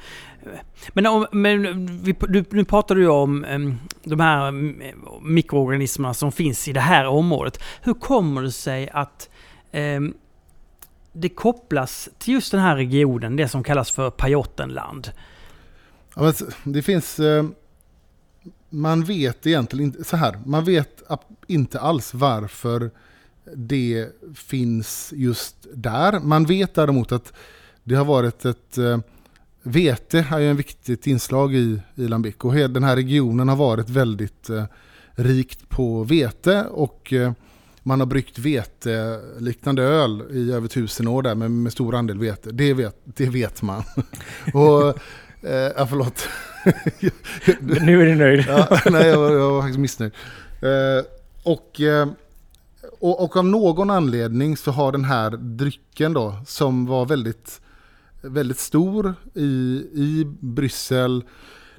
Men, om, men vi, du, nu pratar du ju om um, de här mikroorganismerna som finns i det här området. Hur kommer det sig att um, det kopplas till just den här regionen, det som kallas för Pajottenland? Ja, men det finns... Uh, Man vet egentligen inte... Så här, man vet inte alls varför det finns just där. Man vet däremot att det har varit ett... Uh, Vete är ju en viktigt inslag i, i Lambic och den här regionen har varit väldigt eh, rikt på vete och eh, man har bryggt vete liknande öl i över tusen år där med, med stor andel vete. Det vet, det vet man. och, eh, ja, förlåt. Nu är du nöjd. Ja, nej, jag var, jag var faktiskt missnöjd. Eh, och, eh, och, och av någon anledning så har den här drycken då, som var väldigt, väldigt stor i, i Bryssel.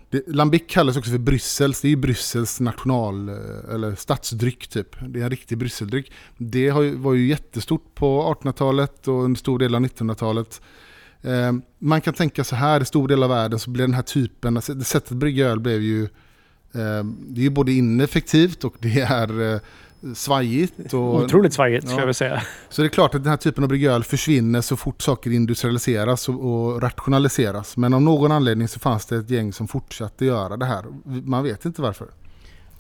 Det, Lambic kallas också för Bryssels, det är ju Bryssels national eh, eller stadsdryck typ. Det är en riktig Brysseldryck. Det har ju, var ju jättestort på 1800-talet och en stor del av 1900-talet. Eh, man kan tänka så här, i stor del av världen så blev den här typen, alltså, det sättet att brygga öl blev ju Eh, Det är ju både ineffektivt och det är eh, svajigt. Och, Otroligt svajigt Ja. skulle jag vilja säga. så det är klart att den här typen av bryggöl försvinner så fort saker industrialiseras och, och rationaliseras. Men av någon anledning så fanns det ett gäng som fortsatte göra det här. Man vet inte varför.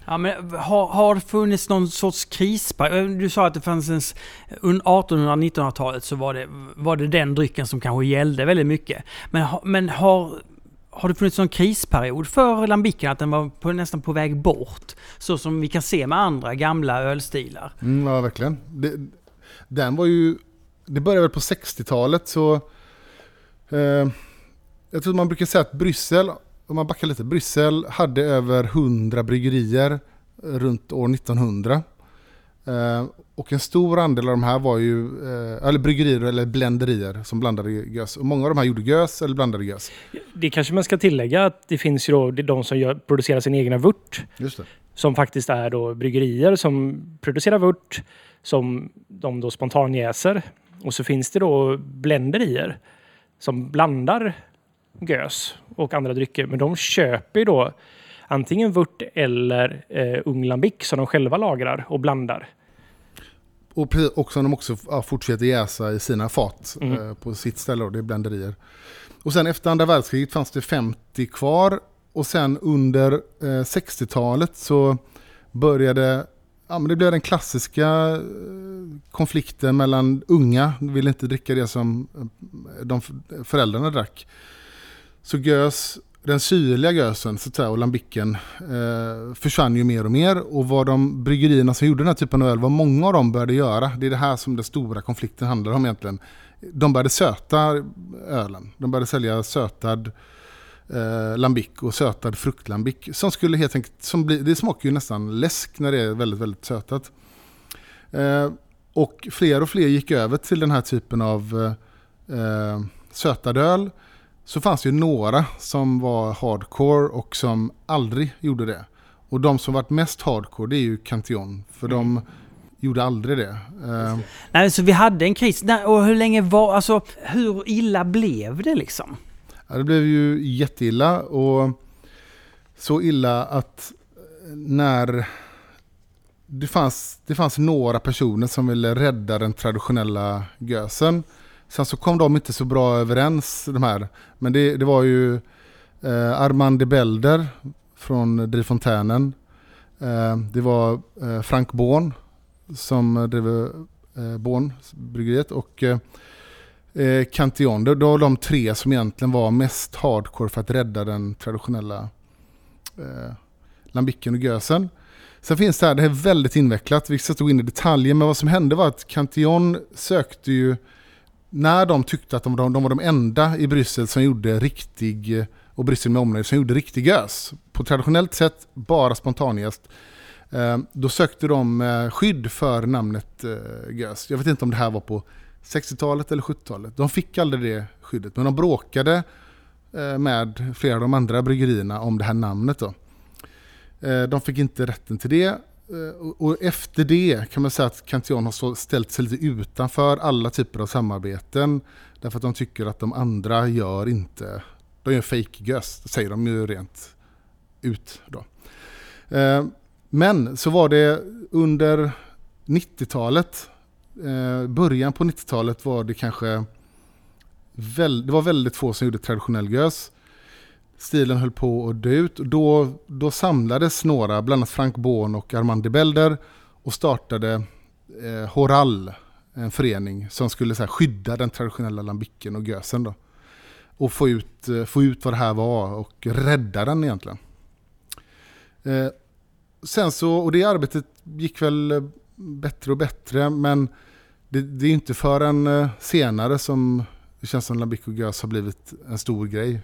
Ja, men har, har det funnits någon sorts krisperiod? Du sa att det fanns en... s- Under 1800-1900-talet så var det, var det den drycken som kanske gällde väldigt mycket. Men, men har, har det funnits någon krisperiod för lambicken? Att den var på, nästan på väg bort? Så som vi kan se med andra gamla ölstilar. Mm, ja, verkligen. Det, den var ju... Det började väl på 60-talet så... Eh, jag tror man brukar säga att Bryssel, om man backar lite, Bryssel hade över 100 bryggerier runt år 1900. Eh, och en stor andel av de här var ju, eh, eller bryggerier eller blenderier som blandade gös. Och många av de här gjorde gös eller blandade gös. Det kanske man ska tillägga att det finns ju då de som gör, producerar sin egna vört. Just det. Som faktiskt är då bryggerier som producerar vört. Som de då spontanjäser. Och så finns det då blenderier. Som blandar gös och andra drycker. Men de köper ju då antingen vört eller eh, ung lambic som de själva lagrar och blandar. Och pre- också de också ja, fortsätter jäsa i sina fat Mm. eh, på sitt ställe och det är blenderier. Och sen efter andra världskriget fanns det 50 kvar och sen under eh, 60-talet så började Ja, men det blev den klassiska eh, konflikten mellan unga, vill inte dricka det som eh, de föräldrarna drack. Så gös, den syrliga gösen så att säga, och lambicken eh, försvann ju mer och mer. Och vad de bryggerierna som gjorde den här typen av öl, vad många av dem började göra, det är det här som den stora konflikten handlar om egentligen. De började söta ölen. De började sälja sötad eh, lambic och sötad fruktlambic. Som skulle helt enkelt, som bli, det smakar ju nästan läsk när det är väldigt, väldigt sötat. Eh, och fler och fler gick över till den här typen av eh, eh, sötad öl. Så fanns det ju några som var hardcore och som aldrig gjorde det. Och de som varit mest hardcore det är ju Cantillon. För de gjorde aldrig det. Eh, Nej, så vi hade en kris. Nej, och hur länge var... Alltså, hur illa blev det liksom? Ja, det blev ju jätteilla och så illa att när det fanns, det fanns några personer som ville rädda den traditionella gösen. Sen så kom de inte så bra överens de här. Men det, det var ju eh, Armand de Belder från Drifontänen. Eh, det var eh, Frank Born som drev eh, Born bryggeriet och eh, eh Cantillon. Det det var de tre som egentligen var mest hardcore för att rädda den traditionella eh, lambicken och gösen. Sen finns det här, det här är väldigt invecklat, vi ska inte gå in i detaljer, men vad som hände var att Cantillon sökte ju, när de tyckte att de, de, de var de enda i Bryssel som gjorde riktig, och Bryssel med omnejd, som gjorde riktig gös, på traditionellt sätt bara spontanjäst, eh, då sökte de eh, skydd för namnet eh, gös. Jag vet inte om det här var på 60-talet eller 70-talet. De fick aldrig det skyddet, men de bråkade eh, med flera av de andra bryggerierna om det här namnet. Då. Eh, De fick inte rätten till det. Eh, och- efter det kan man säga att Cantillon har ställt sig lite utanför alla typer av samarbeten. Därför att de tycker att de andra gör inte, de gör fake det säger de ju rent ut då. Eh, men så var det under 90-talet, eh, början på 90-talet var det kanske det var väldigt få som gjorde traditionell gös. Stilen höll på att dö ut. Då, då samlades några, bland annat Frank Born och Armand de Belder och startade eh, Horal, en förening som skulle så här, skydda den traditionella lambicken och gösen. Då. Och få ut, eh, få ut vad det här var och rädda den egentligen. Eh, sen så, och det arbetet gick väl eh, bättre och bättre men det, det är inte förrän eh, senare som det känns som lambic och gös har blivit en stor grej.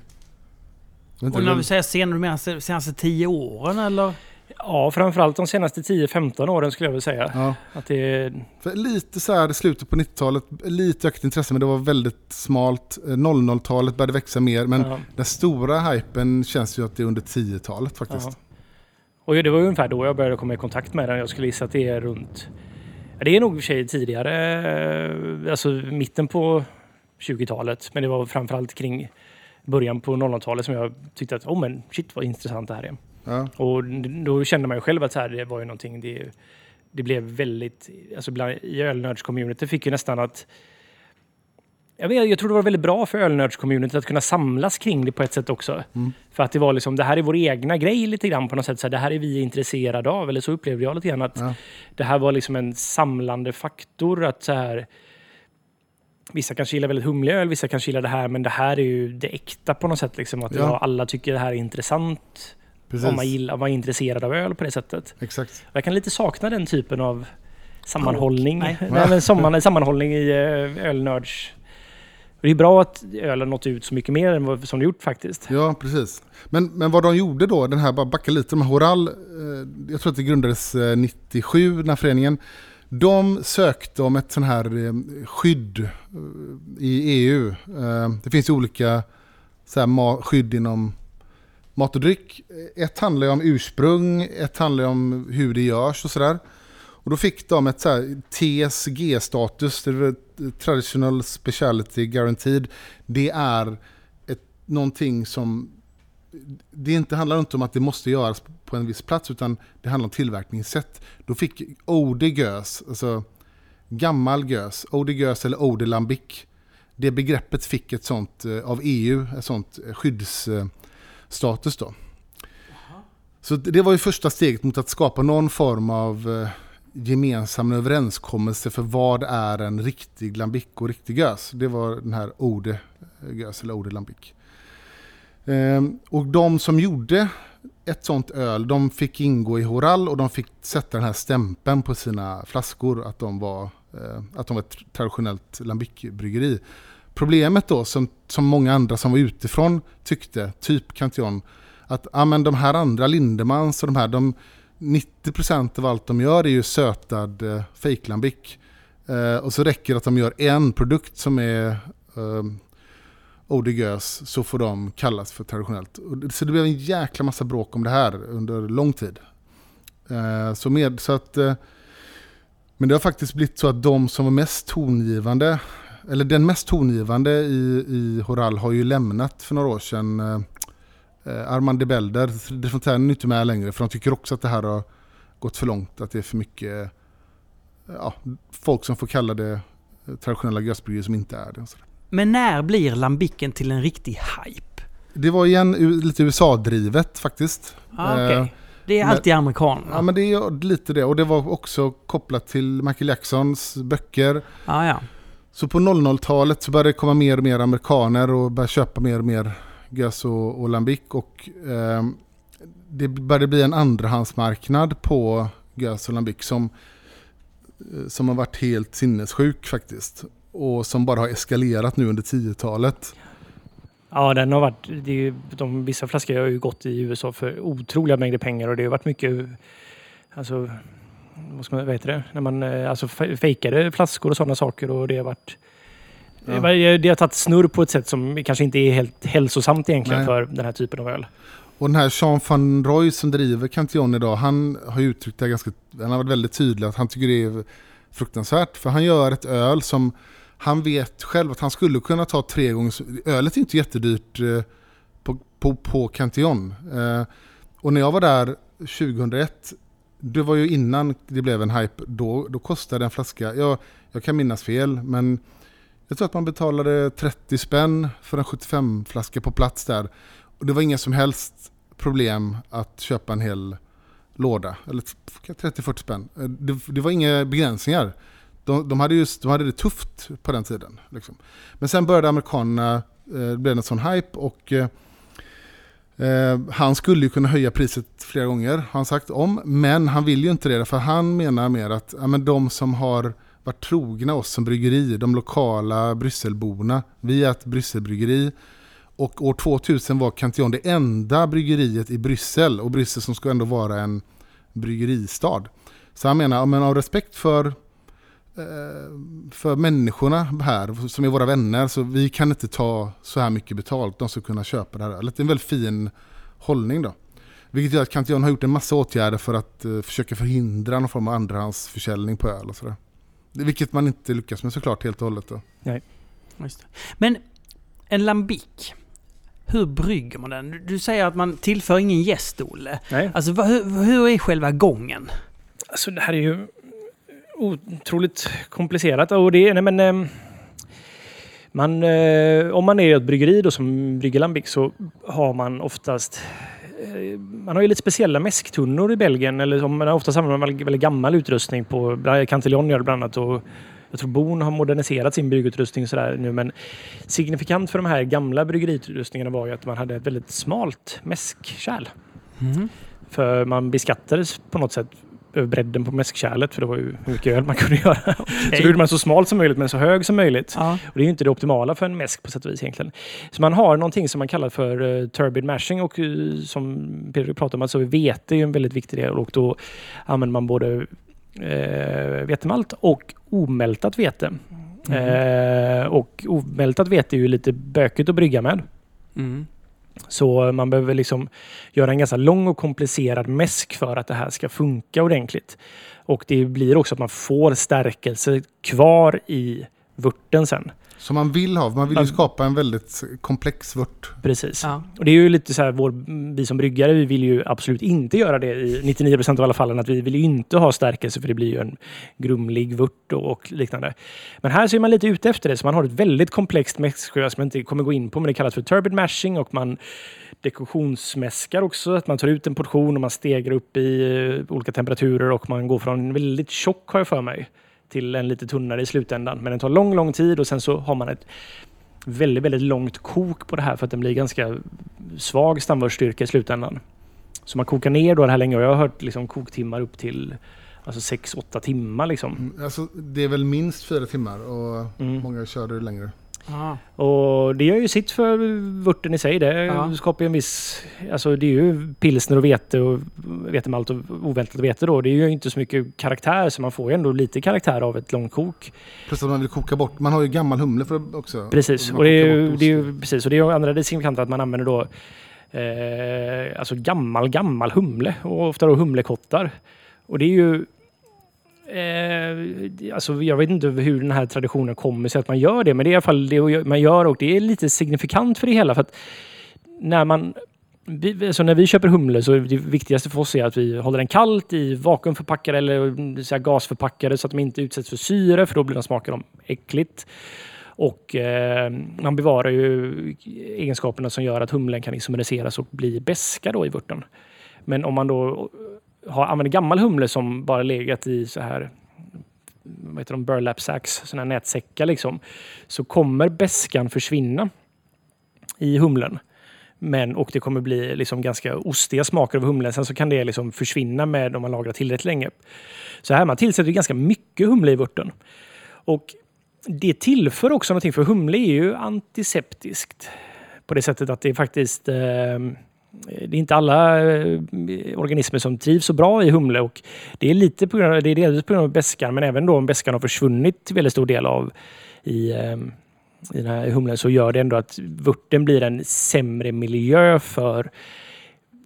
Och när vi säger senare, du menar se- senaste tio åren eller? Ja, framförallt de senaste 10-15 åren skulle jag vilja säga. Ja, Att det, för lite så här slutet på 90-talet, lite ökat intresse men det var väldigt smalt. Eh, 00-talet började växa mer men ja. den stora hypen känns ju att det är under 10-talet faktiskt. Ja. Och det var ungefär då jag började komma i kontakt med den. Jag skulle gissa att det är runt... Det är nog i och för sig tidigare, eh, alltså mitten på 20-talet. Men det var framförallt kring början på 00-talet som jag tyckte att, oh men shit vad intressant det här är. Ja. Och då kände man ju själv att så här, det var ju någonting, det, det blev väldigt, alltså bland, i ölnördscommunity fick ju nästan att jag, vet, jag tror det var väldigt bra för ölnördscommunity att kunna samlas kring det på ett sätt också. Mm. För att det var liksom, det här är vår egna grej lite grann på något sätt. Så här, det här är vi intresserade av. Eller så upplevde jag lite grann att Ja. det här var liksom en samlande faktor. Att så här, vissa kanske gillar väldigt humlig öl, vissa kanske gillar det här. Men det här är ju det äkta på något sätt. Liksom, att Ja. alla tycker det här är intressant. Precis. Om man, gillar, om man är intresserad av öl på det sättet. Exakt. Jag kan lite sakna den typen av sammanhållning. Nej. Nej. men samman, sammanhållning i eh, ölnörds det är bra att öl har nått ut så mycket mer än vad som det gjort faktiskt. Ja, precis. Men, men vad de gjorde då, den här, bara backa lite, de här Horal, eh, jag tror att det grundades eh, 97, den här föreningen. De sökte om ett sån här eh, skydd eh, i EU. Eh, det finns ju olika så här, skydd inom mat och dryck. Ett handlar ju om ursprung, ett handlar ju om hur det görs och sådär. Och då fick de ett så här TSG-status, det Traditional Speciality Guaranteed. Det är ett, någonting som det inte handlar inte om att det måste göras på en viss plats utan det handlar om tillverkningssätt. Då fick Ode Gös, alltså gammal gös, Ode Gös eller Ode Lambic, det begreppet fick ett sånt eh, av EU, ett sånt eh, skyddsstatus då. Så det var ju första steget mot att skapa någon form av eh, gemensam överenskommelse för vad är en riktig lambic och riktig gös. Det var den här Ode gös eller Ode Lambic. Ehm, och de som gjorde ett sånt öl, de fick ingå i Horal och de fick sätta den här stämpeln på sina flaskor att de var, eh, att de var ett traditionellt lambic-bryggeri. Problemet då, som, som många andra som var utifrån tyckte, typ Cantillon, att ah, men de här andra Lindemans och de här, de, 90% av allt de gör är ju sötad eh, fake lambic. Eh, och så räcker det att de gör en produkt som är eh, Odigös så får de kallas för traditionellt. Så det blev en jäkla massa bråk om det här under lång tid. Eh, så med, så att, eh, men det har faktiskt blivit så att de som var mest tongivande, eller den mest tongivande i, i Horal har ju lämnat för några år sedan. Eh, Armand de Belder, det är inte med längre för de tycker också att det här har gått för långt. Att det är för mycket ja, folk som får kalla det traditionella gösbryggerier som inte är det. och sådär. Men när blir lambicken till en riktig hype? Det var igen lite USA-drivet faktiskt. Ah, okej. Eh, Det är men- alltid amerikanerna. Ja men det är lite det och det var också kopplat till Michael Jacksons böcker. Ah, ja. Så på 00-talet så började det komma mer och mer amerikaner och började köpa mer och mer gös och, och lambic och ehm, det började bli en andrahandsmarknad på gös och lambic som, eh, som har varit helt sinnessjuk faktiskt. Och som bara har eskalerat nu under 10-talet. Ja, den har varit... Det är, ju- de, vissa flaskor har ju gått i USA för otroliga mängder pengar och det har varit mycket... Alltså, vad ska man, vad heter det? När man eh, alltså fe- fejkade flaskor och sådana saker och det har varit... Ja. Det, har tagit snurr på ett sätt som kanske inte är helt hälsosamt egentligen Nej. för den här typen av öl. Och den här Jean van Roy som driver Cantillon idag, han har uttryckt det ganska, han har varit väldigt tydlig att han tycker det är fruktansvärt. För han gör ett öl som han vet själv att han skulle kunna ta tre gånger, så- ölet är inte jättedyrt eh, på, på, på Cantillon. Eh, och när jag var där 2001, det var ju innan det blev en hype, då, då kostade en flaska, jag, jag kan minnas fel, men jag tror att man betalade 30 spänn för en 75-flaska på plats där. Och det var inga som helst problem att köpa en hel låda. Eller 30-40 spänn. Eh, det, det var inga begränsningar. De, de, hade just, de hade det tufft på den tiden. Liksom. Men sen började amerikanerna, eh, det blev en sån hype och eh, eh, han skulle ju kunna höja priset flera gånger, har han sagt om. Men han vill ju inte det, för han menar mer att ja, men de som har varit trogna oss som bryggeri, de lokala Brysselborna, vi är ett Brysselbryggeri, och år 2000 var Cantillon det enda bryggeriet i Bryssel. Och Bryssel som ska ändå vara en bryggeristad. Så han menar, ja, men av respekt för, för människorna här, som är våra vänner, så vi kan inte ta så här mycket betalt. De ska kunna köpa det här ölet. Det är en väldigt fin hållning då. Vilket gör att Cantillon har gjort en massa åtgärder för att eh, försöka förhindra någon form av andrahandsförsäljning på öl och sådär. Vilket man inte lyckas med såklart helt och hållet då. Just det. Men en lambic, hur brygger man den? Du- säger att man tillför ingen jäst, Olle. Nej. Alltså hur, hur är själva gången? Alltså det här är ju otroligt komplicerat. Och det, nej men, ehm, man, eh, om man är ett bryggeri då som brygger lambic så har man oftast eh, man har ju lite speciella mäsktunnor i Belgien. Eller som man oftast använder man väldigt, väldigt gammal utrustning på. Cantillon gör det bland annat. Och jag tror Bon har moderniserat sin bryggutrustning sådär nu. Men signifikant för de här gamla bryggeriutrustningarna var ju att man hade ett väldigt smalt mäskkärl. För man beskattades på något sätt över bredden på mäskkärlet för det var ju hur mycket öl man kunde göra. Så då gjorde man så smalt som möjligt men så hög som möjligt. Ja. Och det är ju inte det optimala för en mäsk på sätt och vis egentligen. Så man har någonting som man kallar för uh, turbid mashing och uh, som Peter pratade om, alltså vete är ju en väldigt viktig del och då använder man både uh, vetemalt och omältat vete. Eh, och omältat vete är ju lite bökigt att brygga med. Mm. Så man behöver liksom göra en ganska lång och komplicerad mäsk för att det här ska funka ordentligt. Och det blir också att man får stärkelse kvar i vörten sen. Som man vill ha. Man vill ju skapa en väldigt komplex vört. Precis. Ja. Och det är ju lite så här, vår, vi som bryggare, vi vill ju absolut inte göra det i 99 procent av alla fallen. Att vi vill ju inte ha stärkelse för det blir ju en grumlig vört och, och liknande. Men här så är man lite ute efter det, så man har ett väldigt komplext mäsksjö som jag inte kommer gå in på, men det kallas för turbid mashing och man dekoktionsmäskar också. Att man tar ut en portion och man stegrar upp i eh, olika temperaturer och man går från väldigt tjock, har jag för mig, till en lite tunnare i slutändan. Men den tar lång, lång tid och sen så har man ett väldigt, väldigt långt kok på det här för att den blir ganska svag stamvörtsstyrka i slutändan. Så man kokar ner då det här länge och jag har hört liksom koktimmar upp till alltså 6-8 timmar liksom. Alltså, det är väl minst fyra timmar och Mm. många kör det längre. Ja. Och det gör ju sitt för vörten i sig. Det Ja. skapar ju en viss... Alltså det är ju pilsner och vete och vetemalt och ovältat vete då. Det är ju inte så mycket karaktär så man får ju ändå lite karaktär av ett långkok. Plus att man vill koka bort. Man har ju gammal humle för också. Precis. Och det är, ju, det är ju precis. Och det är ju andra det signifikanta att man använder då eh, alltså gammal, gammal humle och ofta då humlekottar. Och det är ju Eh, alltså jag vet inte hur den här traditionen kommer sig att man gör det, men det är i alla fall det man gör och det är lite signifikant för det hela. För att när man vi, alltså när vi köper humle så är det viktigaste för oss är att vi håller den kallt i vakuumförpackade eller mm, så gasförpackare gasförpackade så att de inte utsätts för syre för då blir de smakar de äckligt. Och eh, man bevarar ju egenskaperna som gör att humlen kan isomeriseras och bli beska då i vörten. Men om man då har, använder gammal humle som bara legat i så här vad heter de, burlap sacks, såna här nätsäckar liksom, så kommer beskan försvinna i humlen. Men, och det kommer bli liksom ganska ostiga smaker av humlen. Sen så kan det liksom försvinna med om man lagrar tillräckligt länge. Så här man tillsätter ganska mycket humle i vörten. Och det tillför också någonting, för humle är ju antiseptiskt. På det sättet att det faktiskt eh, Eh, det är inte alla eh, organismer som trivs så bra i humle och det är lite på grund av, det är delvis på grund av beskan men även då om beskan har försvunnit till väldigt stor del av i, ehm, i den här humlen så gör det ändå att vörten blir en sämre miljö för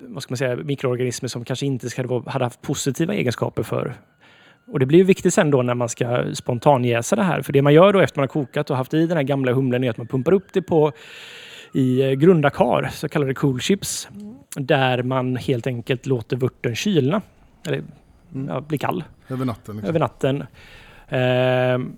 vad ska man säga, mikroorganismer som kanske inte ska hade haft positiva egenskaper för. Och det blir ju viktigt sen då när man ska spontanjäsa det här. För det man gör då efter man har kokat och haft i den här gamla humlen är att man pumpar upp det på i eh, grunda kar, så kallade cool chips, där man helt enkelt låter vörten kylna. Eller ja, bli kall Över natten. Liksom. över natten. Ehm,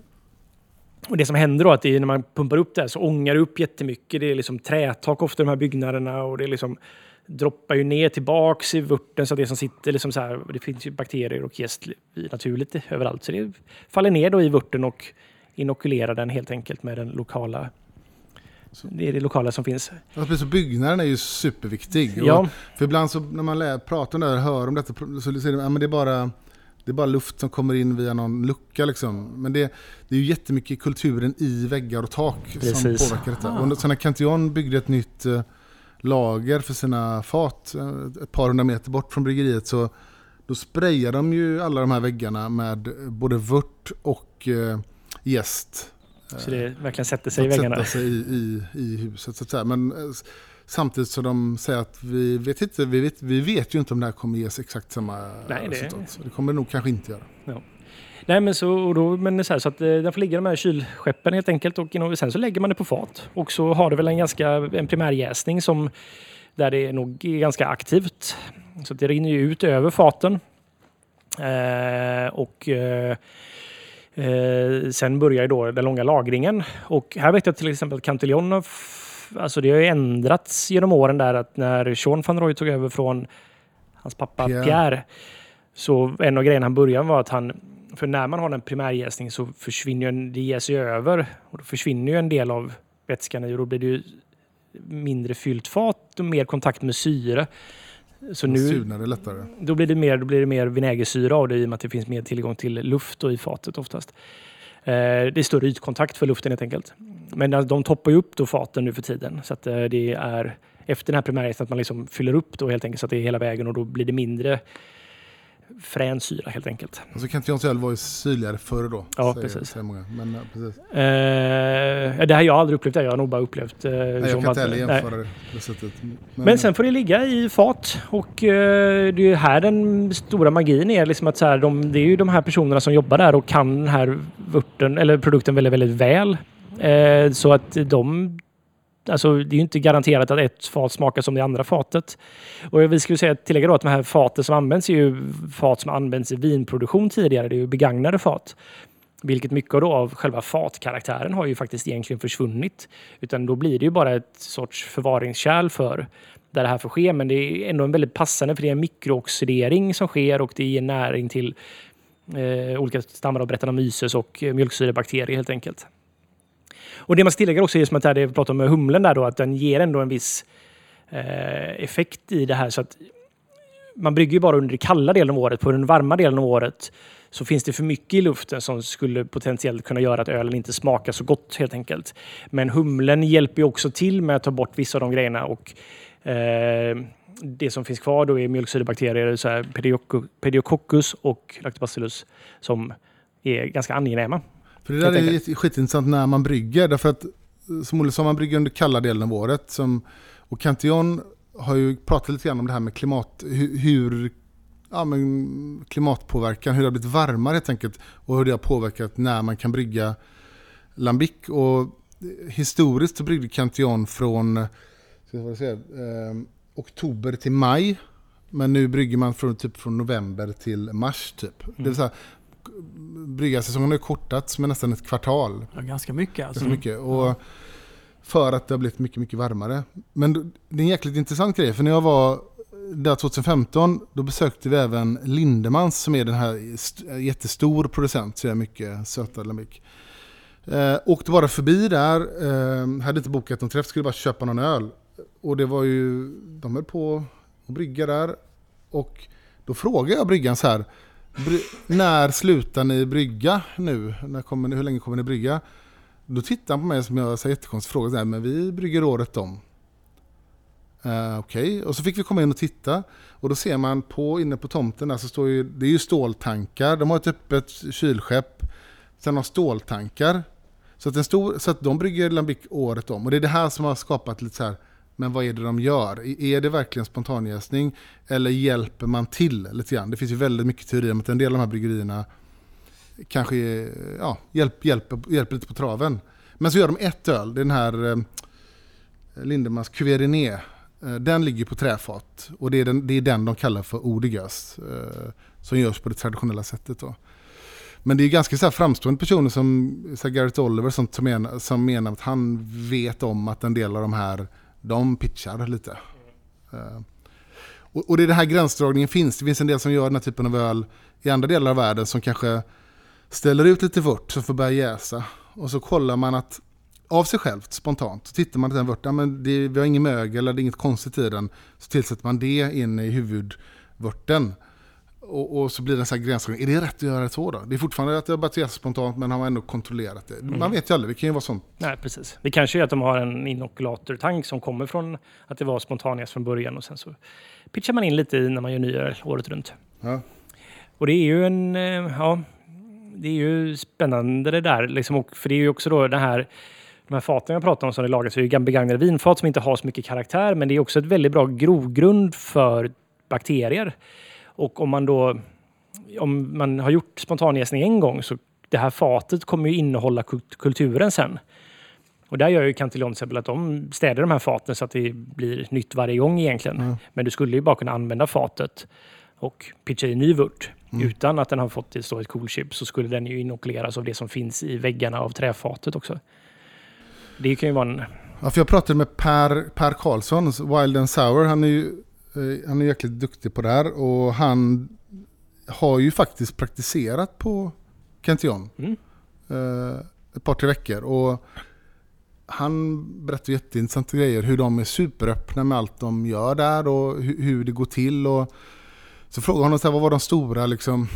och det som händer då är att när man pumpar upp det här så ångar det upp jättemycket. Det är liksom trätak ofta i de här byggnaderna och det är liksom droppar ju ner tillbaks i vörten så det som sitter liksom så här, det finns ju bakterier och jäst i naturligt överallt. Så det faller ner då i vörten och inokulerar den helt enkelt med den lokala det är det lokala som finns. Ja, precis, så byggnaden är ju superviktig. Och Ja, För ibland så när man pratar om det här och hör om detta så säger de att det, är bara, det är bara luft som kommer in via någon lucka. Liksom. Men det, det är ju jättemycket kulturen i väggar och tak Precis. som påverkar detta. Och sen när Cantillon byggde ett nytt eh, lager för sina fat eh, ett par hundra meter bort från bryggeriet så då sprayar de ju alla de här väggarna med både vört och eh, jäst. Så det verkligen sätter sig i väggarna. sätta sig i, i, i huset. Så att säga. Men eh, samtidigt så de säger att vi vet, inte, vi, vet, vi vet ju inte om det här kommer ges exakt samma Nej, det- resultat. Så det kommer det nog kanske inte göra. Nej, men så, och då, men så, här, så att eh, den får ligga i de här kylskeppen helt enkelt och inom, sen så lägger man det på fat. Och så har det väl en ganska en primärjäsning som där det är nog är ganska aktivt. Så det rinner ju ut över faten. Eh, och eh, eh, sen börjar då den långa lagringen. Och här vet jag till exempel att Cantillon Alltså det har ju ändrats genom åren där att när Sean van Roy tog över från hans pappa Pierre. Pierre. så en av grejerna han började var att han för när man har en primärjäsning så försvinner ju det ges ju över och då försvinner ju en del av vätskan i och då blir det ju mindre fyllt fat och mer kontakt med syre. Så Nu... Surnar det lättare. då blir det mer, då blir det mer vinägersyra av det i och med att det finns mer tillgång till luft i fatet oftast. Eh, det är större ytkontakt för luften helt enkelt. Men alltså, de toppar ju upp då faten nu för tiden. Så att eh, det är efter den här primärgästen att man liksom fyller upp då helt enkelt så att det är hela vägen och då blir det mindre frän syra helt enkelt. Alltså Cantillons öl var ju syrligare förr då. Ja, säger, precis. Säger många. Men, ja, precis. Eh, det här har jag aldrig upplevt, det. jag har nog bara upplevt eh, Nej, jag som kan att- inte heller nej. jämföra på det sättet. Men, Men sen får det ligga i fat och eh, det är här den stora magin är. Liksom att så här, de, det är ju de här personerna som jobbar där och kan den här vörten, eller produkten väldigt, väldigt väl. Eh, så att de... Alltså det är ju inte garanterat att ett fat smakar som det andra fatet. Och vi skulle säga tillägga då att de här faten som används är ju fat som använts i vinproduktion tidigare. Det är ju begagnade fat. Vilket mycket då av själva fatkaraktären har ju faktiskt egentligen försvunnit. Utan då blir det ju bara ett sorts förvaringskärl för där det här får ske. Men det är ändå en väldigt passande för det är en mikrooxidering som sker och det ger näring till eh, olika stammar av Brettanomyces och eh, mjölksyrebakterier helt enkelt. Och det man ska tillägga också är som att det här, det vi pratade om med humlen där då, att den ger ändå en viss eh, effekt i det här så att man brygger ju bara under den kalla delen av året. På den varma delen av året så finns det för mycket i luften som skulle potentiellt kunna göra att ölen inte smakar så gott helt enkelt. Men humlen hjälper ju också till med att ta bort vissa av de grejerna och eh, det som finns kvar då är mjölksyrebakterier, så här pediococcus och lactobacillus som är ganska angenäma. För det där är skitintressant när man brygger. Därför att som Olle sa, man brygger under kalla delen av året. Som, och Cantillon har ju pratat lite grann om det här med klimat, hur, ja, men klimatpåverkan, hur det har blivit varmare helt enkelt. Och hur det har påverkat när man kan brygga lambic. Och historiskt så bryggde Cantillon från säga, eh, oktober till maj. Men nu brygger man från, typ från november till mars typ. Det vill säga, bryggarsäsongen har ju kortats med nästan ett kvartal. Ja, ganska mycket alltså. Ganska mycket. Och för att det har blivit mycket, mycket varmare. Men det är en jäkligt intressant grej. För när jag var där 2015, då besökte vi även Lindemans som är den här st- jättestor producent, så är mycket söta lambic. Eh, åkte bara förbi där, eh, hade inte bokat någon träff, skulle bara köpa någon öl. Och det var ju, de höll på att brygga där. Och då frågade jag bryggan så här, "Bry- när slutar ni brygga nu? När kommer ni, hur länge kommer ni brygga? Då tittade han på mig som jag sa jättekonstig fråga, så här, men vi brygger året om. Uh, Okej, och så fick vi komma in och titta. Och då ser man på, inne på tomten där så står ju, det är ju ståltankar. De har ett öppet kylskepp. Sen har ståltankar. Så att, en stor, så att de brygger lambic året om. Och det är det här som har skapat lite så här, men vad är det de gör? Är det verkligen spontanjäsning? Eller hjälper man till lite grann? Det finns ju väldigt mycket teorier om att en del av de här bryggerierna kanske ja, hjälp, hjälper, hjälper lite på traven. Men så gör de ett öl, det är den här eh, Lindemans Cuvée eh, Den ligger på träfat och det är den, det är den de kallar för eau eh, som görs på det traditionella sättet. Då. Men det är ganska så här framstående personer som så Garrett Oliver som, som, menar, som menar att han vet om att en del av de här, de pitchar lite. Mm. och, och det är den här gränsdragningen finns. Det finns en del som gör den här typen av öl i andra delar av världen som kanske ställer ut lite vört som får börja jäsa. Och så kollar man att av sig självt, spontant, så tittar man på den vörten, men det, vi har ingen mögel eller det är inget konstigt i den. Så tillsätter man det in i huvudvörten. Och, och så blir det en sån här gränsdragning. Är det rätt att göra det så då? Det är fortfarande att det har börjat jäsa spontant men har man ändå kontrollerat det. Man vet ju aldrig, det kan ju vara sånt. Nej, precis. Det kanske är att de har en inokulatortank som kommer från att det var spontanjäst från början och sen så pitchar man in lite i när man gör nya året runt. Ja. Och det är ju en, eh, ja, det är ju spännande det där liksom, och för det är ju också då det här de här faten jag pratar om som det lagas är ju begagnade vinfat som inte har så mycket karaktär men det är också ett väldigt bra grogrund för bakterier. Och om man då om man har gjort spontanjäsning en gång så det här fatet kommer ju innehålla kult- kulturen sen. Och där gör ju Cantillon till exempel att de städar de här faten så att det blir nytt varje gång egentligen. Men du skulle ju bara kunna använda fatet och pitcha i ny vört. Utan att den har fått stå ett coolchip så skulle den ju inokuleras av det som finns i väggarna av träfatet också. Det kan ju vara en... Ja, för jag pratade med Per, per Karlsson, Wild and Sour. Han är ju han är jäkligt duktig på det här och han har ju faktiskt praktiserat på Cantillon Mm. eh, ett par, tre veckor. Och han berättar jätteintressanta grejer. Hur de är superöppna med allt de gör där och hur, det går till. Och, så frågade honom så här, vad var de stora liksom,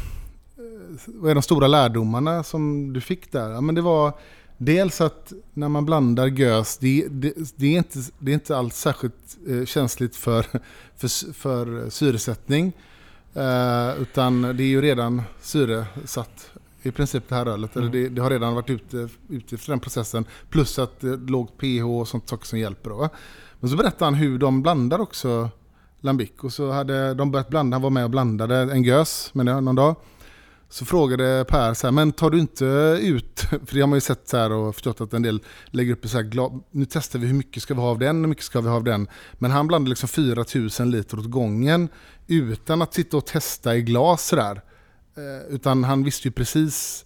eh, vad är de stora lärdomarna som du fick där? Ja, men det var dels att när man blandar gös, det, det, det, är, inte, det är inte alls särskilt eh, känsligt för, för, för syresättning. Eh, utan det är ju redan syresatt i princip det här ölet. Eller det, det har redan varit ute, ute efter den processen. Plus att det är lågt pH och sånt saker som hjälper. Då, va? Men så berättade han hur de blandar också Lambic. Och så hade de börjat blanda, han var med och blandade en gös med det någon dag. Så frågade Per så här, men tar du inte ut, för det har man ju sett så här och förstått att en del lägger upp så här, nu testar vi hur mycket ska vi ha av den, hur mycket ska vi ha av den. Men han blandade liksom 4000 liter åt gången utan att sitta och testa i glas sådär. Eh, utan han visste ju precis,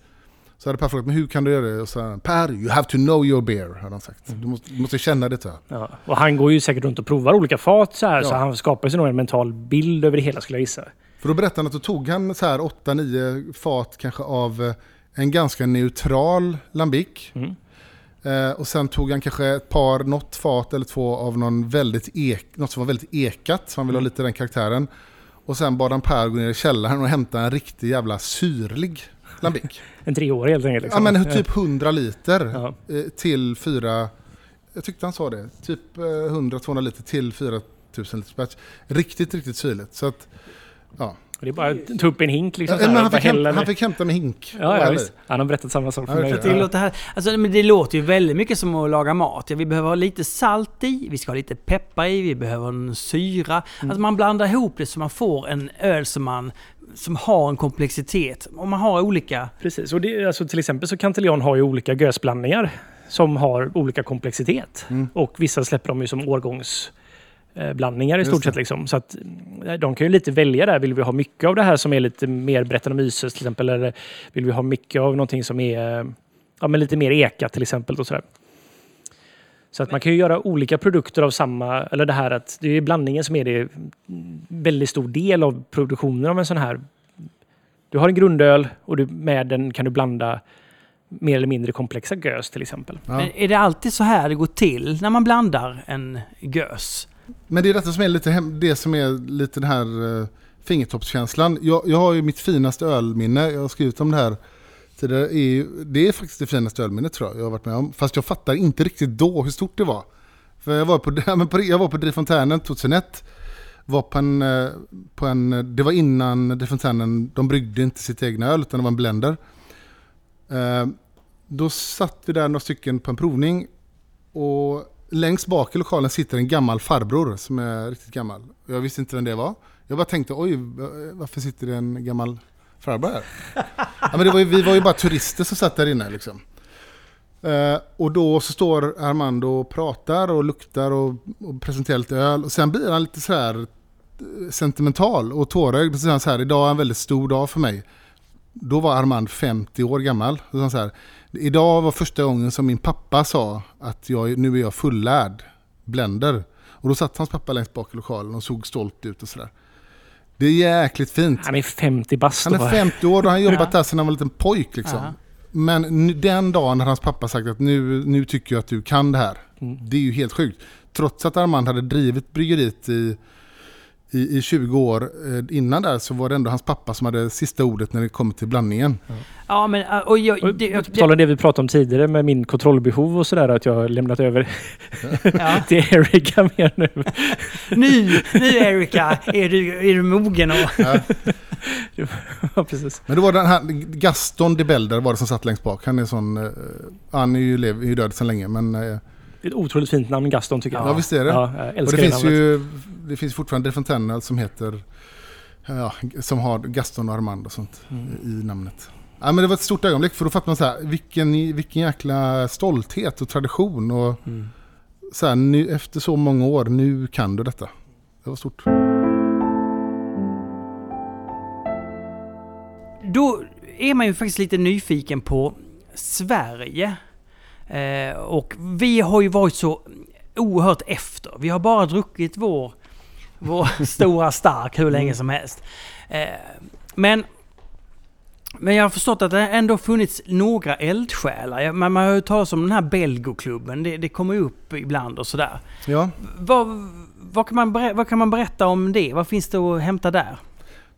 så hade Per frågat, men hur kan du göra det? Och så här, Per, you have to know your beer, hade han sagt. Du måste, du måste känna det. Ja. Och han går ju säkert runt och provar olika fat så här, Ja. så han skapar sig nog en mental bild över det hela skulle jag gissa. För då berättade han att då tog han så här 8-9 fat kanske av eh, en ganska neutral lambic. Mm. Eh, och sen tog han kanske ett par, något fat eller två av någon väldigt ek, något som var väldigt ekat, så han ville ha lite den karaktären. Och sen bad han Per gå ner i källaren och hämta en riktig jävla syrlig lambic. En treårig helt enkelt. ja Liksom. men typ 100 liter Ja. eh, till fyra, jag tyckte han sa det, typ eh, 100-200 liter till 4000 liters batch. Riktigt, riktigt syrligt. Så att, ja. Och Det är bara att ta upp en hink liksom. Ja, så här, han, fick hämta, han fick hämta med hink. Ja, ja visst. Han har berättat samma sak för Ja, mig. okej. Det låter, här, alltså, men det låter ju väldigt mycket som att laga mat. Ja, vi behöver ha lite salt i, vi ska ha lite peppar i, vi behöver en syra. Alltså man blandar ihop det så man får en öl som, man, som har en komplexitet. Om man har olika... Precis. Och det, alltså, till exempel så Cantillon har ju olika gösblandningar som har olika komplexitet. Mm. Och vissa släpper de ju som årgångs blandningar i Just stort sett. Liksom. Så att, mm, de kan ju lite välja där. Vill vi ha mycket av det här som är lite mer Brettanomyces till exempel? Eller vill vi ha mycket av någonting som är eh, ja, men lite mer ekat till exempel? Och sådär. Så att man kan ju göra olika produkter av samma, eller det här att det är blandningen som är det mm, väldigt stor del av produktionen av en sån här. Du har en grundöl och du, med den kan du blanda mer eller mindre komplexa gös till exempel. Ja. Men är det alltid så här det går till när man blandar en gös? Men det är detta som är lite det som är lite den här uh, fingertoppskänslan. Jag, jag har ju mitt finaste ölminne, jag har skrivit om det här tidigare. Är, ju- det är faktiskt det finaste ölminnet tror jag jag har varit med om. Fast jag fattar inte riktigt då hur stort det var. För jag var på, på, jag var på Drifontänen 2001. Var på en, eh, på en, det var innan Drifontänen, de bryggde inte sitt egna öl utan det var en blender. Eh, då satt vi där några stycken på en provning och längst bak i lokalen sitter en gammal farbror som är riktigt gammal. Jag visste inte vem det var. Jag bara tänkte, oj, varför sitter det en gammal farbror här? ja, men det var ju, vi var ju bara turister som satt där inne liksom. Eh, och då så står Armando och pratar och luktar och, och presenterar lite öl. Och sen blir han lite så här eh, sentimental och tårögd. Och så säger han så här, idag är en väldigt stor dag för mig. Då var Armand 50 år gammal. Och så han så här, idag var första gången som min pappa sa att jag, nu är jag fullärd blender. Och då satt hans pappa längst bak i lokalen och såg stolt ut och sådär. Det är jäkligt fint. Han är 50 bast. Han är då. 50 år och han har jobbat där sedan han var liten pojk liksom. Ja. Men den dagen när hans pappa sagt att nu, nu tycker jag att du kan det här. Mm. Det är ju helt sjukt. Trots att Armand hade drivit bryggeriet i, i, i 20 år eh, innan där så var det ändå hans pappa som hade sista ordet när det kom till blandningen. Ja, men... äh, Och jag, Och det, tal om det vi pratade om tidigare med min kontrollbehov och sådär, att jag har lämnat över ja. till Erika mer nu. Nu, nu Erika, är du, är du mogen och... ja, precis. Men då var det den här Gaston de Belder var det som satt längst bak. Han är sån, eh, han är ju, lev, är ju död sedan länge men eh, Det ett otroligt fint namn, Gaston, tycker jag. ja, visst är det. Ja, jag Och det finns namnet. ju det finns fortfarande Defontaine som heter ja, som har Gaston och Armand och sånt i namnet. Ja, men det var ett stort ögonblick för då fattar man så här vilken, vilken jäkla stolthet och tradition och Mm. så här, nu, efter så många år, nu kan du detta. Det var stort. Då är man ju faktiskt lite nyfiken på Sverige. Eh, och vi har ju varit så oerhört efter. Vi har bara druckit vår, vår stora stark hur länge som helst. Eh, men Men jag har förstått att det ändå funnits några eldsjälar. Man, man har ju talat om den här Belgoklubben. Det, det kommer ju upp ibland och sådär. Ja. Vad, vad, kan man vad kan man berätta om det? Vad finns det att hämta där?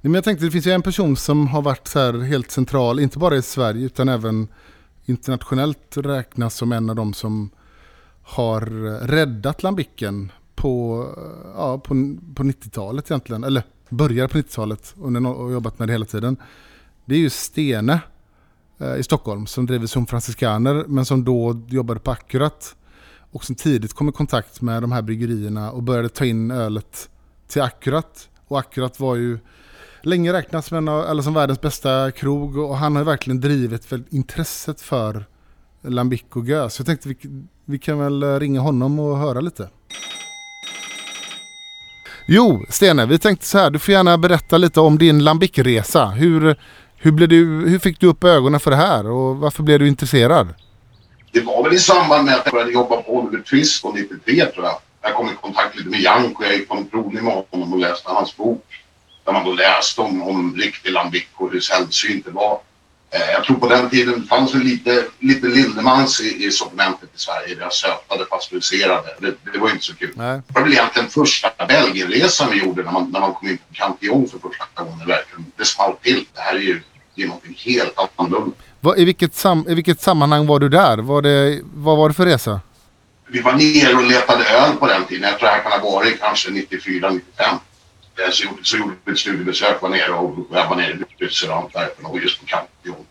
Men jag tänkte det finns ju en person som har varit så helt central, inte bara i Sverige utan även internationellt räknas som en av de som har räddat lambicken på, ja, på, på 90-talet egentligen, eller började på 90-talet och jobbat med det hela tiden. Det är ju Stene eh, i Stockholm som driver som franciskaner men som då jobbade på Akkurat och som tidigt kom i kontakt med de här bryggerierna och började ta in ölet till Akkurat. Och Akkurat var ju länge räknats som, en av, eller som världens bästa krog och han har ju verkligen drivit väl intresset för Lambic och Gös. Jag tänkte vi, vi kan väl eh, ringa honom och höra lite. Jo, Stene, vi tänkte så här, du får gärna berätta lite om din Lambic-resa. Hur, hur, blev du, hur fick du upp ögonen för det här och varför blev du intresserad? Det var väl i samband med att jag började jobba på Oliver Twist 93 tror jag. Jag kom i kontakt lite med Janko. Jag gick på en provning med honom och läste hans bok. Där man då läste om, om lambic och hur sällsynt det var. Eh, jag tror på den tiden fanns det lite, lite Lindemans i, i sortimentet i Sverige. Det sötade, pasteuriserade. Det, det var inte så kul. Nej. Det var väl egentligen första Belgienresan vi gjorde när man, när man kom in på Cantillon för första gången. Verkligen. Det small till. Det här är ju det är någonting helt annorlunda. Vad, i, vilket sam, I vilket sammanhang var du där? Var det, vad var det för resa? Vi var nere och letade öl på den tiden. Jag tror det här kan ha varit kanske 94, 95. Så gjorde, så gjorde vi ett studiebesök, var nere och jag var nere i restaurangen och just på Cantillon.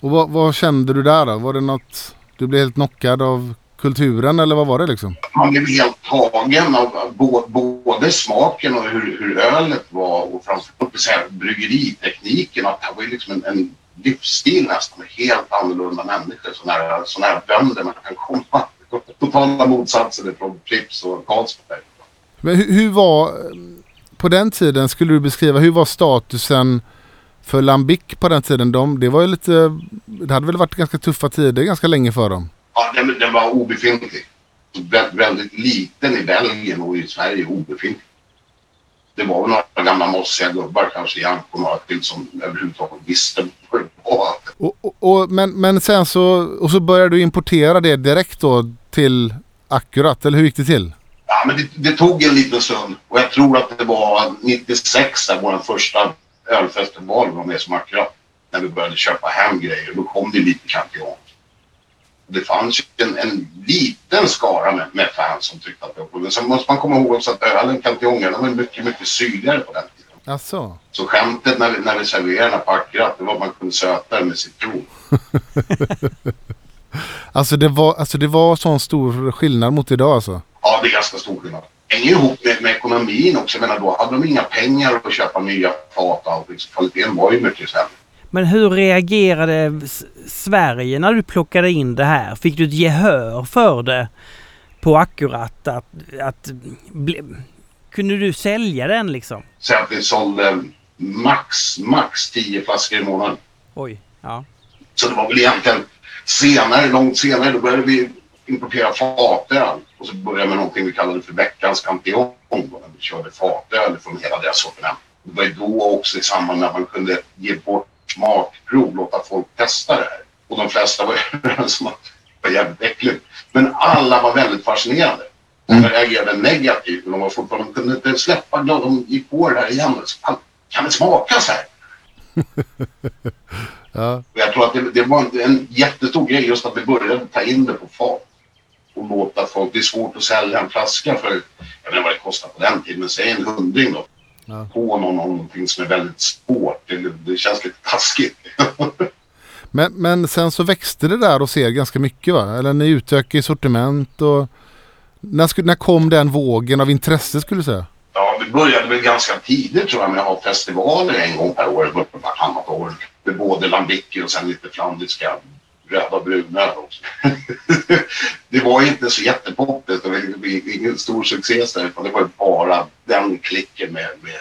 Och vad, vad kände du där då? Var det något, du blev helt knockad av kulturen eller vad var det liksom? Man blev helt tagen av bo- både smaken och hur, hur ölet var och framförallt så här, bryggeritekniken. Att det var ju liksom en, en livsstil nästan med helt annorlunda människor. Sådana här, såna här bönder man kan komma. Totala motsatser från Pripps och Carlsberg. Men hur, hur var, på den tiden skulle du beskriva, hur var statusen för Lambic på den tiden? De, det var ju lite, det hade väl varit ganska tuffa tider ganska länge för dem? Ja, den, den var obefintlig. Vä- väldigt liten i Belgien och i Sverige obefintlig. Det var några gamla mossiga gubbar kanske, några till som överhuvudtaget visste vad det var. Och, och, och, men, men sen så, och så började du importera det direkt då till Akkurat, eller hur gick det till? Men det, det tog en liten stund och jag tror att det var 96 där vår första ölfestival var med som akkurat. När vi började köpa hem grejer. Då kom det lite Cantillon. Det fanns ju en, en liten skara med, med fans som tyckte att det var kul. Men sen måste man komma ihåg också att ölen den var mycket, mycket syrligare på den tiden. Alltså. Så skämtet när vi, när vi serverade den på akkurat det var att man kunde söta den med citron. Alltså det var, alltså det var sån stor skillnad mot idag alltså? Ja, det är ganska stor skillnad. Hänger ihop med, med ekonomin också. Jag menar, då hade de inga pengar att köpa nya fat och. Så kvaliteten var ju mycket sämre. Men hur reagerade Sverige när du plockade in det här? Fick du ett gehör för det på Akkurat? Att, att, ble, kunde du sälja den liksom? Säg att vi sålde max, max 10 flaskor i månaden. Oj, ja. Så det var väl egentligen senare, långt senare, då började vi importera fatöl. Och så började med någonting vi kallade för veckans när vi körde fatöl från hela deras sortiment. Det var då också i samband med att man kunde ge bort smakprov, låta folk testa det här. Och de flesta var överens om att det var jävligt äckligt. Men alla var väldigt fascinerade. De reagerade negativt. De var fortfarande, de kunde inte släppa. De gick på det här igen. Så, "Fan, Kan det smaka så här? Ja. Jag tror att det, det var en, en jättestor grej just att vi började ta in det på fat. Och låta folk, det är svårt att sälja en flaska för, jag vet inte vad det kostar på den tiden, men säg en hundring då. Ja. På någon, någonting som är väldigt svårt. Det, det känns lite taskigt. Men, men sen så växte det där hos er ganska mycket va? Eller ni utökade sortiment och... När, sku, när kom den vågen av intresse skulle du säga? Ja, vi började väl ganska tidigt tror jag med att ha festivaler en gång per år, vartannat år. Med både lambici och sen lite flandriska röda och bruna också. det var ju inte så jättepoppigt och det ingen stor succé där, utan det var ju bara den klicken med, med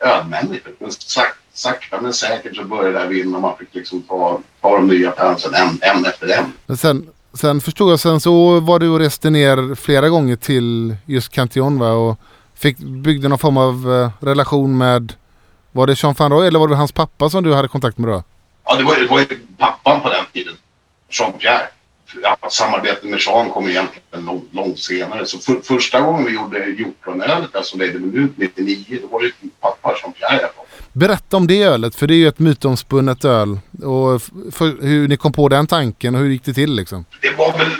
ölmänniskor. Men sak, sakta men säkert så började det här vinna och man fick liksom ta, ta de nya fansen en, en efter en. Men sen, sen förstod jag, sen så var du och reste ner flera gånger till just Cantillon va? Och fick, byggde någon form av eh, relation med... Var det Jean van Roy eller var det hans pappa som du hade kontakt med då? Ja, det var, det var ju pappan på den tiden, Jean-Pierre. Samarbetet med Jean kom egentligen långt, långt senare. Så för, första gången vi gjorde hjortronölet, alltså ledde minut 99, då var det pappa Jean-Pierre. Berätta om det ölet, för det är ju ett mytomspunnet öl. Och för hur ni kom på den tanken och hur gick det till liksom? det var väl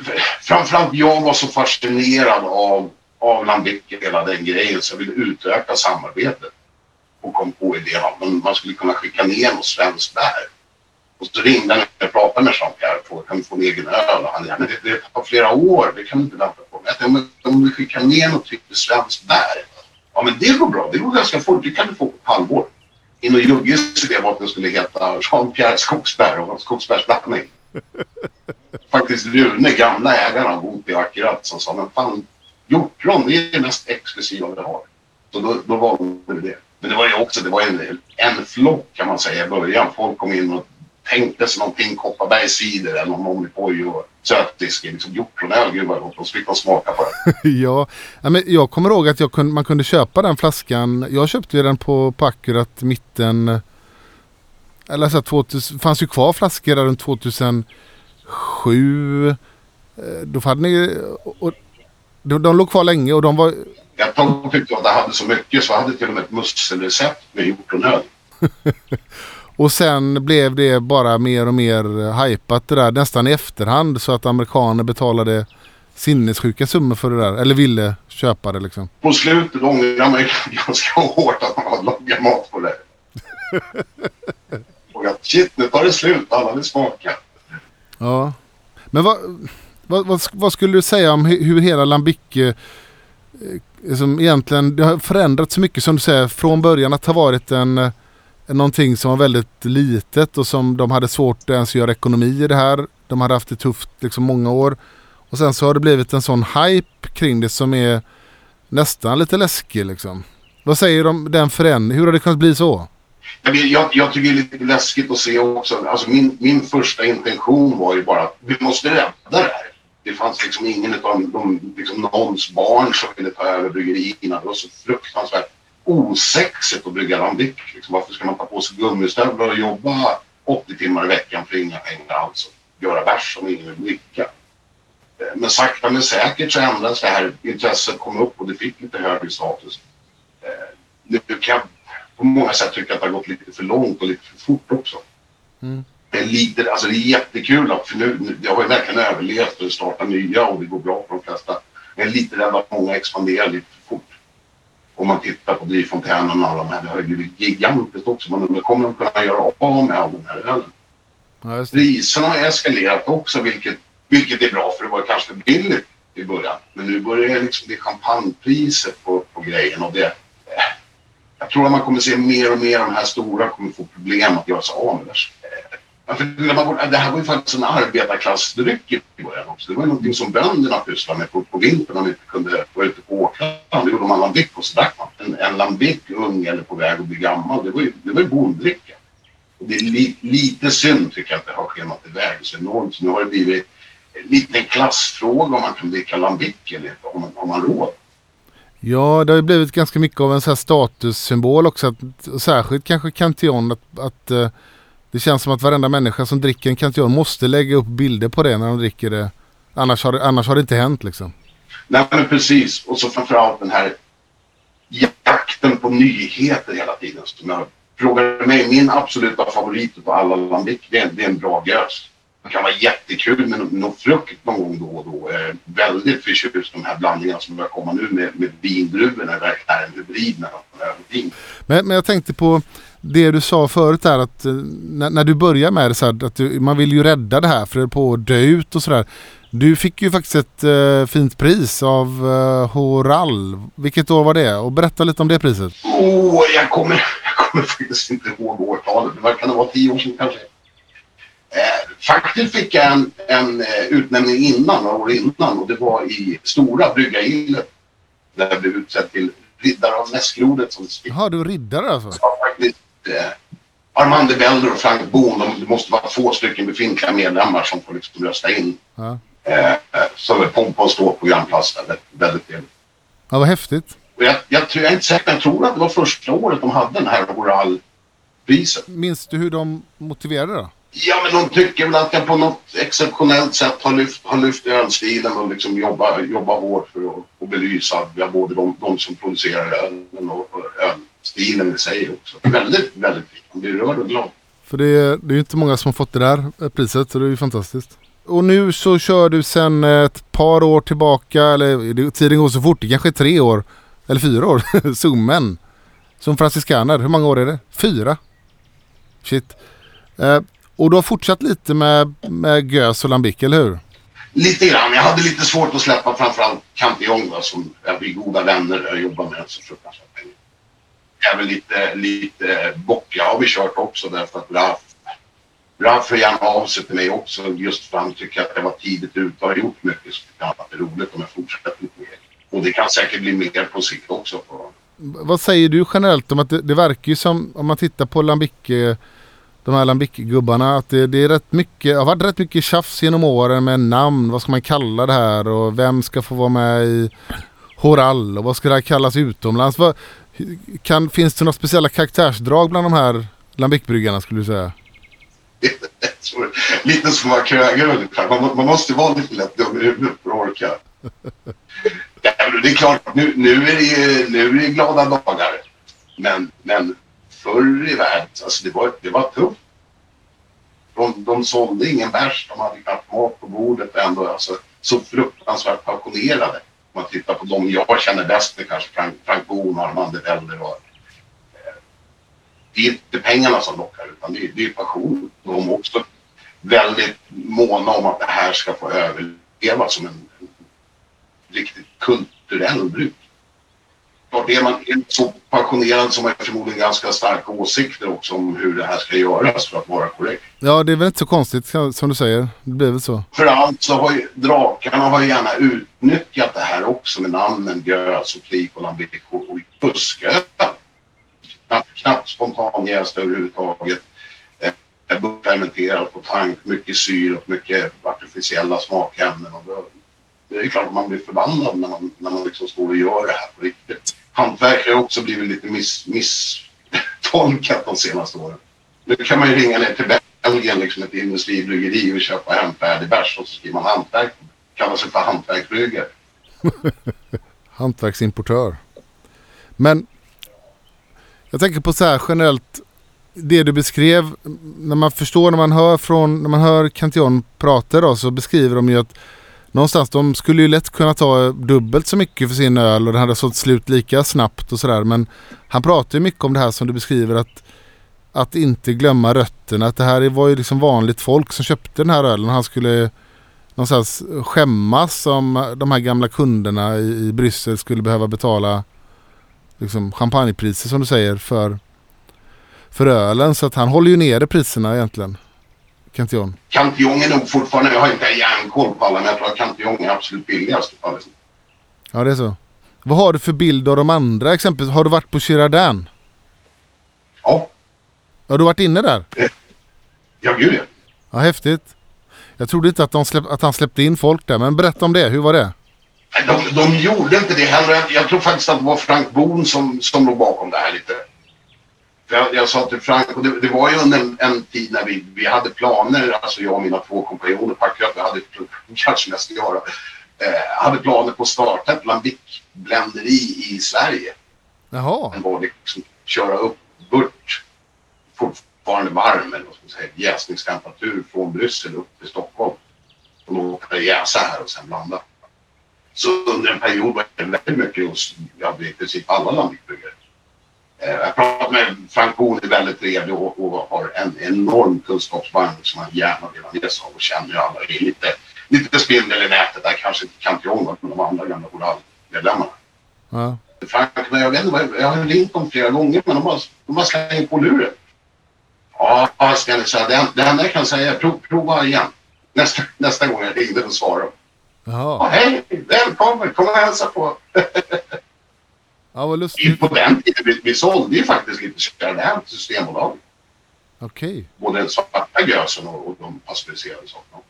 framförallt jag var så fascinerad av, av Lambic hela den grejen så jag ville utöka samarbetet. Och kom på idén att man, man skulle kunna skicka ner något svenskt bär. Och så ringde han och pratade med Jean-Pierre kan vi få en egen öl? Och han ja, men det, det tar flera år, det kan vi inte vänta på. Men jag tänkte, om, om vi skickar ner något riktigt svenskt bär. Ja men det går bra, det går ganska fort, det kan du få på ett halvår. In och Jugges idé var att den skulle heta Jean-Pierre Skogsbär och skogsbärsblandning faktiskt Rune, gamla ägaren av Gopi Akkurat, som sa men fan, hjortron det är det mest exklusiva vi har. Så då, då valde vi det. Men det var ju också det var en, en flock kan man säga i början. Folk kom in och tänkte sig någonting Kopparbergscider eller någon Omnipoj och sötdisk. Liksom hjortronöl, gud vad gott. Och så fick de smaka på det. ja, men jag kommer ihåg att jag kunde, man kunde köpa den flaskan. Jag köpte ju den på, på Akkurat mitten... Eller så här 2000, fanns ju kvar flaskor där runt 2007. Eh, Då hade ni... Och, de, de låg kvar länge och de var... Ett tag tyckte jag att det hade så mycket så jag hade till och med ett musselrecept med hjortronöl. Och sen blev det bara mer och mer hajpat det där nästan i efterhand så att amerikaner betalade sinnessjuka summor för det där. Eller ville köpa det liksom. På slutet ångrar man ganska hårt att man har lagat mat på det. Och att shit, nu tar det slut. Alla vill smaka. Ja. Men vad, vad, vad, vad skulle du säga om hur, hur hela Lambic eh, eh, som egentligen det har förändrats så mycket som du säger från början att ha varit en, eh, någonting som var väldigt litet och som de hade svårt att ens göra ekonomi i det här. De hade haft det tufft liksom många år. Och sen så har det blivit en sån hype kring det som är nästan lite läskig liksom. Vad säger du om den förändringen? Hur har det kunnat bli så? Jag, jag, jag tycker det är lite läskigt att se också. Alltså min, min första intention var ju bara att vi måste rädda det här. Det fanns liksom ingen av de, liksom någons barn som ville ta över bryggerierna. Det var så fruktansvärt osexigt att brygga lambic. Liksom, varför ska man ta på sig gummistövlar och jobba 80 timmar i veckan för inga pengar alls och göra bärs som ingen vill dricka? Eh, Men sakta men säkert så ändrades det här. Intresset kom upp och det fick lite högre status. Eh, Nu kan jag på många sätt tycka att det har gått lite för långt och lite för fort också. Det, är lite, alltså det är jättekul att, för nu, jag har ju verkligen överlevt och startat nya och det går bra för de flesta. Jag är lite rädd att många expanderar lite. Om man tittar på Drivfontänen och alla de här, det har ju blivit gigantiskt också. Man undrar, kommer de kunna göra av med all den här ölen? Ja, det. Priserna har eskalerat också, vilket, vilket är bra för det var kanske billigt i början. Men nu börjar det liksom bli champagnepriser på, på grejen och det... eh, Jag tror att man kommer se mer och mer av de här stora kommer få problem att göra sig av med det. Ja, för när man Det här var ju faktiskt en arbetarklassdryck i början också. Det var ju någonting som bönderna pysslade med på, på vintern när de inte kunde vara ute på åkrarna. det gjorde man lambic och så drack man. En, en lambic ung eller på väg att bli gammal, det var ju, det var ju bonddricka. Och det är li, lite synd tycker jag att det har skenat iväg så enormt. Så nu har det blivit lite en klassfråga om man kan dricka lambic eller inte, om man, om man råd. Ja, det har ju blivit ganska mycket av en så här statussymbol också. Att, särskilt kanske Cantillon. Att, att eh, det känns som att varenda människa som dricker en Cantillon måste lägga upp bilder på det när de dricker det. Annars har annars har det inte hänt liksom. Nej men precis. Och så framförallt den här jakten på nyheter hela tiden. Som jag frågar mig, min absoluta favorit på alla lambic, det är, det är en bra gös. Det kan vara jättekul med någon frukt någon gång då och då. Jag är väldigt förtjust i de här blandningarna som börjar komma nu med, med vindruvorna. Det är en hybrid med överting. Men, men jag tänkte på det du sa förut där att eh, när, när du börjar med det så här, att du, man vill ju rädda det här för det är på att dö ut och sådär. Du fick ju faktiskt ett eh, fint pris av uh, Horal. Vilket år var det? Och berätta lite om det priset. Åh, jag kommer, jag kommer faktiskt inte ihåg årtalet. Det kan det vara tio år sedan kanske. Eh, faktiskt fick jag en, en eh, utnämning innan, några år innan och det var i Stora Bryggarillet. Där jag blev utsedd till riddare av näsklodet Jaha, du är riddare alltså? var faktiskt eh, Armand de Belder och Frank Bohm. De, det måste vara två stycken befintliga medlemmar som får liksom rösta in. Ja. Eh, eh, som är pompa och stå där. Väldigt, väldigt trevligt. ja, vad häftigt. Och jag, jag, tror, jag är inte säker, jag tror att det var första året de hade den här Oral-priset. Minns du hur de motiverade då? Ja, men de tycker väl att jag på något exceptionellt sätt har lyft, har lyft ölstilen och liksom jobba, jobba hårt för att, belysa både de, de som producerar ölen och, och ölstilen i sig också. Väldigt, väldigt fint. Man blir rörd och glad. För det är, det är ju inte många som har fått det där eh, priset så det är ju fantastiskt. Och nu så kör du sedan ett par år tillbaka, eller tiden går så fort, det kanske är tre år, eller fyra år, Zoomen. Som franciskaner, hur många år är det? Fyra? Shit. Eh, och du har fortsatt lite med, med gös och lambic, eller hur? Lite grann. Jag hade lite svårt att släppa framförallt då, som jag blir goda vänner. Jag jobbar med så fruktansvärt länge. Även lite, lite bockiga har vi kört också därför att Ralf, Ralf hör gärna av sig till mig också just för han tycker att jag var tidigt ute och har gjort mycket så det är roligt om jag fortsätter lite mer. Och det kan säkert bli mer på sikt också. På, Vad säger du generellt om att det, det verkar ju som, om man tittar på lambic, de här lambic-gubbarna, att det, det är rätt mycket, har varit rätt mycket tjafs genom åren med namn, vad ska man kalla det här och vem ska få vara med i Horal och vad ska det här kallas utomlands? Vad, kan, finns det några speciella karaktärsdrag bland de här lambic-bryggarna skulle du säga? lite som att vara krögare ungefär. Man, man måste vara lite lätt dum i huvudet för att orka. Det är klart, nu, nu, är det, nu är det glada dagar. Men, men förr i världen, alltså det var, det var tufft. De, de sålde ingen bärs, de hade knappt mat på bordet ändå. Alltså, så fruktansvärt passionerade. Om man tittar på de jag känner bäst med kanske Frank, Frank Bohm, Armand Welder och eh, det är inte pengarna som lockar utan det är, det är passion. De är också väldigt måna om att det här ska få överleva som en, en riktigt kulturell bruk. Klart, är man så passionerad så har man förmodligen ganska starka åsikter också om hur det här ska göras för att vara korrekt. Ja, det är väl inte så konstigt som du säger. Det blir väl så. Framförallt så har ju drakarna har ju gärna utnyttjat det här också med namnen Gös och Klik och och, fuskat. Knappt, knappt spontanjäst överhuvudtaget. Eh, fermenterat på tank, mycket syre och mycket artificiella smakämnen. Och det är klart att man blir förbannad när man, när man liksom står och gör det här på riktigt. Hantverkare har också blivit lite miss, misstolkat de senaste åren. Nu kan man ju ringa ner till Belgien, liksom ett industribryggeri och köpa hem färdig bärs och så skriver man hantverk. Kallar sig för hantverksbryggare. Hantverksimportör. Men jag tänker på så här generellt. Det du beskrev, när man förstår, när man hör från, när man hör Cantillon prata då så beskriver de ju att någonstans de skulle ju lätt kunna ta dubbelt så mycket för sin öl och den hade sålt slut lika snabbt och sådär. Men han pratar ju mycket om det här som du beskriver att att inte glömma rötterna. Att det här var ju liksom vanligt folk som köpte den här ölen. Han skulle någonstans skämmas om de här gamla kunderna i, i Bryssel skulle behöva betala liksom champagnepriser som du säger för, för ölen. Så att han håller ju nere priserna egentligen. Cantillon. Cantillon är nog fortfarande, jag har inte järnkoll på alla, men jag tror att Cantillon är absolut billigast. Ja det är så. Vad har du för bild av de andra exempelvis? Har du varit på Girardin? Ja, Har du varit inne där? ja gud ja. Ja häftigt. Jag trodde inte att, släpp, att han släppte in folk där men berätta om det. Hur var det? De, de gjorde inte det heller. Jag, tror faktiskt att det var Frank Bohn som, som låg bakom det här lite. Jag, jag sa till Frank, och det, det var ju under en, en tid när vi, vi hade planer, alltså jag och mina två kompanjoner, Packröt, vi hade kanske mest att göra, eh, hade planer på att starta ett Lambic-bländeri i Sverige. Jaha. Den var liksom köra upp burt, fortfarande varm, eller vad ska man säga, jäsningstemperatur från Bryssel upp till Stockholm. Och låta det jäsa här och sen blanda. Så under en period var det väldigt mycket hos, ja, i princip alla landbruksbryggare. Eh, Jag pratade med Frank Bohn, är väldigt trevlig och, och har en enorm kunskapsbank som han gärna vill ha med sig av och känner ju alla. Det är lite, lite spindel i nätet där, kanske inte Cantillon men de andra gamla Oral-medlemmarna. Ja. Frank, men jag vet inte, jag har ringt dem flera gånger men de har, de har slängt på luren. Ja, ska jag säga. Det, det enda jag kan säga är prov, prova igen. Nästa, nästa gång jag ringde och svarade. Ja, Jaha. hej, välkommen, kom och hälsa på. Ja vad lustigt. På den tiden, vi, vi sålde ju faktiskt lite Chardonnay till Systembolaget. Okej. Både den svarta gösen och, och de pastöriserade sakerna.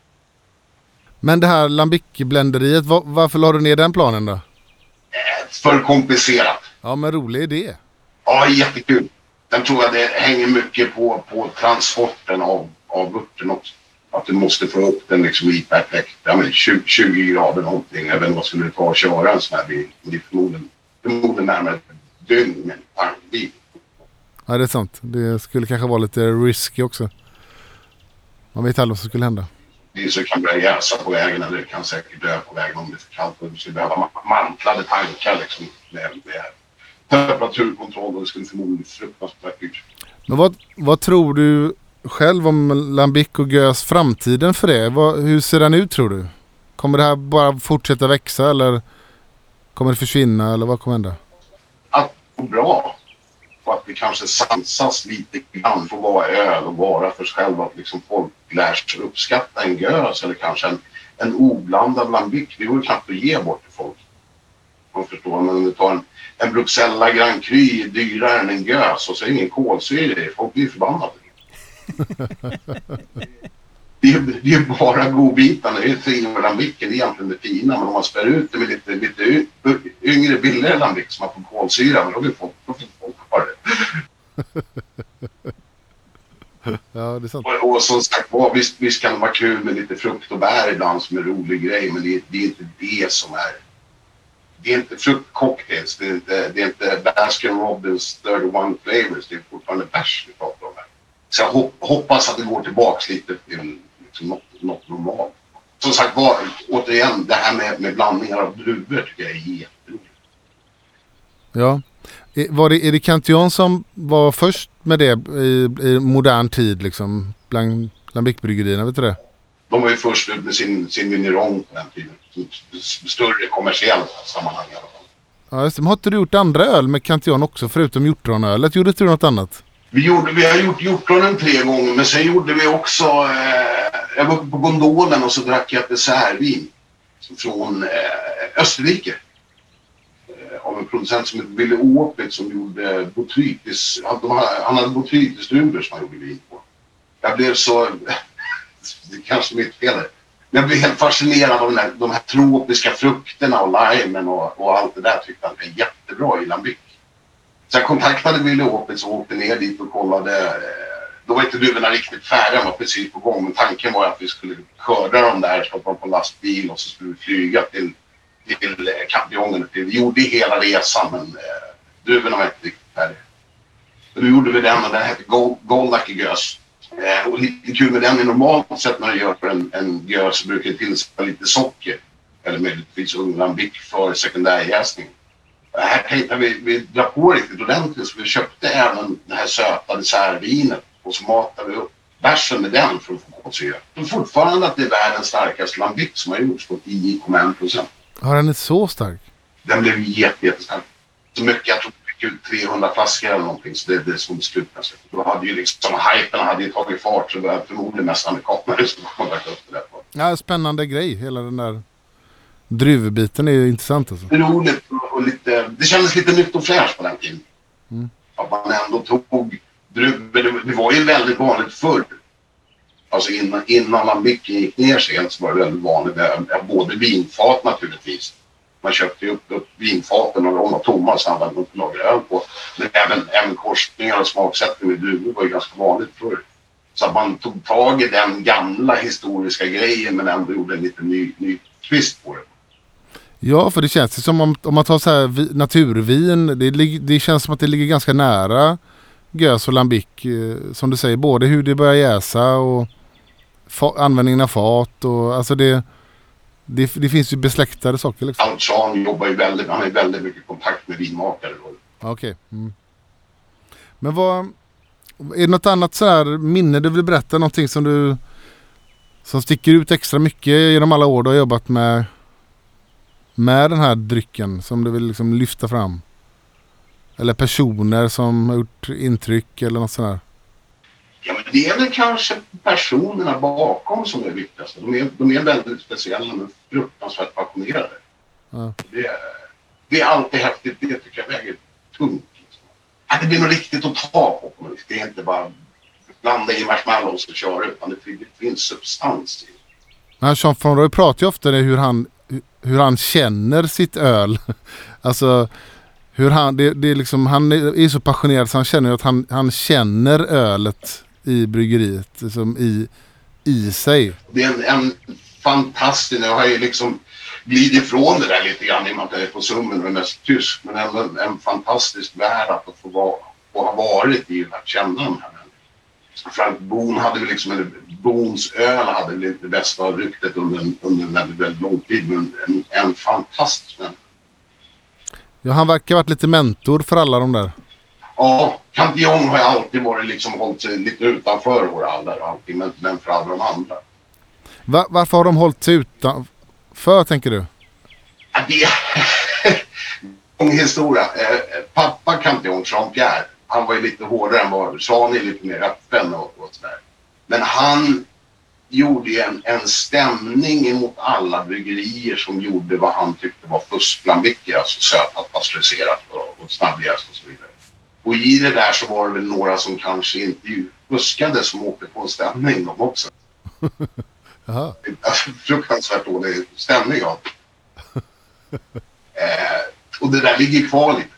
Men det här Lambic-bländeriet, va- varför la du ner den planen då? Eh, För komplicerat. Ja men rolig idé. Ja, jättekul. Sen tror jag det hänger mycket på, på transporten av, av vörten också. Att du måste få upp den liksom i perfekt, ja men 20, 20 grader någonting. Jag vet inte vad skulle det ta att köra en sån här bil. Men Det är förmodligen, förmodligen närmare ett dygn med en tankbil. Ja, det är sant. Det skulle kanske vara lite risky också. Man vet aldrig vad som skulle hända. Diesel kan börja jäsa på vägen eller kan säkert dö på vägen om det är för kallt. Du skulle behöva ma- mantlade tankar liksom med, med temperaturkontroll och det skulle förmodligen bli fruktansvärt dyrt. Men vad, vad tror du själv om Lambic och Gös framtiden för det? Vad, hur ser den ut tror du? Kommer det här bara fortsätta växa eller kommer det försvinna eller vad kommer hända? att gå bra. Och att vi kanske sansas lite grann på vad är öl och vara för sig själv. Att liksom folk lär sig uppskatta en gös eller kanske en, en oblandad lambic. Det går ju knappt att ge bort till folk. Man förstår, men om du tar en, en Bruxella Grand Cru dyrare än en gös och så är det ingen kolsyra i. Folk blir förbannade. Det är, det är bara godbitarna. Det är treåriga lambicken, det är egentligen det fina. Men om man spär ut det med lite, lite yngre, billigare lambic som har får kolsyra, men då blir folk, då folk ha det. Ja, det är sant. Och, och som sagt var, visst, visst kan det vara kul med lite frukt och bär ibland som en rolig grej, men det, det är inte det som är... Det är inte fruktcocktails, det är inte, det är inte Baskin Robbins 31 flavors, det är fortfarande bärs vi pratar om här. Så jag hop, hoppas att det går tillbaks lite till något, något normalt. Som sagt var, återigen, det här med, med blandningar av druvor tycker jag är jätteroligt. Ja. Var det, är det Cantillon som var först med det i, i modern tid liksom? Bland Lambic-bryggerierna, vet du det? De var ju först ut med sin, sin Vigneron på den tiden. Större kommersiellt sammanhang i alla fall. Ja, just det. Men har inte du gjort andra öl med Cantillon också förutom hjortronölet? Gjorde inte du något annat? Vi, gjorde, vi har gjort hjortronen tre gånger, men sen gjorde vi också... Eh, jag var uppe på gondolen och så drack jag ett dessertvin från eh, Österrike. Eh, av en producent som hette Billy Åpet som gjorde botrytis... Han, hade- botrytisdruvor som han gjorde vin på. Jag blev så... Det är kanske mitt fel. jag blev helt fascinerad av här, de här tropiska frukterna och limen och, och allt det där tyckte han var jättebra i Lambic. Så jag kontaktade Wille Åpitz och åkte ner dit och kollade. Då var inte druvorna riktigt färdiga, de var precis på gång. Men tanken var att vi skulle skörda dem där, stoppa dem på en lastbil och så skulle vi flyga till, till eh, kampionen. Vi gjorde hela resan men eh, druvorna var inte riktigt färdiga. Så då gjorde vi den och den hette Gold- Goldacky Gös. Eh, och lite kul med den är normalt sett när du gör en, en gös så brukar du tillsätta lite socker. Eller möjligtvis unglambic för sekundärjäsning. Här tänkte vi, vi dra på riktigt ordentligt så vi köpte även det här söta dessertvinet och så matade vi upp bärsen med den för att få kolsyra. Men fortfarande att det är världens starkaste lambic som har gjorts på 10,1 procent. Har den är så stark? Den blev jätte, jättestark. Så mycket, jag tror ut 300 flaskor eller någonting så det, det såg slut nästan. Då hade ju liksom, hypen hade ju tagit fart så det var förmodligen mest amerikaner som kontaktade upp det där. på. Ja, spännande grej. Hela den där druvbiten är ju intressant alltså. roligt och lite, det kändes lite nytt och fräscht på den tiden. Att man ändå tog druvor. Det, var ju väldigt vanligt förr. Alltså innan, innan lambicken gick ner sig helt så var det väldigt vanligt med med både vinfat naturligtvis. Man köpte ju upp, upp vinfaten och de var tomma så använde man inte lagra öl på. Men även, även korsningar och smaksättning med druvor var ju ganska vanligt förr. Så att man tog tag i den gamla historiska grejen men ändå gjorde en lite ny, ny twist på det. Ja, för det känns som om, om man tar så här vi, naturvin. Det, det känns som att det ligger ganska nära Gös och Lambic. Eh, som du säger, både hur det börjar jäsa och användningen av fat. Och, alltså det, det, det finns ju besläktade saker liksom. Alchan jobbar ju väldigt, han har ju väldigt mycket kontakt med vinmakare. Okej. Mm. Men vad... Är det något annat sådär minne du vill berätta? Någonting som du... Som sticker ut extra mycket genom alla år du har jobbat med... Med den här drycken som du vill liksom lyfta fram? Eller personer som har gjort intryck eller något sådär? Ja, men det är väl kanske personerna bakom som är viktigast. De är, de är väldigt speciella men fruktansvärt passionerade. Ja. Det, det är alltid häftigt. Det tycker jag väger tungt. Liksom. Att det blir något riktigt att ta på. på något vis. Det är inte bara blanda i marshmallows och köra utan det det finns substans i det. Men Sean von Roy pratar ju ofta om hur han, hur han känner sitt öl. alltså hur han, det, det är liksom, han är så passionerad så han känner ju att han, han känner ölet i bryggeriet? Liksom i, i sig? Det är en, en fantastisk... Jag har ju liksom glidit ifrån det där lite grann i och med att jag är på Summen och är mest tysk. Men ändå en, en fantastisk värld att få, vara, och ha varit i och att känna de här människorna. Frank Boon hade väl liksom, eller Boons öl hade inte det bästa av ryktet under en, under en väldigt, väldigt lång tid. Men en, en fantastisk människa. Ja, han verkar ha varit lite mentor för alla de där. Ja, Cantillon har alltid varit liksom hållit sig lite utanför Oral och allting, men, men för alla de andra. Va, varför har de hållit sig utanför tänker du? Ja, det lång historia. Eh, pappa Cantillon, Jean-Pierre, han var ju lite hårdare än vad Jean är lite mer öppen och, och sådär. Men han gjorde ju en, en stämning emot alla bryggerier som gjorde vad han tyckte var fuskblandbicker, alltså sötat, pasteuriserat och, och snabbjäst och så vidare. Och i det där så var det väl några som kanske inte fuskade som åkte på en stämning de också. Jaha. Alltså, fruktansvärt dålig stämning av eh, Och det där ligger kvar lite.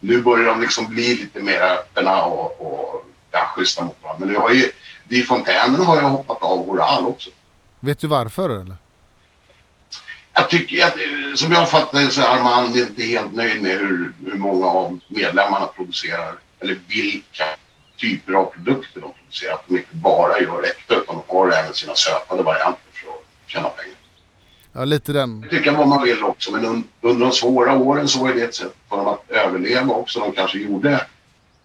Nu börjar de liksom bli lite mer öppna och, och ja, schyssta mot varandra. Men nu har ju, Vid fontänen har jag hoppat av Oral också. Vet du varför eller? Jag tycker att, eh, som jag fattar så är Armand inte helt nöjd med hur, hur många av medlemmarna producerar eller vilka typer av produkter de producerar. Att de inte bara gör äkta utan de har även sina sötade varianter för att tjäna pengar. Ja, lite den. Det tycker vad man vill också men un, under de svåra åren så var det ett sätt för dem att överleva också. De kanske gjorde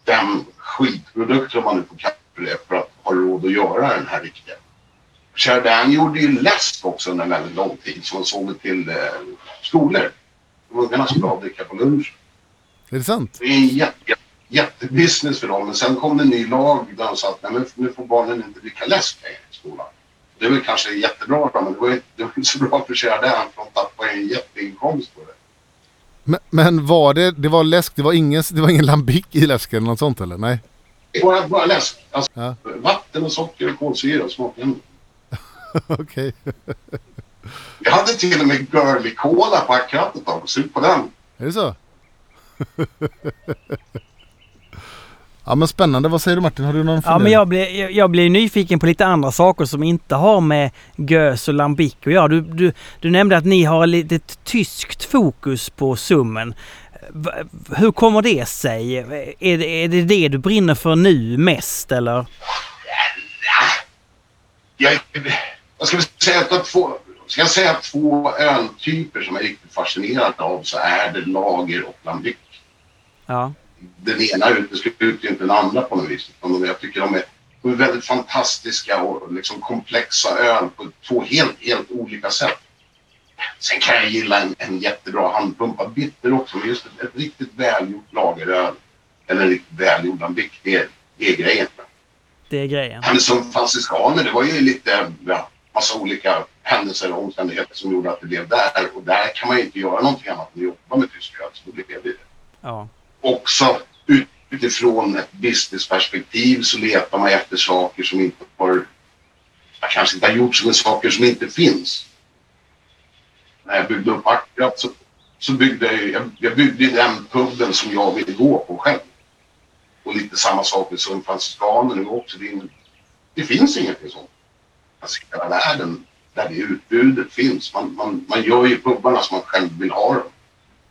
fem skitprodukter om man nu får kalla det för att ha råd att göra den här riktiga. Chardin gjorde ju läsk också under en väldigt lång tid som såg till eh, skolor. Ungarna skulle avdricka på lunch. Är det sant? Det är en jätte, jättebusiness för dem. Men sen kom det en ny lag där de sa att nej, men nu får barnen inte dricka läsk längre i skolan. Det är väl kanske jättebra då, men det var, inte- det var inte så bra för Chardin för de tappade en jätteinkomst på det. Men, men var det, det var läsk, det var ingen, det var ingen lambic i läsken eller något sånt eller? Nej? Bara, bara läsk. Alltså, Ja. Vatten och socker och kolsyra och smakämnen. Okej. Jag hade till och med girly cola på akkurat ett tag. Sug på den. Är det så? ja men spännande. Vad säger du Martin? Har du någon Ja, fundering? men jag blir, jag, jag blir nyfiken på lite andra saker som inte har med gös och lambic att göra. Du, du, du nämnde att ni har lite tyskt fokus på summen. Hur kommer det sig? Är det, är det det du brinner för nu mest eller? Jag, jag ska säga att jag två, ska jag säga två öltyper som jag är riktigt fascinerad av så är det lager och lambic. Ja. Den ena utesluter ju inte den andra på något vis. Jag tycker de är, de är väldigt fantastiska och liksom komplexa öl på två helt, helt olika sätt. Sen kan jag gilla en, en jättebra handpumpad bitter också. Men just ett, ett riktigt välgjort lageröl eller en riktigt välgjord lambic, det, det är grejen. Det är grejen. Men som franciskaner, det var ju lite, ja, massa olika händelser och omständigheter som gjorde att det blev där. Och där kan man ju inte göra någonting annat än att jobba med tysk öl. Så då blev det. Ja. Också ut- utifrån ett businessperspektiv så letar man efter saker som inte har, kanske inte har gjorts med saker som inte finns. När jag byggde upp Akkurat så, så byggde jag, jag, jag byggde den puben som jag ville gå på själv. Och lite samma sak med som franciskaner nu också. Det, det finns ingenting sånt. Alltså hela världen där det utbudet finns. Man, man, man gör ju pubarna som man själv vill ha dem.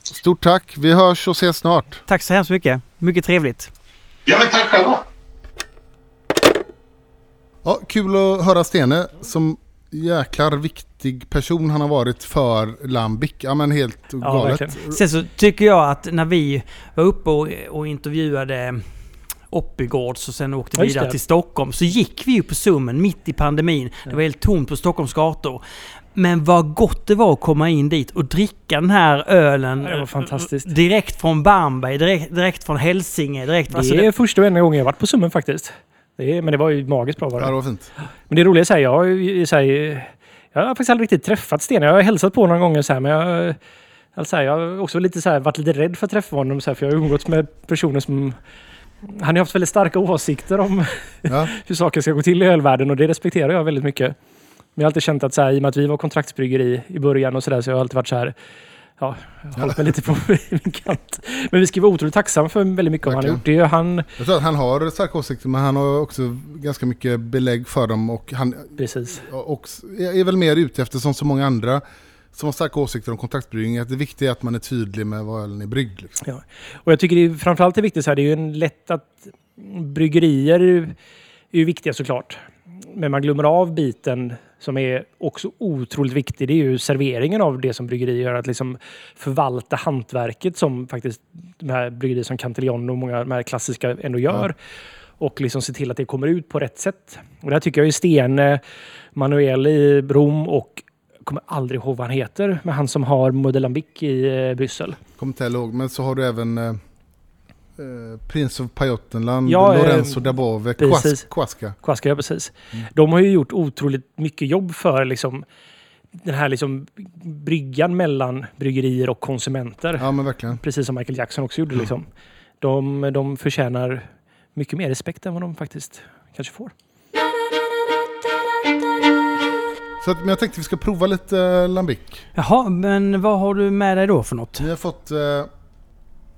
Stort tack. Vi hörs och ses snart. Tack så hemskt mycket. Mycket trevligt. Ja men tack själva. Ja, kul att höra Stene. Som jäklar viktig person han har varit för Lambic. Ja men helt galet. verkligen. Sen så tycker jag att när vi var uppe och, och intervjuade Oppigårds och sen åkte Ja, vidare det. till Stockholm så gick vi ju på Summen mitt i pandemin. Det var helt tomt på Stockholms gator. Men vad gott det var att komma in dit och dricka den här ölen. Ja, det var fantastiskt. eh, Direkt från Bamberg, direkt, direkt från Hälsinge. Direkt, Det alltså är det, första och enda gången jag varit på Summen faktiskt. Det är, men det var ju magiskt bra var Ja, det. det var fint. Men det roliga är så här, jag har ju så här, jag har faktiskt aldrig riktigt träffat Sten. Jag har hälsat på några gånger så här, men jag, alltså jag har också lite så här, varit lite rädd för att träffa honom så här, för jag har umgåtts med personer som han har haft väldigt starka åsikter om Ja. hur saker ska gå till i ölvärlden och det respekterar jag väldigt mycket. Men jag har alltid känt att så här, i och med att vi var kontraktsbryggeri i början och sådär så jag har alltid varit så här ja, hållit mig lite på min kant. Men vi ska vara otroligt tacksamma för väldigt mycket av han har gjort. Det är han, Jag tror att han har starka åsikter men han har också ganska mycket belägg för dem och han precis. och är väl mer ute efter som så många andra som har starka åsikter om kontaktbryggning att det viktiga är att man är tydlig med vad ölen är bryggd. Liksom. Och jag tycker det är, framförallt är viktigt så här, det är ju en lätt att bryggerier är ju viktiga såklart. Men man glömmer av biten som är också otroligt viktig. Det är ju serveringen av det som bryggerier gör. Att liksom förvalta hantverket som faktiskt de här bryggerier som Cantillon och många av de här klassiska ändå gör. Och liksom se till att det kommer ut på rätt sätt. Och där tycker jag ju Stene, Manuel i Rom och kommer aldrig ihåg vad han heter, men han som har Modelambic i eh, Bryssel. Kommer inte ihåg, men så har du även eh, eh, Prince of Pajottenland, Ja, eh, Lorenzo Dabove, precis. Quas- Quasca. Quasca, ja precis. De har ju gjort otroligt mycket jobb för liksom, den här liksom, bryggan mellan bryggerier och konsumenter. Ja men verkligen. Precis som Michael Jackson också gjorde. Liksom. De, de förtjänar mycket mer respekt än vad de faktiskt kanske får. Så att, men jag tänkte vi ska prova lite eh, Lambic. Jaha, men vad har du med dig då för något? Vi har fått eh,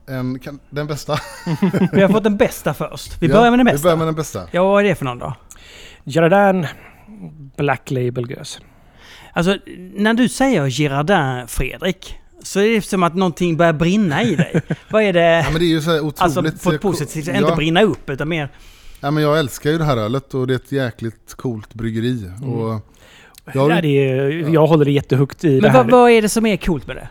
en, kan, den bästa. Vi har fått den bästa först. Vi Ja, börjar med den Vi bästa. börjar med den bästa. Ja, vad är det för någon då? Girardin Black Label Gös. Alltså, när du säger Girardin, Fredrik, så är det som att någonting börjar brinna i dig. vad är det? Ja, men det är ju så här otroligt... Alltså på eh, ett positivt sätt, ja, inte brinna upp utan mer... Ja, men jag älskar ju det här ölet och det är ett jäkligt coolt bryggeri. Och jag, Ja, det är, jag håller det jättehögt i det Men här. vad, vad är det som är coolt med det?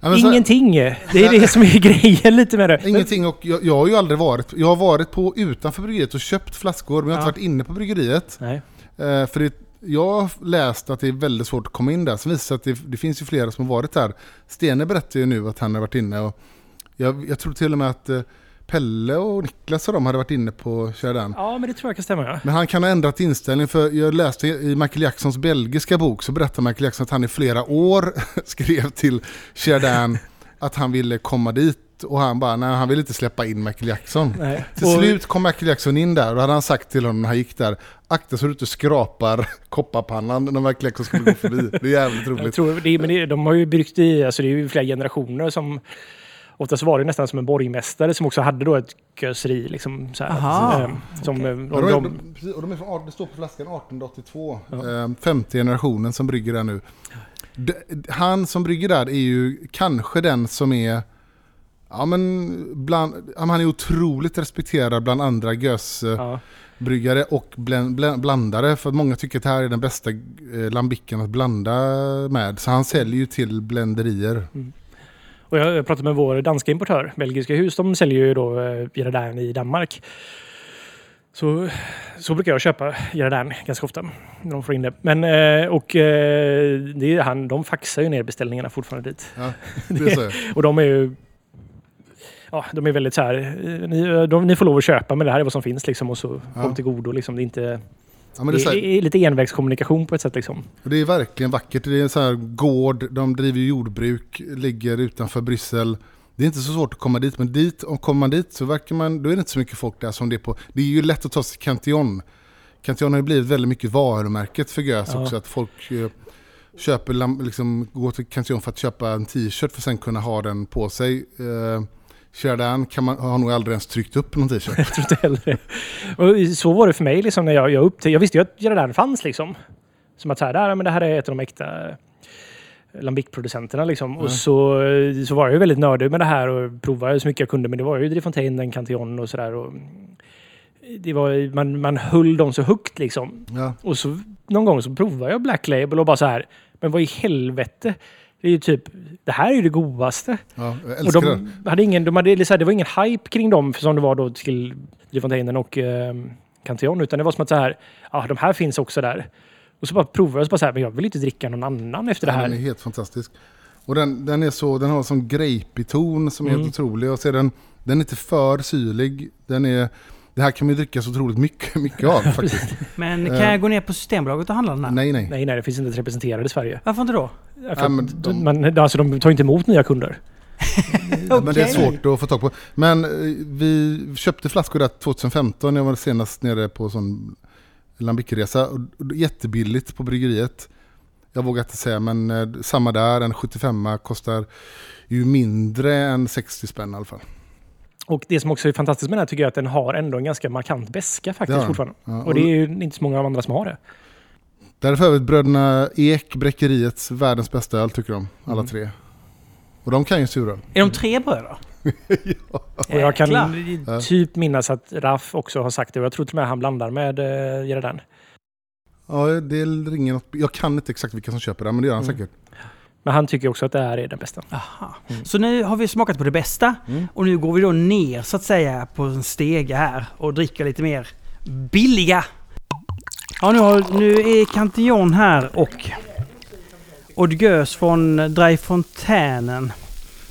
Ja, men så Ingenting! Det är det som är grejen lite med det. Ingenting och jag, jag har ju aldrig varit, jag har varit på utanför bryggeriet och köpt flaskor men jag har inte Ja. varit inne på bryggeriet. Nej. Eh, för det, jag har läst att det är väldigt svårt att komma in där, som visar att det, det finns ju flera som har varit där. Stene berättar ju nu att han har varit inne och jag, jag tror till och med att eh, Pelle och Niklas och de hade varit inne på Chardin. Ja, men det tror jag kan stämma. Ja. Men han kan ha ändrat inställning för jag läste i Michael Jacksons belgiska bok så berättar Michael Jackson att han i flera år skrev till Chardin att han ville komma dit och han bara, nej han ville inte släppa in Michael Jackson. Nej. Till Och- slut kom Michael Jackson in där och då hade han sagt till honom när han gick där, akta så du inte skrapar kopparpannan när Michael Jackson skulle gå förbi. Det är jävligt Jag roligt. tror det, men det, de har ju bryggt i, alltså det är ju flera generationer som Oftast var det nästan som en borgmästare som också hade då ett göseri. Liksom, så här, Aha, eh, som, eh, Ja, de, de, är- de, de, precis, och de är från, det står på flaskan 1882, eh, femte generationen som brygger där nu. D- Han som brygger där är ju kanske den som är, ja men, bland, ja, han är otroligt respekterad bland andra gösbryggare ja. och blandare. För att många tycker att det här är den bästa eh, lambicken att blanda med. Så han säljer ju till blenderier. Och jag pratade med vår danska importör, Belgiska hus, de säljer ju då eh, Girardin i Danmark. Så, så brukar jag köpa Girardin ganska ofta när de får in det. Men, eh, och eh, det är han, de faxar ju ner beställningarna fortfarande dit. Ja, det är så. Och de är ju Ja, de är väldigt så här, ni, de, ni får lov att köpa men det här är vad som finns liksom och så Ja. kom till godo. Liksom. Det, är inte, Ja, det, är så det, här, är lite envägskommunikation på ett sätt. Liksom. det är verkligen vackert. Det är en så här gård, de driver jordbruk, ligger utanför Bryssel. Det är inte så svårt att komma dit, men dit, om kommer man dit så verkar man, då är det inte så mycket folk där som det är på. Det är ju lätt att ta sig till Cantillon. Cantillon har ju blivit väldigt mycket varumärket för gös Ja. också. Att folk eh, köper, liksom, går till Cantillon för att köpa en t-shirt för att sen kunna ha den på sig. Eh, Chardin kan man, har nog aldrig ens tryckt upp någon t-shirt. Jag tror inte heller. Och så var det för mig liksom, när jag, jag upptäckte. Jag visste ju att Girardin fanns. Liksom. Som att så här, där, men det här är ett av de äkta Lambic-producenterna. Liksom. Och så, så var jag ju väldigt nördig med det här och provade så mycket jag kunde. Men det var ju Drifontaine, Cantillon och sådär. och Det var, man, man höll dem så högt liksom. Ja. Och så någon gång så provade jag Black Label och bara så här. Men vad i helvete? Det är ju typ, det här är ju det godaste. Ja, jag Och älskar det. de hade ingen, de hade, så här, det var ingen hype kring dem som det var då till Drifontainen och eh, Cantillon. Utan det var som att så här, ja de här finns också där. Och så bara provade jag och så bara så här, men jag vill inte dricka någon annan efter det Ja, här. Den är helt fantastisk. Och den, den är så, den har sån grapey ton som är Mm. helt otrolig. Och så är den, den är inte för syrlig. Den är, det här kan man ju dricka så otroligt mycket, mycket av faktiskt. Men kan Eh. jag gå ner på Systembolaget och handla den här? nej, nej. Nej, nej, det finns inte representerade i Sverige. Varför inte då? För att men de, man, alltså, de tar inte emot nya kunder. Ja, Men det är Okej. svårt att få tag på. Men eh, vi köpte flaskor där 2015. Jag var senast nere på sån Lambic-resa. Och- Jättebilligt på bryggeriet. Jag vågar inte säga, men eh, samma där. En 75 kostar ju mindre än 60 spänn i alla fall. Och det som också är fantastiskt med den här tycker jag är att den har ändå en ganska markant beska faktiskt Ja. fortfarande. Ja, Och det är ju inte så många av andra som har det. Där är bröderna Ek, Bräckeriets världens bästa öl tycker de, alla Mm. tre. Och de kan ju suröl. Är de tre bröder? Och jag kan Jäklar. Ja. typ minnas att Raff också har sagt det och jag tror till och med han blandar med uh, Jeradan. Ja, det ringer något. Jag kan inte exakt vilka som köper det, men det gör han Mm. säkert. Men han tycker också att det här är den bästa. Aha. Så nu har vi smakat på det bästa Mm. och nu går vi då ner så att säga på en stege här och dricker lite mer billiga. Ja, nu, har, nu är Cantillon här och Gueuse från Dry Fontänen.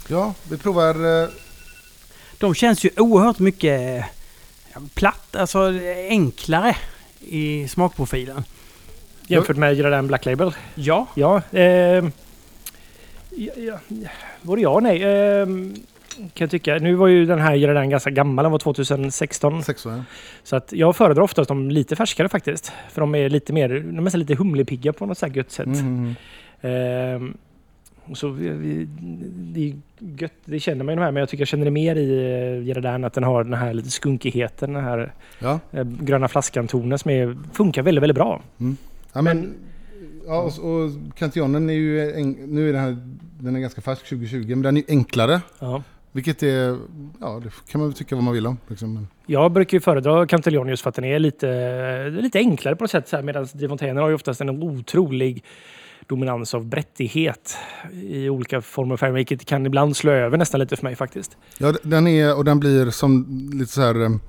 Ja, vi provar... eh, De känns ju oerhört mycket platt, alltså enklare i smakprofilen. Jämfört med Jeradan Black Label. Ja. Ja, ehm, ja, ja, både ja och nej. ehm, kan jag tycka. Nu var ju den här Jeradan ganska gammal, den var 2016. Sex år, ja. Så att jag föredrar oftast de lite färskare faktiskt. För de är lite mer, de är lite humlepigga på något så här gött sätt. Mm. Ehm, och så vi, vi, det är gött, det känner man ju de här, men jag tycker jag känner det mer i uh, Jeradan att den har den här lite skunkigheten, den här Ja. eh, gröna flaskan-tonen som är, funkar väldigt, väldigt bra. Ja, men, ja, och, och Cantillionen är ju... En, nu är den här... Den är ganska färsk, 2020, men den är ju enklare. Ja. Vilket är... Ja, det kan man tycka vad man vill om. Liksom. Men, Jag brukar ju föredra Cantillon just för att den är lite, lite enklare på något sätt. Medan Difontainen har ju oftast en otrolig dominans av brättighet i olika former och färger, vilket kan ibland slå över nästan lite för mig faktiskt. ja, den är... Och den blir som lite så här...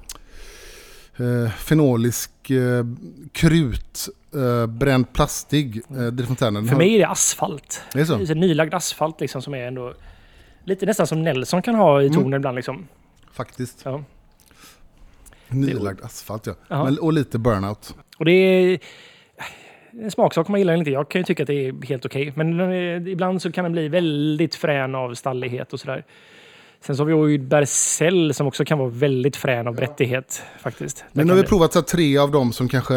Eh, fenolisk eh, krut, eh, bränd plastig, eh, Drifontänen. För mig är det asfalt. Det är så? Det är så nylagd asfalt liksom som är ändå lite nästan som Nelson kan ha i Mm. tonen ibland liksom. Faktiskt. Ja. Nylagd asfalt ja. Men, och lite burnout. Och det är en smaksak man gillar inte. Jag kan ju tycka att det är helt okej. Men den är, ibland så kan den bli väldigt frän av stallighet och sådär. Sen så har vi ju Bercel som också kan vara väldigt frän av brättighet faktiskt. Men nu har vi provat så här, tre av dem som kanske...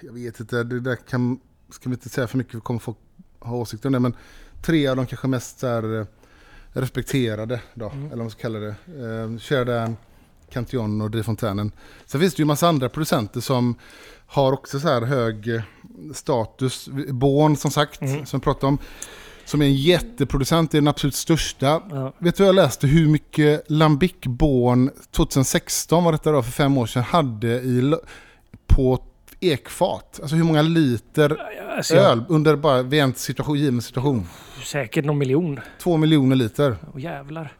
Jag vet inte, det där kan... Ska vi inte säga för mycket, för kommer folk ha åsikter om det. Men tre av de kanske mest här, eh, respekterade då, Mm. eller vad man ska kalla det. Eh, Cantillon och Drifontänen. Sen finns det ju en massa andra producenter som har också så här hög eh, status. Born som sagt, Mm. som vi pratade om. Som är en jätteproducent, är den absolut största. Ja. Vet du jag läste hur mycket Lambic Born 2016 var detta då för fem år sedan hade i, på ekfat? Alltså hur många liter Alltså, öl under bara vid en situation, given situation? Säkert någon miljon. Två miljoner liter Åh jävlar.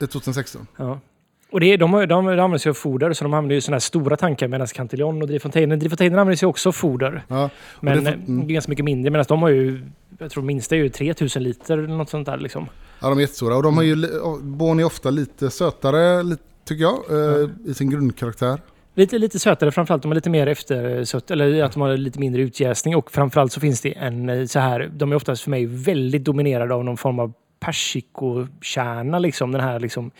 eh, 2016. Ja. Och det, de, de, de använder sig av foder, så de använder ju sådana här stora tankar medan Cantillon och Drifontainen, Drifontainen använder sig också av foder. Ja, Men det det får- är mm. ganska mycket mindre medan de har ju, jag tror minsta är ju 3000 liter eller något sånt där liksom. ja, de är jättestora. Och de har ju, och Born är ofta lite sötare, lite, tycker jag, eh, i sin grundkaraktär. Lite, lite sötare framförallt, de har lite mer eftersött, eller att de har lite mindre utjäsning och framförallt så finns det en eh, så här, de är oftast för mig väldigt dominerade av någon form av persikokärna liksom, den här liksom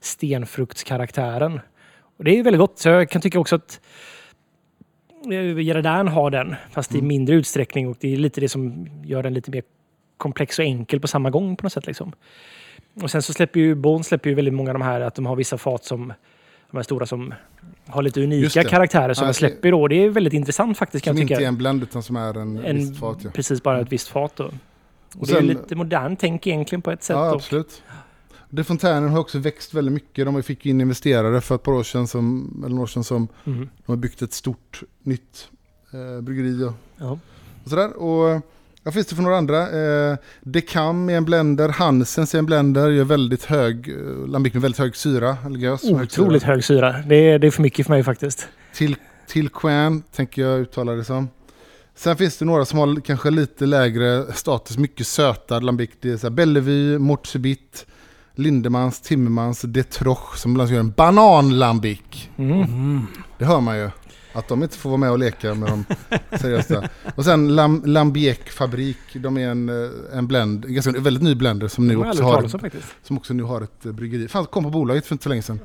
stenfruktskaraktären. Och det är väldigt gott, så jag kan tycka också att eh, Jeradan har den, fast i mindre utsträckning och det är lite det som gör den lite mer komplex och enkel på samma gång på något sätt liksom. Och sen så släpper ju Bon släpper ju väldigt många av de här att de har vissa fat som de här stora som har lite unika karaktärer som Ja, de släpper då. Det är väldigt intressant faktiskt kan Som jag inte tycka. är en blend utan som är en, En- visst fat. Ja, Precis, bara ett visst fat då. Och Och det är lite modern tänk egentligen på ett sätt. ja absolut. De Fontänen har också växt väldigt mycket. De fick in investerare för ett par år sedan, som, eller några år sedan, som Mhm. de har byggt ett stort nytt eh, bryggeri och, Ja. och sådär. Och vad finns det för några andra? Eh, Decam är en blender, Hansens är en blender, gör väldigt hög, eh, lambic med väldigt hög syra. Eller gös, hög Otroligt syra. hög syra. Det är, det är för mycket för mig faktiskt. Till, till Quan, tänker jag uttala det som. Sen finns det några som har kanske lite lägre status, mycket sötad lambic. Det är så här Bellevue, Mortsebit, Lindemans, Timmermans, Detroche som bland annat gör en bananlambic. Mm. Det hör man ju. Att de inte får vara med och leka med de seriösa. Och sen Lam, Lambiec Fabrik. De är en, eh, en blend, en ganska väldigt ny blender som nu också har, faktiskt. som också nu har ett eh, bryggeri. Fan, kom på bolaget för inte så länge sedan.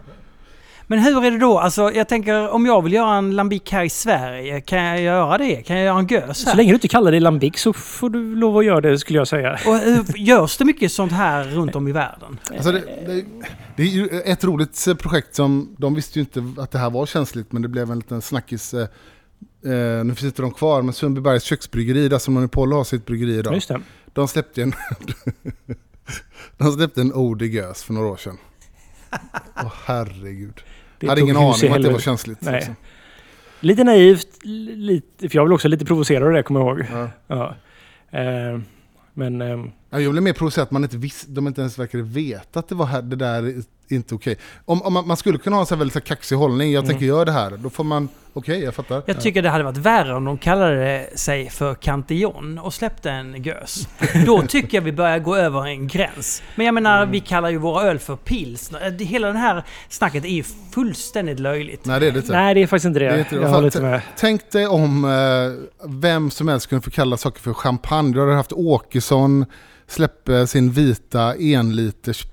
Men hur är det då? Alltså jag tänker om jag vill göra en lambic här i Sverige, kan jag göra det? Kan jag göra en gös här? Så länge du inte kallar det lambic så får du lov att göra det skulle jag säga. Och hur, görs det mycket sånt här runt om i världen? Alltså det, det, det är ju ett roligt eh, projekt som, de visste ju inte att det här var känsligt men det blev en liten snackis. eh, Eh, nu finns inte de kvar, men Sundbybergs köksbryggeri, där som Monopol har sitt bryggeri idag. Just det. De släppte en, de släppte en ode gös för några år sedan. Åh herregud. Det jag hade ingen aning om att det var känsligt. Nej. liksom. Lite naivt, lite, för jag blev också lite provocerad av det kommer jag ihåg. Ja. Ja. Eh, men ehm, Ja, Jag blev mer provocerad att man inte visste, de inte ens verkade veta att det var här, det där är inte okej. Om, om man, man skulle kunna ha en sån här väldigt så här kaxig hållning, jag Mm. tänker göra det här, då får man, okej jag fattar. Jag tycker det hade varit värre om de kallade sig för Cantillon och släppte en gös. Då tycker jag vi börjar gå över en gräns. Men jag menar, Mm. vi kallar ju våra öl för. Det- Hela det här snacket är ju fullständigt löjligt. Nej det är det inte. nej, det är faktiskt inte det. Det inte det. jag håller inte med. Tänk dig om eh, vem som helst kunde få kalla saker för champagne. Du hade haft Åkesson släppa sin vita enliters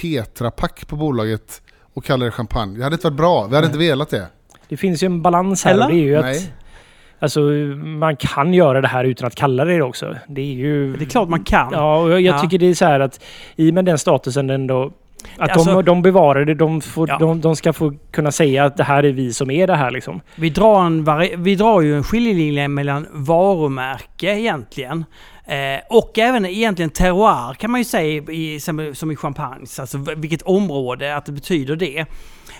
tetrapack på bolaget och kalla det champagne. Det hade inte varit bra. Vi hade inte velat det. Det finns ju en balans här. Eller? Det är ju Nej. att alltså, man kan göra det här utan att kalla det det också. Det är ju... Det är klart man kan. Ja, och jag, jag Ja. tycker det är så här att i och med den statusen ändå att Alltså- de, de bevarar det, de, får, Ja. de, de ska få kunna säga att det här är vi som är det här liksom. Vi drar, en vi drar ju en skiljelinje mellan varumärke egentligen. Eh, och även egentligen terroir kan man ju säga i, som, i champagne. Alltså vilket område, att det betyder det.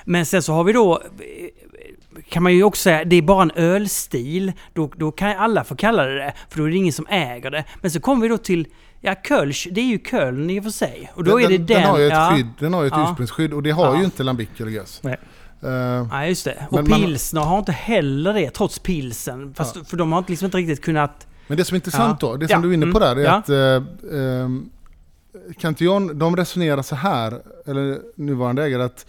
Men sen så har vi då eh, kan man ju också säga, det är bara en ölstil. Då, då kan alla få kalla det det, för då är det ingen som äger det. Men så kommer vi då till, ja Kölsch, det är ju Köln i och för sig. Och då är det den... den har ju ett, ja, skydd, den har ett Ja. ursprungsskydd och det har Ja. ju inte Lambic eller Gös. Nej. Eh, Ja, just det. Och Men man- pilsner har inte heller det, trots pilsen. Fast, För de har inte- liksom inte riktigt kunnat... Men det som är intressant Ja. då, det Ja. som du är inne på Mm. där, är Ja. att eh, eh, Cantillon, de resonerar så här, eller nuvarande ägare, att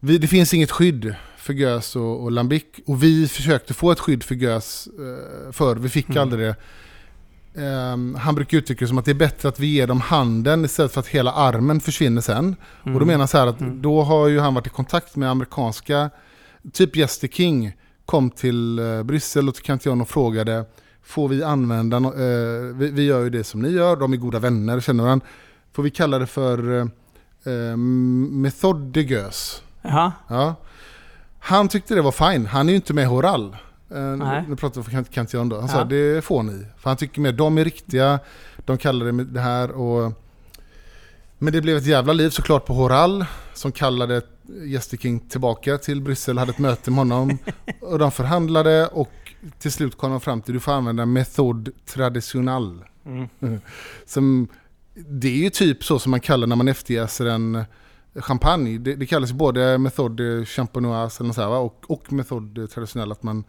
vi, det finns inget skydd för gös och, och lambic. Och vi försökte få ett skydd för gös eh, förr, vi fick Mm. aldrig det. Ehm, han brukar uttrycka det som att det är bättre att vi ger dem handen istället för att hela armen försvinner sen. Och då menar han så här att Mm. då har ju han varit i kontakt med amerikanska, typ Jester King kom till eh, Bryssel och till Cantillon och frågade Får vi använda, eh, vi, vi gör ju det som ni gör, de är goda vänner, känner varandra. Får vi kalla det för eh, eh, Method de Gös? Jaha. Ja. Han tyckte det var fine, han är ju inte med Horal. Eh, nu pratar vi för Kant- Cantillon då. Han Ja. sa det får ni. För han tycker mer, de är riktiga, de kallar det det här och... Men det blev ett jävla liv såklart på Horal som kallade Jester King tillbaka till Bryssel, hade ett möte med honom och de förhandlade och till slut kom de fram till att du får använda Method Traditional. Mm. Som, det är ju typ så som man kallar när man efterjäser en champagne. Det, det kallas både Method Champenoise eller så här, och, och Method Traditional. Att man,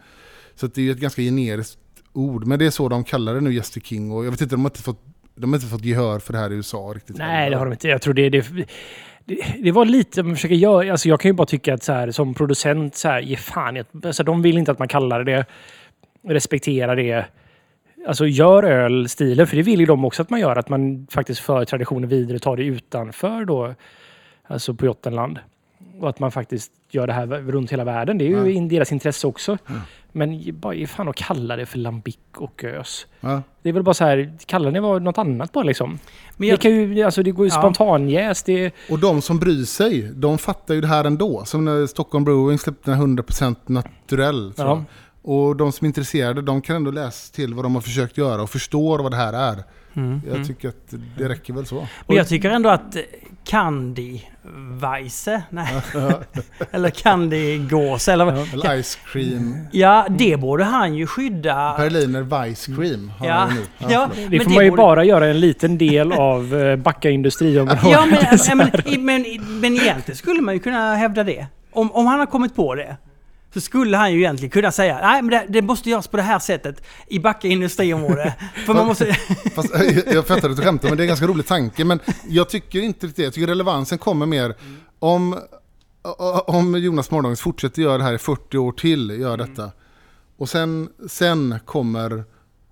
så det är ju ett ganska generiskt ord. Men det är så de kallar det nu, Jester King. Och jag vet inte, de har inte fått, de har inte fått gehör för det här i USA riktigt. Nej, det har de inte. Jag tror det, det, det, det var lite, man försöker göra, alltså jag kan ju bara tycka att så här, som producent, så här, ge fan alltså de vill inte att man kallar det, respektera det. Alltså gör ölstilar, för det vill ju de också att man gör, att man faktiskt för traditionen vidare, tar det utanför då, alltså på Jottenland. Och att man faktiskt gör det här runt hela världen. Det är ju Ja. i deras intresse också. Men ge- bara fan att kalla det för lambic och ös. Ja. Det är väl bara så här, kallar ni vad- något annat bara liksom? Men jag, det, kan ju, alltså det går ju Ja. spontanjäst. Det, Och de som bryr sig, de fattar ju det här ändå. Som när Stockholm Brewing släppte den här 100% naturell. Ja. Och de som är intresserade, de kan ändå läsa till vad de har försökt göra och förstår vad det här är. mm, Jag mm. tycker att det räcker väl så. Men jag tycker ändå att Candy Weisse, nej, eller Candy Gås, eller Eller Ice Cream. Ja, det borde han ju skydda. Berliner Vice Cream har Ja, han ju nu. ja, det men får man ju borde- bara göra en liten del av eh, Backa industriområde. Ja, men, ja, men, men, men egentligen skulle man ju kunna hävda det. Om, om han har kommit på det. Så skulle han ju egentligen kunna säga nej men det, det måste göras på det här sättet i Backa industriområde. För man måste... Fast, jag fattar att du skämtar, men det är en ganska rolig tanke. Men jag tycker inte riktigt det. Jag tycker relevansen kommer mer om, om Jonas Morgondagens fortsätter göra det här i 40 år till, gör detta. Och sen, sen kommer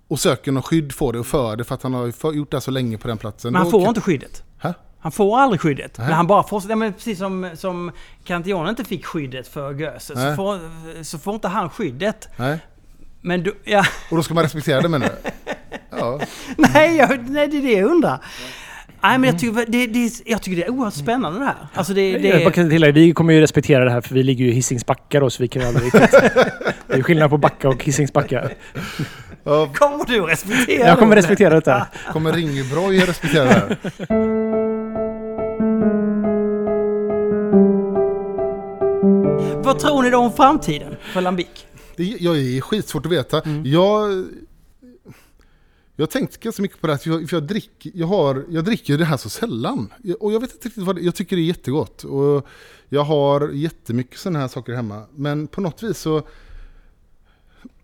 och söker någon skydd för det och för det för att han har gjort det här så länge på den platsen. Men han får kan- inte skyddet. Han får aldrig skyddet. Nej. Men han bara fortsätter. Ja, men precis som, som Cantillon inte fick skyddet för Göse så får, så får inte han skyddet. Nej. Men du, ja, Och då ska man respektera det menar du? Ja. nej, jag, nej, det är det jag undrar. Nej, men jag tycker det, det, är- jag tycker det är oerhört spännande det här. Alltså det, Jag det, kan tillägga, vi kommer ju respektera det här för vi ligger ju i Hisings backar då, så vi kan ju aldrig riktigt... Det är skillnad på backa och Hisings backar. kommer du respektera Jag kommer det? respektera detta. Kommer Ringebroj respektera det här? Vad tror ni då om framtiden för Lambic? Det, jag är skitsvårt att veta. Jag, jag har tänkt ganska mycket på det här, för jag, för jag, drick, jag, har, jag dricker det här så sällan. Jag- Och jag vet inte riktigt vad det Jag tycker det är jättegott. Och jag har jättemycket sådana här saker hemma. Men på något vis så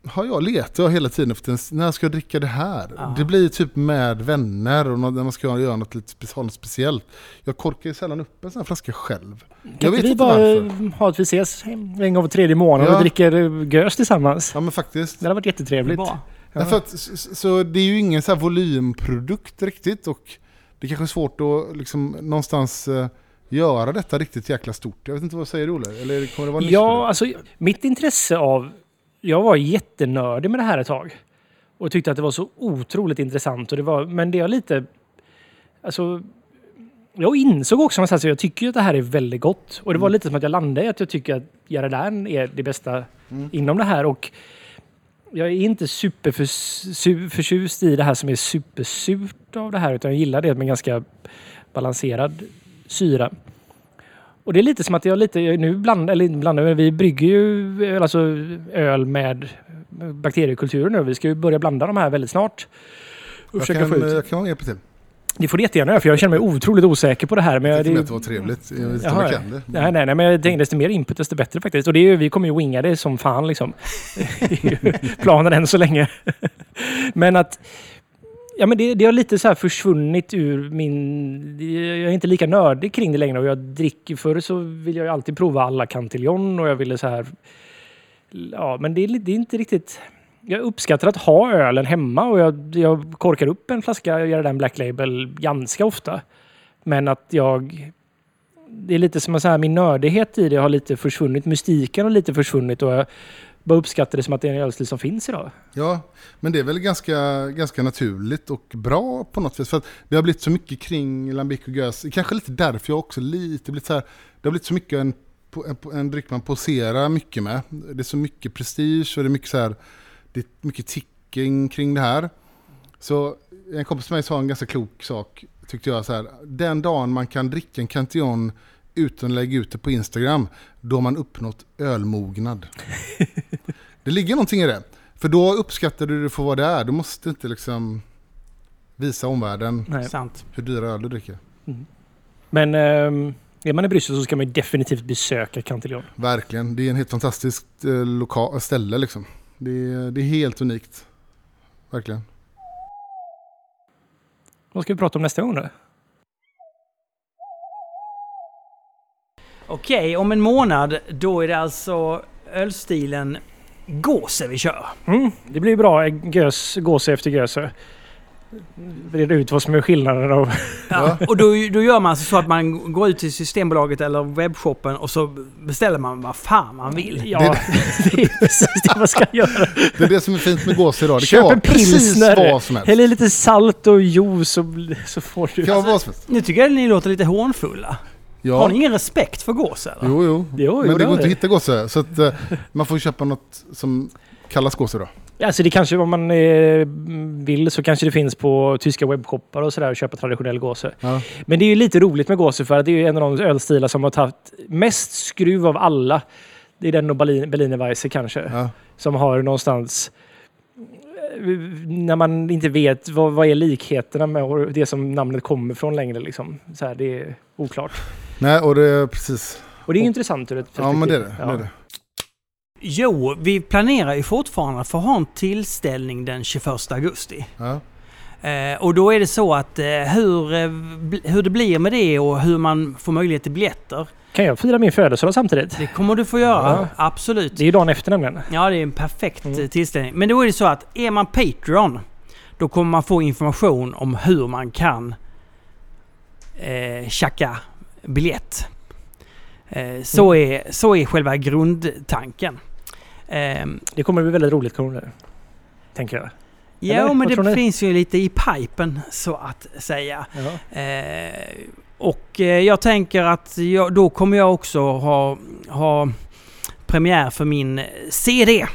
har jag letat jag hela tiden efter när ska jag dricka det här? Ja. Det blir typ med vänner och när man ska göra något lite spe- något speciellt. Jag korkar ju sällan upp en sån här flaska själv. Jag Kan vet inte vi inte bara varför. ha att vi ses en gång var tredje månad Ja. och dricker eh, gös tillsammans? Ja men faktiskt. Det hade varit jättetrevligt. Bra. Därför att, så, så det är ju ingen så här volymprodukt riktigt och det är kanske svårt att liksom någonstans eh, göra detta riktigt jäkla stort. Jag vet inte vad säger du Olle? Eller kommer det vara Ja, alltså mitt intresse av... Jag var jättenördig med det här ett tag. Och tyckte att det var så otroligt intressant. Och det var, men det är lite... Alltså... Jag insåg också någonstans att jag tycker att det här är väldigt gott. Och det var lite som att jag landade i att jag tycker att Jaredan är det bästa inom det här. Och jag är inte superförtjust i det här som är supersurt av det här. Utan jag gillar det med ganska balanserad syra. Och det är lite som att jag lite, nu blandar, eller inte blandar, men vi brygger ju alltså öl med bakteriekulturer nu. Vi ska ju börja blanda de här väldigt snart. Och Jag kan, få ut. jag kan hjälpa till. Det får du jättegärna göra för jag känner mig otroligt osäker på det här. Men Jag tyckte det, att det var trevligt. Jag vet inte om jag kan det. Nej, nej, nej, men jag tänkte desto mer input desto bättre faktiskt. Och det är ju, vi kommer ju winga det som fan liksom. Det är ju planen än så länge. men att Ja, men det, det har lite så här försvunnit ur min... Jag är inte lika nördig kring det längre. Och jag dricker... Förr så ville jag ju alltid prova alla Cantillon och jag ville så här... Ja, men det är, det är inte riktigt... Jag uppskattar att ha ölen hemma och jag, jag korkar upp en flaska och gör den Black Label ganska ofta. Men att jag... Det är lite som att så här, min nördighet i det har lite försvunnit. Mystiken har lite försvunnit och jag bara uppskattar det som att det är en ölstil som finns idag. Ja, men det är väl ganska, ganska naturligt och bra på något vis. För att det har blivit så mycket kring Lambic och Gös. Kanske lite därför jag också lite blivit så här. Det har blivit så mycket en, en, en dryck man poserar mycket med. Det är så mycket prestige och det är mycket så här. Det är mycket ticking kring det här. Så en kompis till mig sa en ganska klok sak, tyckte jag. Så här, den dagen man kan dricka en Cantillon utan att lägga ut det på Instagram, då har man uppnått ölmognad. det ligger någonting i det. För då uppskattar du det för vad det är. Du måste inte liksom visa omvärlden Nej. Hur dyra öl du dricker. Men ehm, är man i Bryssel så ska man definitivt besöka Cantillon. Verkligen. Det är en helt fantastiskt eh, ställe liksom. Det är, det är helt unikt. Verkligen. Vad ska vi prata om nästa gång då? Okej, om en månad då är det alltså ölstilen Gåse vi kör. Mm, det blir bra. Gös, gåse efter göse. Reda ut vad som är skillnaden av... Ja. Och då, då gör man alltså så att man går ut till Systembolaget eller webbshoppen och så beställer man vad fan man vill. Ja, det är precis det man ska göra. Det är det som är fint med gås idag. Det kan Köp vara en precis pilsner, vad som helst. häll lite salt och juice så, så får du... Det kan helst. Nu tycker jag ni låter lite hånfulla. Har Ja. ni ingen respekt för Gåse eller? Jo, jo. Jo, Men jo, det går har inte att hitta gåse. Så att eh, man får köpa något som kallas gåse då. Alltså det kanske, om man eh, vill så kanske det finns på tyska webbshoppar och sådär att köpa traditionell gåse. Ja. Men det är ju lite roligt med gåse för att det är ju en av de ölstilar som har tagit mest skruv av alla. Det är den och Berlin, Berliner Weisse kanske. Ja. Som har någonstans eh, när man inte vet vad, vad är likheterna med det som namnet kommer från längre. Liksom. Så här, det är oklart. Nej, och det är precis. Och det är ju intressant ur ett Ja, men det är det. perspektiv. det, är det. Jo, vi planerar ju fortfarande för att ha en tillställning den 21 augusti. Ja. Eh, och då är det så att eh, hur, eh, hur det blir med det och hur man får möjlighet till biljetter. Kan jag fira min födelsedag samtidigt? Det kommer du få göra, Ja. absolut. Det är ju dagen efter nämligen. Ja, det är en perfekt Mm. eh, tillställning. Men då är det så att är man Patreon, då kommer man få information om hur man kan eh, tjacka biljett. Eh, så, är, så är själva grundtanken. Ehm, Det kommer bli väldigt roligt kommer det. Tänker jag. Ja, Eller, men det finns ju lite i pipen så att säga. Eh, och eh, jag tänker att jag, då kommer jag också ha, ha premiär för min CD.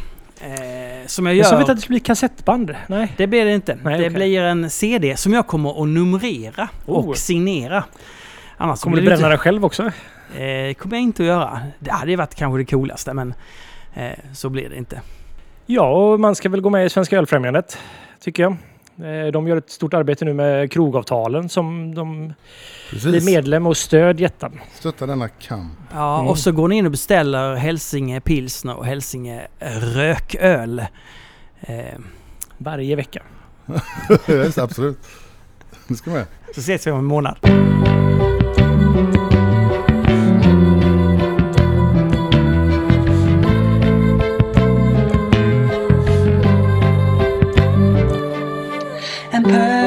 Eh, som jag Jag sa gör. vet att det skulle bli kassettband. Nej. Det blir det inte. Nej, det okej. blir en CD som jag kommer att numrera Oh. och signera. Annars Kommer du blir bränna inte- det själv också? Eh, kommer jag inte att göra. Det hade varit kanske det coolaste men eh, så blir det inte. Ja, och man ska väl gå med i Svenska Ölfrämjandet, tycker jag. Eh, De gör ett stort arbete nu med krogavtalen som de blir Precis. medlem och stöd jättan. Stötta denna kamp. Ja, Mm. och så går ni in och beställer Hälsinge pilsner och Hälsinge rököl. Eh, Varje vecka. Just, absolut. Det ska med. så ses vi om en månad. En pöl,